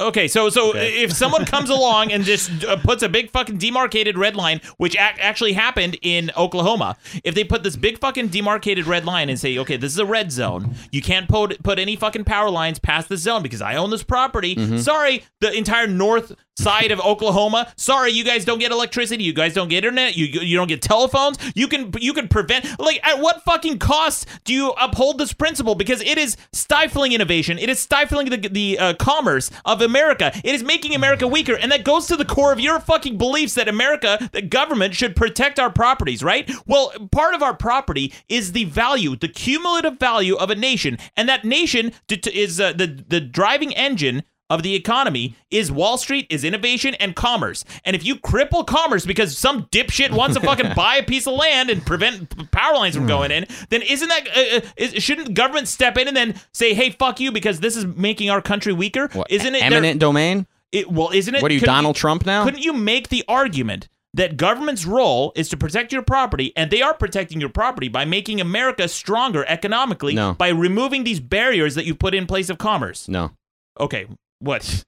Okay, so so Okay. if someone comes along and just uh, puts a big fucking demarcated red line, which ac- actually happened in Oklahoma, if they put this big fucking demarcated red line and say, okay, this is a red zone, you can't put put any fucking power lines past this zone because I own this property. Mm-hmm. Sorry, the entire north side of Oklahoma. Sorry, you guys don't get electricity. You guys don't get internet. You you don't get telephones. You can you can prevent like at what fucking cost do you uphold this principle? Because it is stifling innovation. It is stifling the the uh, commerce of America. It is making America weaker, and that goes to the core of your fucking beliefs that America, the government, should protect our properties. Right? Well, part of our property is the value, the cumulative value of a nation, and that nation is uh, the the driving engine of the economy is Wall Street, is innovation and commerce. And if you cripple commerce because some dipshit wants to fucking buy a piece of land and prevent power lines from going in, then isn't that uh, uh, is, shouldn't government step in and then say, "Hey, fuck you," because this is making our country weaker? What, Isn't it eminent domain? It, well, isn't it? What are you, Donald Trump now? Couldn't you make the argument? That government's role is to protect your property, and they are protecting your property by making America stronger economically No. by removing these barriers that you put in place of commerce. No. Okay, what?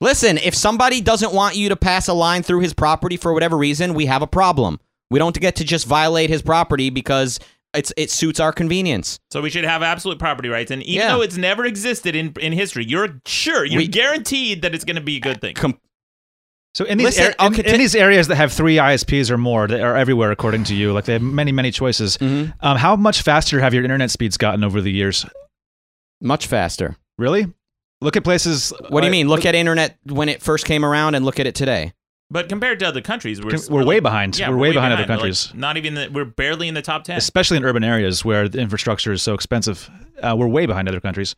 Listen, if somebody doesn't want you to pass a line through his property for whatever reason, we have a problem. We don't get to just violate his property because it's it suits our convenience. So we should have absolute property rights, and even Yeah. though it's never existed in in history, you're sure you're We- guaranteed that it's going to be a good thing. Com- So in these Listen, ar- I'll in, in these areas that have three ISPs or more that are everywhere according to you, like they have many many choices. Mhm. Um, how much faster have your internet speeds gotten over the years? Much faster. Really? Look at places. What do you uh, mean? Look at internet when it first came around and look at it today. But compared to other countries, we're We're way behind. Yeah, We're way behind other Like, countries. not even the, we're barely in the top ten. especially in urban areas where the infrastructure is so expensive. Uh, we're way behind other countries,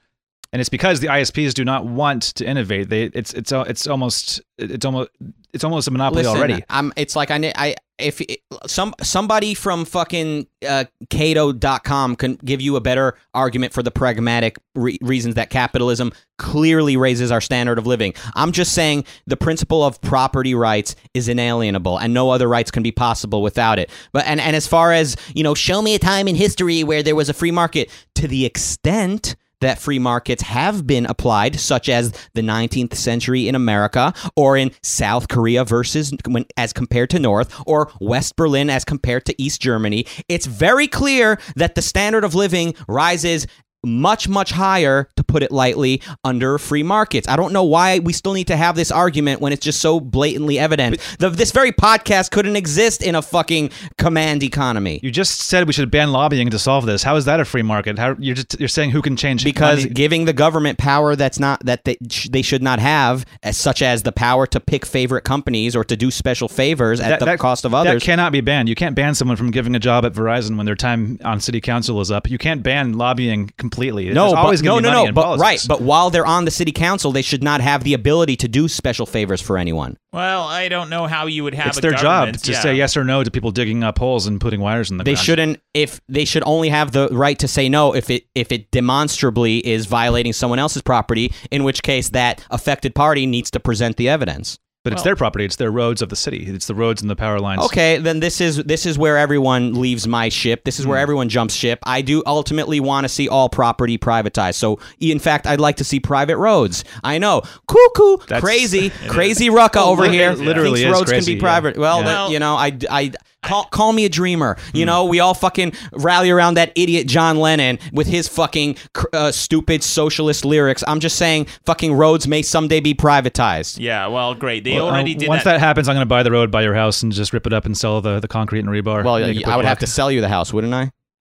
and it's because the ISPs do not want to innovate. They it's it's it's almost it's almost it's almost a monopoly Listen, already. I'm. It's like I. ne- I if some somebody from fucking uh, Cato.com can give you a better argument for the pragmatic re- reasons that capitalism clearly raises our standard of living. I'm just saying the principle of property rights is inalienable, and no other rights can be possible without it. But and and as far as you know, show me a time in history where there was a free market to the extent that free markets have been applied, such as the 19th century in America, or in South Korea versus when, as compared to North, or West Berlin as compared to East Germany. It's very clear that the standard of living rises much, much higher, to put it lightly, under free markets. I don't know why we still need to have this argument when it's just so blatantly evident. The, this very podcast couldn't exist in a fucking command economy. You just said we should ban lobbying to solve this. How is that a free market? How you're just you're saying who can change because money? giving the government power that's not that they, sh- they should not have as such as the power to pick favorite companies or to do special favors at the cost of others That cannot be banned. You can't ban someone from giving a job at Verizon when their time on city council is up. You can't ban lobbying completely. No, There's but, always no, gonna be no, money no. But politics. right, but while they're on the city council, they should not have the ability to do special favors for anyone. well, I don't know how you would have it's a their job to yeah. say yes or no to people digging up holes and putting wires in the They ground. shouldn't if they should only have the right to say no if it if it demonstrably is violating someone else's property, in which case that affected party needs to present the evidence. But it's their property. It's their roads of the city. It's the roads and the power lines. Okay, then this is this is where everyone leaves my ship. This is where hmm. everyone jumps ship. I do ultimately want to see all property privatized. So, in fact, I'd like to see private roads. I know, cuckoo, That's- crazy, crazy rucka oh, over here. literally thinks is roads crazy, can be yeah. private. Well, Yeah. that- Well- you know, I, I call call me a dreamer. You know, we all fucking rally around that idiot John Lennon with his fucking cr- uh, stupid socialist lyrics. I'm just saying, fucking roads may someday be privatized. Yeah, well, great. They Well, uh, already did once that. that. happens, I'm going to buy the road by your house and just rip it up and sell the, the concrete and rebar. Well, Make I would brick have to sell you the house, wouldn't I?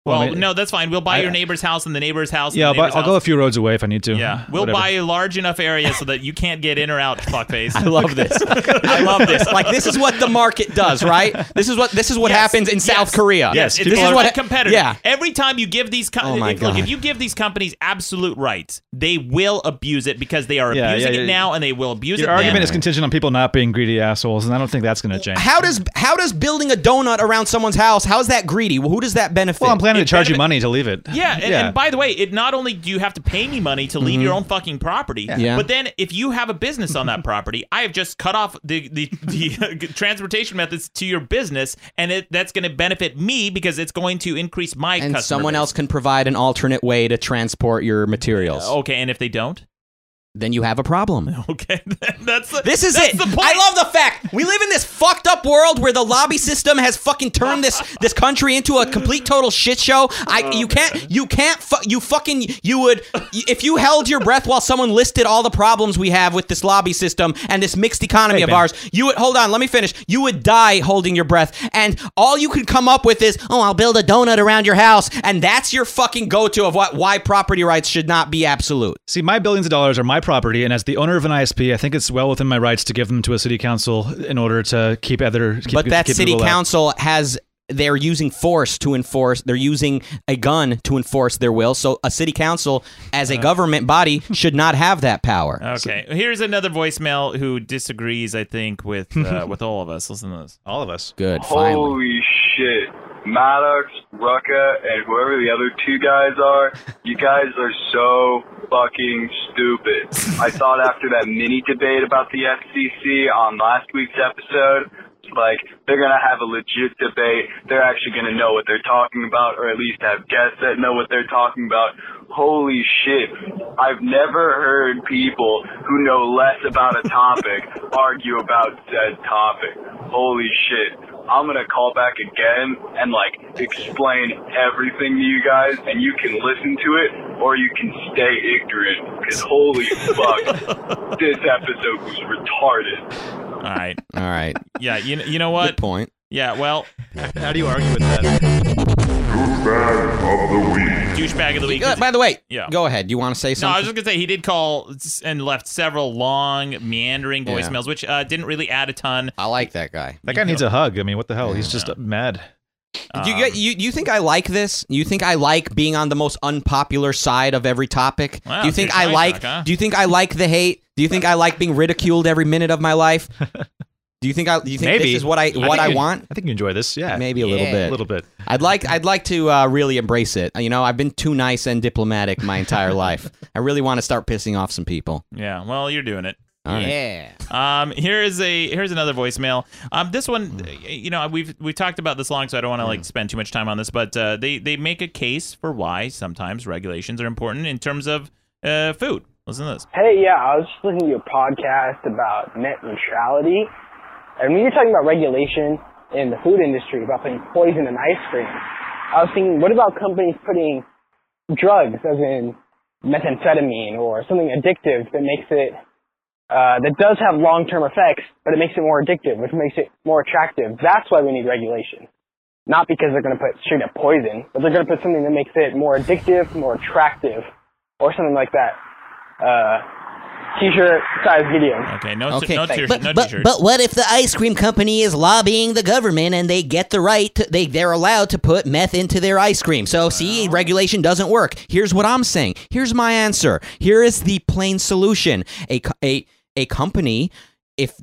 Well, Well, I mean- no, that's fine. We'll buy I- your neighbor's house and the neighbor's house. and Yeah, but I'll go a few roads away if I need to. Yeah, we'll Whatever. buy a large enough area so that you can't get in or out, fuckface. I love this. I love this. Like this is what the market does, right? This is what this is what Yes, happens in yes, South Korea. Yes, this this is what competitor. Yeah. Every time you give these, com- Oh if, look, if you give these companies absolute rights, they will abuse it because they are Yeah, abusing yeah, it yeah. now, and they will abuse Your it. Your argument then. is contingent on people not being greedy assholes, and I don't think that's going to change. How does mm. how does building a donut around someone's house? How is that greedy? Well, who does that benefit? Well, I'm gonna it charge you money to leave it. Yeah, and, and by the way, it not only do you have to pay me money to leave mm-hmm. your own fucking property, Yeah. but then if you have a business on that property, I have just cut off the the, the transportation methods to your business, and it that's going to benefit me because it's going to increase my and customer someone base. else can provide an alternate way to transport your materials. Okay, and if they don't, Then you have a problem. okay, that's the, This is that's it. I love the fact we live in this fucked up world where the lobby system has fucking turned this this country into a complete total shit show. I oh, you can't you can't fu- you fucking you would if you held your breath while someone listed all the problems we have with this lobby system and this mixed economy Hey, of Ben. ours. You would hold on, let me finish. You would die holding your breath and all you could come up with is, "Oh, I'll build a donut around your house." And that's your fucking go-to of what why property rights should not be absolute. See, my billions of dollars are my property, and as the owner of an ISP, I think it's well within my rights to give them to a city council in order to keep other. Keep, but that keep city people out. council has they're using force to enforce they're using a gun to enforce their will so a city council as Uh. a government body should not have that power Okay, here's another voicemail who disagrees. I think with uh, with all of us. Listen to this. all of us. good finally Holy shit. Maddox, Rucka, and whoever the other two guys are, you guys are so fucking stupid. I thought after that mini debate about the FCC on last week's episode, like, they're gonna have a legit debate. They're actually gonna know what they're talking about, or at least have guests that know what they're talking about. Holy shit. I've never heard people who know less about a topic argue about said topic. Holy shit. I'm gonna call back again and like explain everything to you guys, and you can listen to it or you can stay ignorant. Cause holy fuck, this episode was retarded. All right. all right Yeah. You you know what? good point Yeah. Well, How do you argue with that? Douchebag of the week. Uh, by the way Yeah. go ahead Do you want to say something? No, I was just gonna say he did call and left several long, meandering Yeah. voicemails, which uh, didn't really add a ton. I like that guy That guy needs a hug. I mean, what the hell? He's just mad. do you, get, you you think I like this? You think I like being on the most unpopular side of every topic? Wow, do you think I like? talk, huh? Do you think I like the hate? Do you think I like being ridiculed every minute of my life? Do you think I? Do you think Maybe this is what I what think I want? I think you enjoy this. Yeah, Maybe a little bit. a little bit. I'd like I'd like to uh, really embrace it. You know, I've been too nice and diplomatic my entire life. I really want to start pissing off some people. Yeah. Well, you're doing it. All right. Yeah. Um, here is a here's another voicemail. Um, this one, you know, we've we've talked about this long, so I don't want to like spend too much time on this. But uh, they they make a case for why sometimes regulations are important in terms of uh, food. Listen to this. Hey, yeah, I was just listening to your podcast about net neutrality, and when you're talking about regulation in the food industry about putting poison in ice cream, I was thinking, what about companies putting drugs, as in methamphetamine or something addictive that makes it uh, that does have long-term effects, but it makes it more addictive, which makes it more attractive. That's why we need regulation. Not because they're going to put straight up poison, but they're going to put something that makes it more addictive, more attractive, or something like that. Uh, t-shirt size video. Okay, no, Okay, no, t- But, no but, t-shirts. but what if the ice cream company is lobbying the government and they get the right to, they, they're allowed to put meth into their ice cream? So, see, regulation doesn't work. Here's what I'm saying. Here's my answer. Here is the plain solution. A a a company if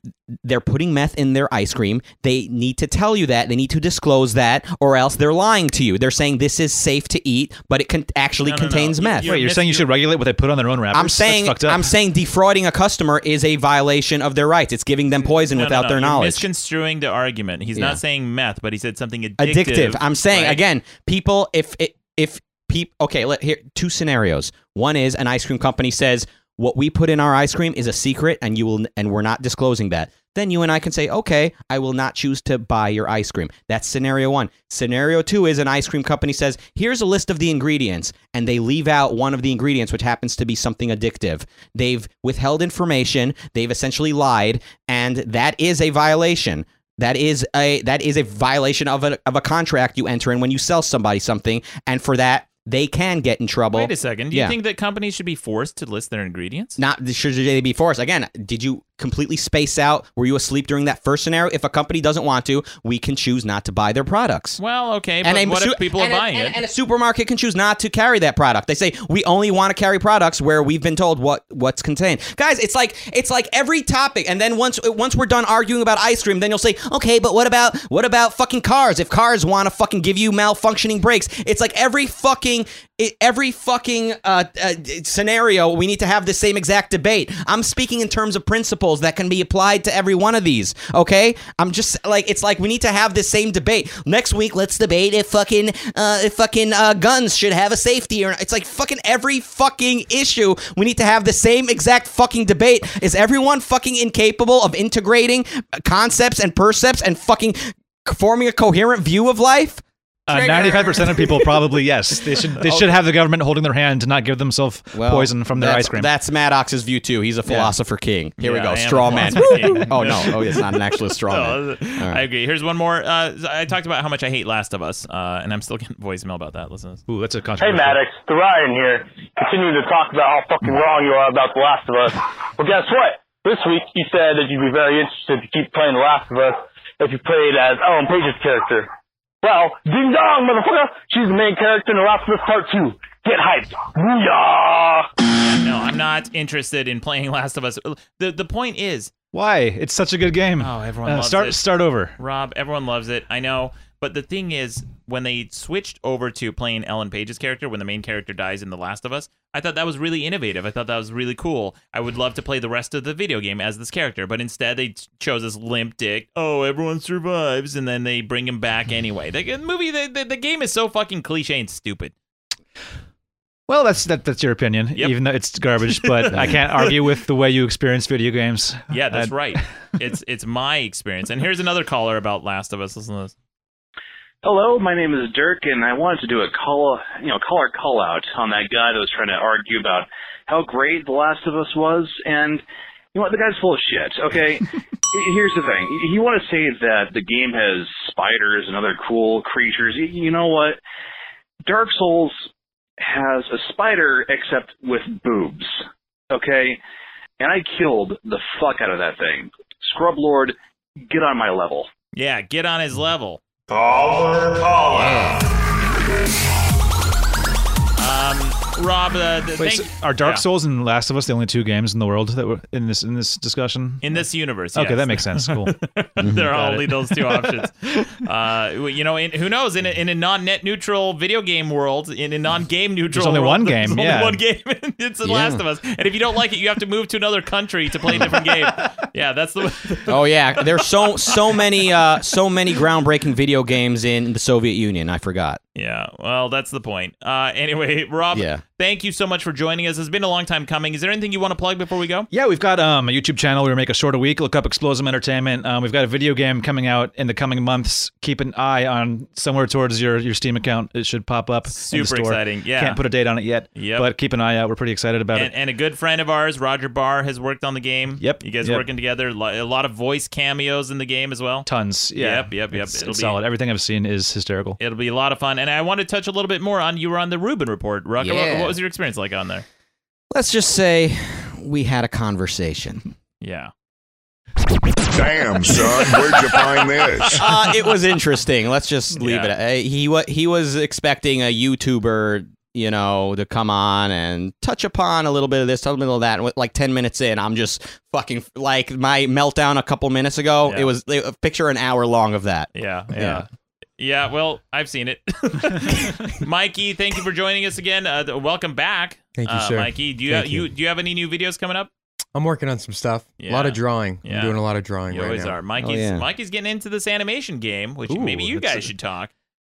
they're putting meth in their ice cream, they need to tell you that. They need to disclose that, or else they're lying to you. They're saying this is safe to eat, but it con- actually No, no, no. contains You- meth. you're Wait, you're mis- saying you should regulate what they put on their own wrappers? I'm saying That's fucked up. I'm saying defrauding a customer is a violation of their rights. It's giving them poison No, no, without no, their you're knowledge. misconstruing the argument. He's Yeah. not saying meth, but he said something addictive. addictive. I'm saying right? again, people if it, if peop okay, let here two scenarios. One is an ice cream company says what we put in our ice cream is a secret and you will and we're not disclosing that. Then you and I can say, "Okay, I will not choose to buy your ice cream." That's scenario 1. Scenario 2 is an ice cream company says, "Here's a list of the ingredients," and they leave out one of the ingredients which happens to be something addictive. They've withheld information, they've essentially lied, and that is a violation. That is a that is a violation of a of a contract you enter in when you sell somebody something, and for that they can get in trouble. Wait a second. Do you Yeah. think that companies should be forced to list their ingredients? Not should they be forced? Again, did you completely space out? Were you asleep during that first scenario? If a company doesn't want to, we can choose not to buy their products. Well, okay, but a what su- if people are and a- buying and- it? And a supermarket can choose not to carry that product. They say we only want to carry products where we've been told what what's contained. Guys, it's like it's like every topic, and then once once we're done arguing about ice cream, then you'll say, okay, but what about what about fucking cars? If cars want to fucking give you malfunctioning brakes, it's like every fucking every fucking uh, uh, scenario we need to have the same exact debate. I'm speaking in terms of principles that can be applied to every one of these. Okay, I'm just like it's like we need to have the same debate next week. Let's debate if fucking uh, if fucking uh, guns should have a safety or it's like fucking every fucking issue we need to have the same exact fucking debate. Is everyone fucking incapable of integrating concepts and percepts and fucking forming a coherent view of life? Uh, Ninety-five percent of people probably yes. They should they should have the government holding their hand to not give themselves poison from their ice cream. That's Maddox's view too. He's a philosopher king. Here we go. I Straw man. philosopher king. oh no. Oh, it's not an actual straw man. Oh, I agree. Here's one more. Uh, I talked about how much I hate Last of Us, uh, and I'm still getting voicemail about that. Listen. to this. Ooh, that's a Hey. Maddox, the Ryan here. Continuing to talk about how fucking wrong you are about The Last of Us. Well, guess what? This week you said that you'd be very interested to keep playing The Last of Us if you played as Ellen Page's character. Well, ding dong, motherfucker! She's the main character in The Last of Us Part 2. Get hyped. Booyah! No, I'm not interested in playing Last of Us. The the point is, Why? It's such a good game. Oh, everyone Uh, loves start it. start over. Rob, everyone loves it. I know. But the thing is, when they switched over to playing Ellen Page's character, when the main character dies in The Last of Us, I thought that was really innovative. I thought that was really cool. I would love to play the rest of the video game as this character, but instead they chose this limp dick. Oh, everyone survives, and then they bring him back anyway. The the movie, the, the, the game is so fucking cliche and stupid. Well, that's that, that's your opinion, Yep. even though it's garbage. But I can't argue with the way you experience video games. Yeah, that's right. It's it's my experience. And here's another caller about Last of Us. Listen to this. Hello, my name is Dirk, and I wanted to do a call, you know, caller call out on that guy that was trying to argue about how great The Last of Us was, and you know what, the guy's full of shit. Okay, here's the thing: you want to say that the game has spiders and other cool creatures. You, you know what? Dark Souls has a spider, except with boobs. Okay, and I killed the fuck out of that thing. Scrub Lord, get on my level. Yeah, get on his level. Caller, Um, Rob, uh, th- Wait, thank- so are Dark yeah. Souls and Last of Us the only two games in the world that were in this in this discussion? in this universe. Okay, that makes sense. Cool. there are Got only it. those two options. Uh, you know, in, who knows? In a, in a non-net neutral video game world, in a non-game neutral, There's only world, one there's game, only yeah. one game. it's The Yeah. Last of Us. And if you don't like it, you have to move to another country to play a different game. Yeah, that's the. Oh yeah, there's so so many uh so many groundbreaking video games in the Soviet Union. I forgot. Yeah, well, that's the point. Uh, anyway, Rob, Yeah. Thank you so much for joining us. It's been a long time coming. Is there anything you want to plug before we go? Yeah, we've got um, a YouTube channel where we make a short a week. Look up Explosm Entertainment. Um, we've got a video game coming out in the coming months. Keep an eye on somewhere towards your, your Steam account. It should pop up. in the Super store. exciting, yeah. Can't put a date on it yet. Yep. But keep an eye out. We're pretty excited about And, it. and a good friend of ours, Roger Barr, has worked on the game. Yep, You guys yep. working together. A lot of voice cameos in the game as well. Tons. Yeah. Yep, yep, yep. It's, It'll it's be- solid. Everything I've seen is hysterical. It'll be a lot of fun. And I want to touch a little bit more on you were on the Rubin Report. Rucka, what, Yeah. what was your experience like on there? Let's just say we had a conversation. Yeah. Damn, son, where'd you find this? Uh, it was interesting. Let's just leave Yeah. it. Uh, he wa- he was expecting a YouTuber, you know, to come on and touch upon a little bit of this, a little bit of that. And like ten minutes in, I'm just fucking like my meltdown a couple minutes ago. Yeah. It was a picture an hour long of that. Yeah. Yeah. Yeah. Yeah, well, I've seen it. Mikey, thank you for joining us again. Uh, welcome back. Thank you, uh, sir. Mikey. Do you, Thank you you. do you have any new videos coming up? I'm working on some stuff. A lot of drawing. Yeah. I'm doing a lot of drawing right now. You right always now. are. Mikey's yeah. Mikey's getting into this animation game, which Ooh, maybe you guys a- should talk.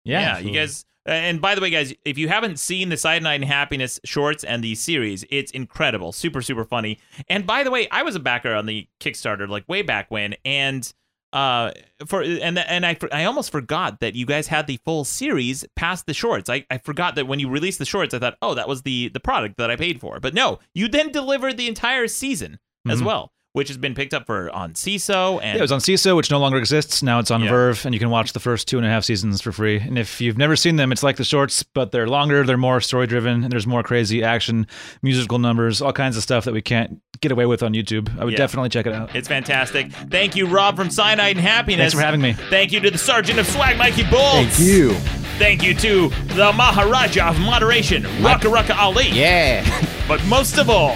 Yeah. you guys. uh, And by the way, guys, if you haven't seen the Cyanide and Happiness shorts and the series, it's incredible, super super funny. And by the way, I was a backer on the Kickstarter like way back when, and uh, for and and I I almost forgot that you guys had the full series past the shorts. I, I forgot that when you released the shorts, I thought, oh, that was the the product that I paid for. But no, you then delivered the entire season as Mhm. well, which has been picked up for on Seeso and Yeah, it was on Seeso, which no longer exists. Now it's on Yeah. VRV, and you can watch the first two and a half seasons for free. And if you've never seen them, it's like the shorts, but they're longer, they're more story driven, and there's more crazy action, musical numbers, all kinds of stuff that we can't get away with on YouTube. I would Yeah. definitely check it out. It's fantastic. Thank you, Rob from Cyanide and Happiness. Thanks for having me. Thank you to the Sergeant of Swag, Mikey Bolts. Thank you. Thank you to the Maharaja of Moderation, Rucka Rucka Ali. Yeah. But most of all,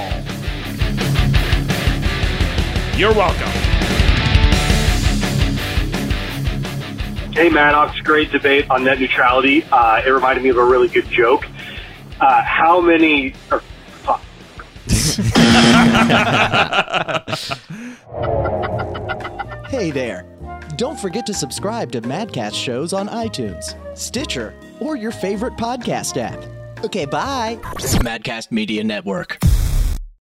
you're welcome. Hey, Maddox, great debate on net neutrality. Uh, it reminded me of a really good joke. Uh, how many? Or, fuck. Hey there. Don't forget to subscribe to Madcast shows on iTunes, Stitcher, or your favorite podcast app. Okay, bye. Madcast Media Network.